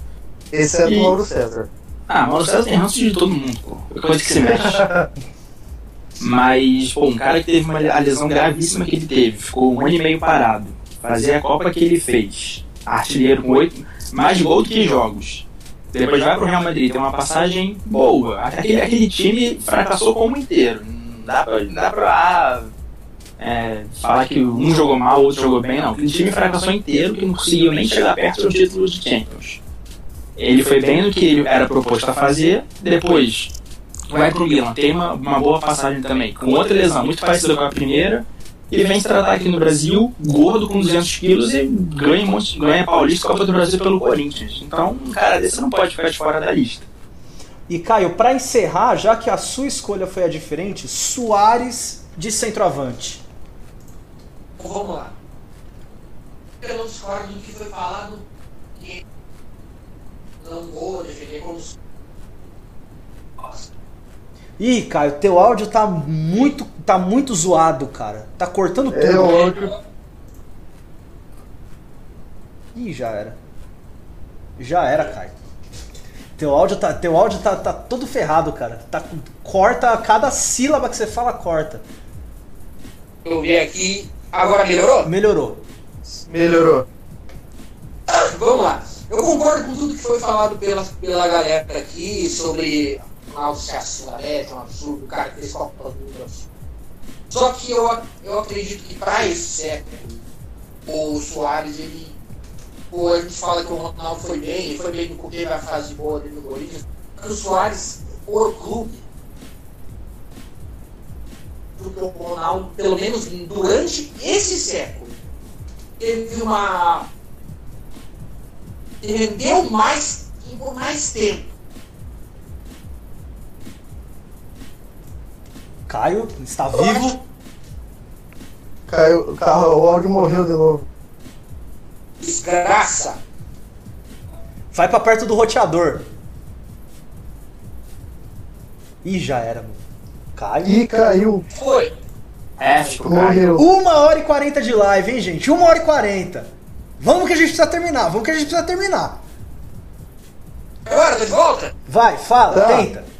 Esse é do E- Mauro César. Ah, Mauro César tem ranço de todo mundo, pô. É coisa que se mexe. Mas, pô, um cara que teve uma, a lesão gravíssima que ele teve, ficou um ano e meio parado. Fazer a Copa que ele fez. Artilheiro com oito, mais gol do que jogos. Depois vai pro Real Madrid, tem uma passagem boa. Aquele, aquele time fracassou como inteiro. Não dá pra, não dá pra é, falar que um jogou mal, o outro jogou bem, não. Aquele time fracassou inteiro que não conseguiu nem chegar perto do título de Champions. Ele foi bem no que ele era proposto a fazer, depois vai pro Milan, tem uma, uma boa passagem também, com outra lesão muito parecida com a primeira, ele vem se tratar aqui no Brasil, gordo com 200 quilos e ganha, um monte- ganha Paulista e Copa do Brasil pelo Corinthians. Então, um cara desse não pode ficar de fora da lista. E Caio, pra encerrar, já que a sua escolha foi a diferente, Soares de centroavante. Vamos lá. Eu não discordo do que foi falado. Que não vou defender como. Ih, Caio, teu áudio tá muito, tá muito zoado, cara. Tá cortando tudo. É o áudio. Ih, já era. Já era, Caio. Teu áudio tá, teu áudio tá, tá todo ferrado, cara. Tá, corta cada sílaba que você fala, corta. Eu vi aqui. Agora melhorou? Melhorou. Melhorou. Vamos lá. Eu concordo com tudo que foi falado pela, pela galera aqui sobre o Ronaldo ser Suarez, é um absurdo, o cara que fez Copa do Mundo. é um absurdo. Só que eu, eu acredito que para esse século, o Soares, ele. Pô, a gente fala que o Ronaldo foi bem, ele foi bem no teve a fase boa dele no Corinthians. O Soares, o clube, porque o Ronaldo, pelo menos durante esse século, teve uma rendeu mais por mais tempo. Caio, está vivo. Caiu, o o áudio morreu de novo. Desgraça. Vai pra perto do roteador. Ih, já era, mano. Caio. E caiu. Foi. É. Morreu. Uma hora e 40 de live, hein, gente? Uma hora e 40. Vamos que a gente precisa terminar. Vamos que a gente precisa terminar. Agora, tô de volta? Vai, fala, Tá. tenta.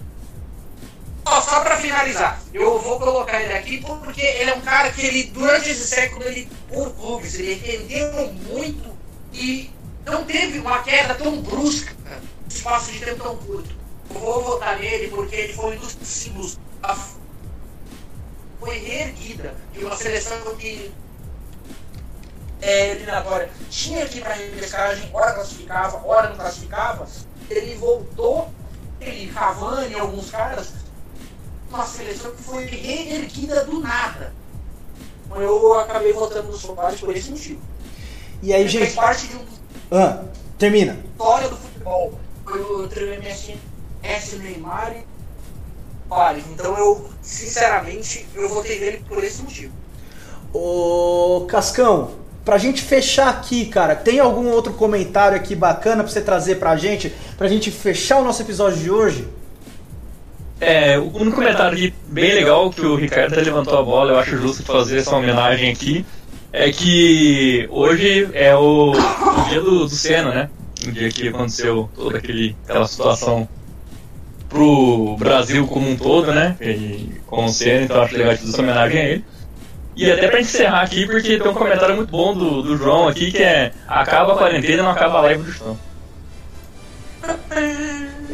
Ó, só pra finalizar, eu vou colocar ele aqui porque ele é um cara que ele, durante esse século, ele, por clubes, ele rendeu muito e não teve uma queda tão brusca no espaço de tempo tão curto. Eu vou votar nele porque ele foi um dos símbolos da foi reerguida de uma seleção que é, eliminatória tinha que ir para repescagem, hora classificava, hora não classificava. Ele voltou, ele, Cavani, alguns caras, uma seleção que foi reerguida do nada. Então, Eu acabei votando no Soares por esse motivo. E aí, Ele fez gente. parte de uma Ah, termina. história do futebol. Foi o trio MS, S Neymar e Soares. Então eu, sinceramente, eu votei nele por esse motivo. Ô, Cascão, pra gente fechar aqui, cara, tem algum outro comentário aqui bacana pra você trazer pra gente? Pra gente fechar o nosso episódio de hoje? É, um comentário aqui bem legal que o Ricardo levantou a bola, eu acho justo fazer essa homenagem aqui. É que hoje é o, o dia do, do Senna, né? O dia que aconteceu toda aquele, aquela situação pro Brasil como um todo, né? E, com o Senna, então acho legal fazer essa homenagem a ele. E até pra encerrar aqui, porque tem um comentário muito bom do, do João aqui que é acaba a quarentena não acaba a live do chão.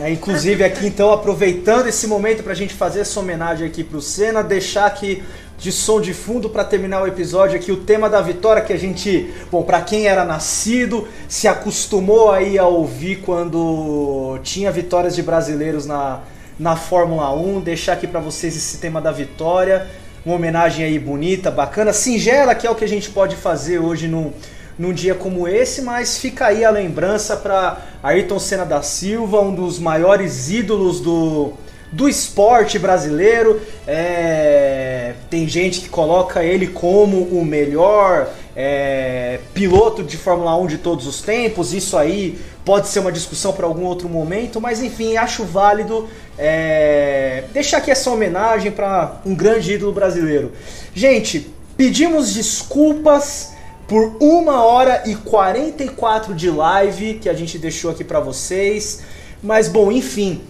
É, inclusive aqui então aproveitando esse momento para a gente fazer essa homenagem aqui para o Senna, deixar aqui de som de fundo para terminar o episódio aqui o tema da vitória que a gente, bom, para quem era nascido, se acostumou aí a ouvir quando tinha vitórias de brasileiros na, na Fórmula 1, deixar aqui para vocês esse tema da vitória, uma homenagem aí bonita, bacana, singela, que é o que a gente pode fazer hoje no num dia como esse, mas fica aí a lembrança para Ayrton Senna da Silva, um dos maiores ídolos do, do esporte brasileiro. É, tem gente que coloca ele como o melhor é, piloto de Fórmula 1 de todos os tempos. Isso aí pode ser uma discussão para algum outro momento, mas enfim, acho válido é, deixar aqui essa homenagem para um grande ídolo brasileiro. Gente, pedimos desculpas por uma hora e 44 de live que a gente deixou aqui para vocês. Mas bom, enfim,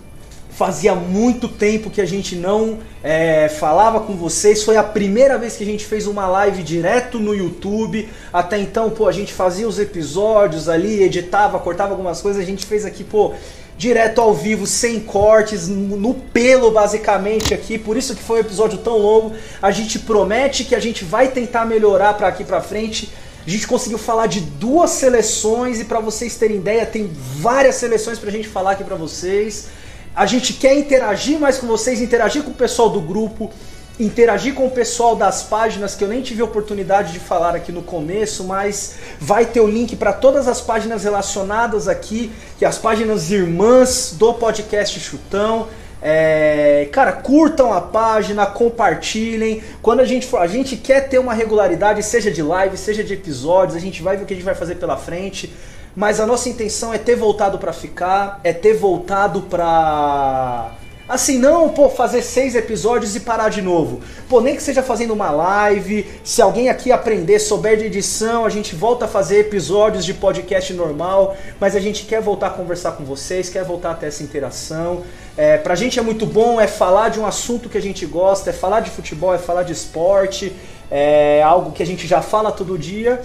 fazia muito tempo que a gente não é, falava com vocês. Foi a primeira vez que a gente fez uma live direto no YouTube. Até então, pô, a gente fazia os episódios ali, editava, cortava algumas coisas. A gente fez aqui, pô, direto ao vivo, sem cortes, no pelo basicamente aqui. Por isso que foi um episódio tão longo. A gente promete que a gente vai tentar melhorar para aqui para frente. A gente conseguiu falar de duas seleções e para vocês terem ideia, tem várias seleções pra gente falar aqui para vocês. A gente quer interagir mais com vocês, interagir com o pessoal do grupo, interagir com o pessoal das páginas que eu nem tive oportunidade de falar aqui no começo, mas vai ter o link para todas as páginas relacionadas aqui, que é as páginas irmãs do podcast Chutão. É, cara, curtam a página, compartilhem. Quando a gente for, a gente quer ter uma regularidade, seja de live, seja de episódios, a gente vai ver o que a gente vai fazer pela frente. Mas a nossa intenção é ter voltado para ficar, é ter voltado para Assim, não, pô, fazer seis episódios e parar de novo. Pô, nem que seja fazendo uma live. Se alguém aqui aprender, souber de edição, a gente volta a fazer episódios de podcast normal. Mas a gente quer voltar a conversar com vocês, quer voltar a ter essa interação. É, pra gente é muito bom, é falar de um assunto que a gente gosta, é falar de futebol, é falar de esporte, é algo que a gente já fala todo dia.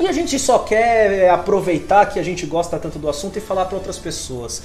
E a gente só quer aproveitar que a gente gosta tanto do assunto e falar para outras pessoas.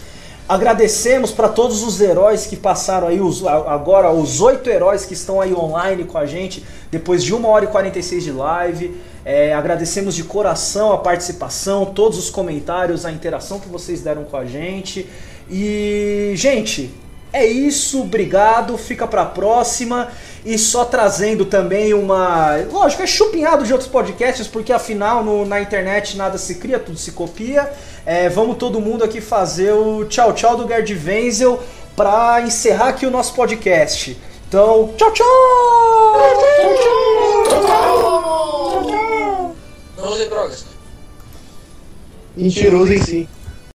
Agradecemos para todos os heróis que passaram aí, os, agora os oito heróis que estão aí online com a gente, depois de uma hora e 46 de live. É, agradecemos de coração a participação, todos os comentários, a interação que vocês deram com a gente. E, gente, é isso, obrigado, fica para a próxima. E só trazendo também uma. Lógico, é chupinhado de outros podcasts, porque afinal no, na internet nada se cria, tudo se copia. É, vamos todo mundo aqui fazer o tchau tchau do Gerd Wenzel para encerrar aqui o nosso podcast. Então, tchau tchau! Tchau tchau! Não use drogas. Mentiroso em si.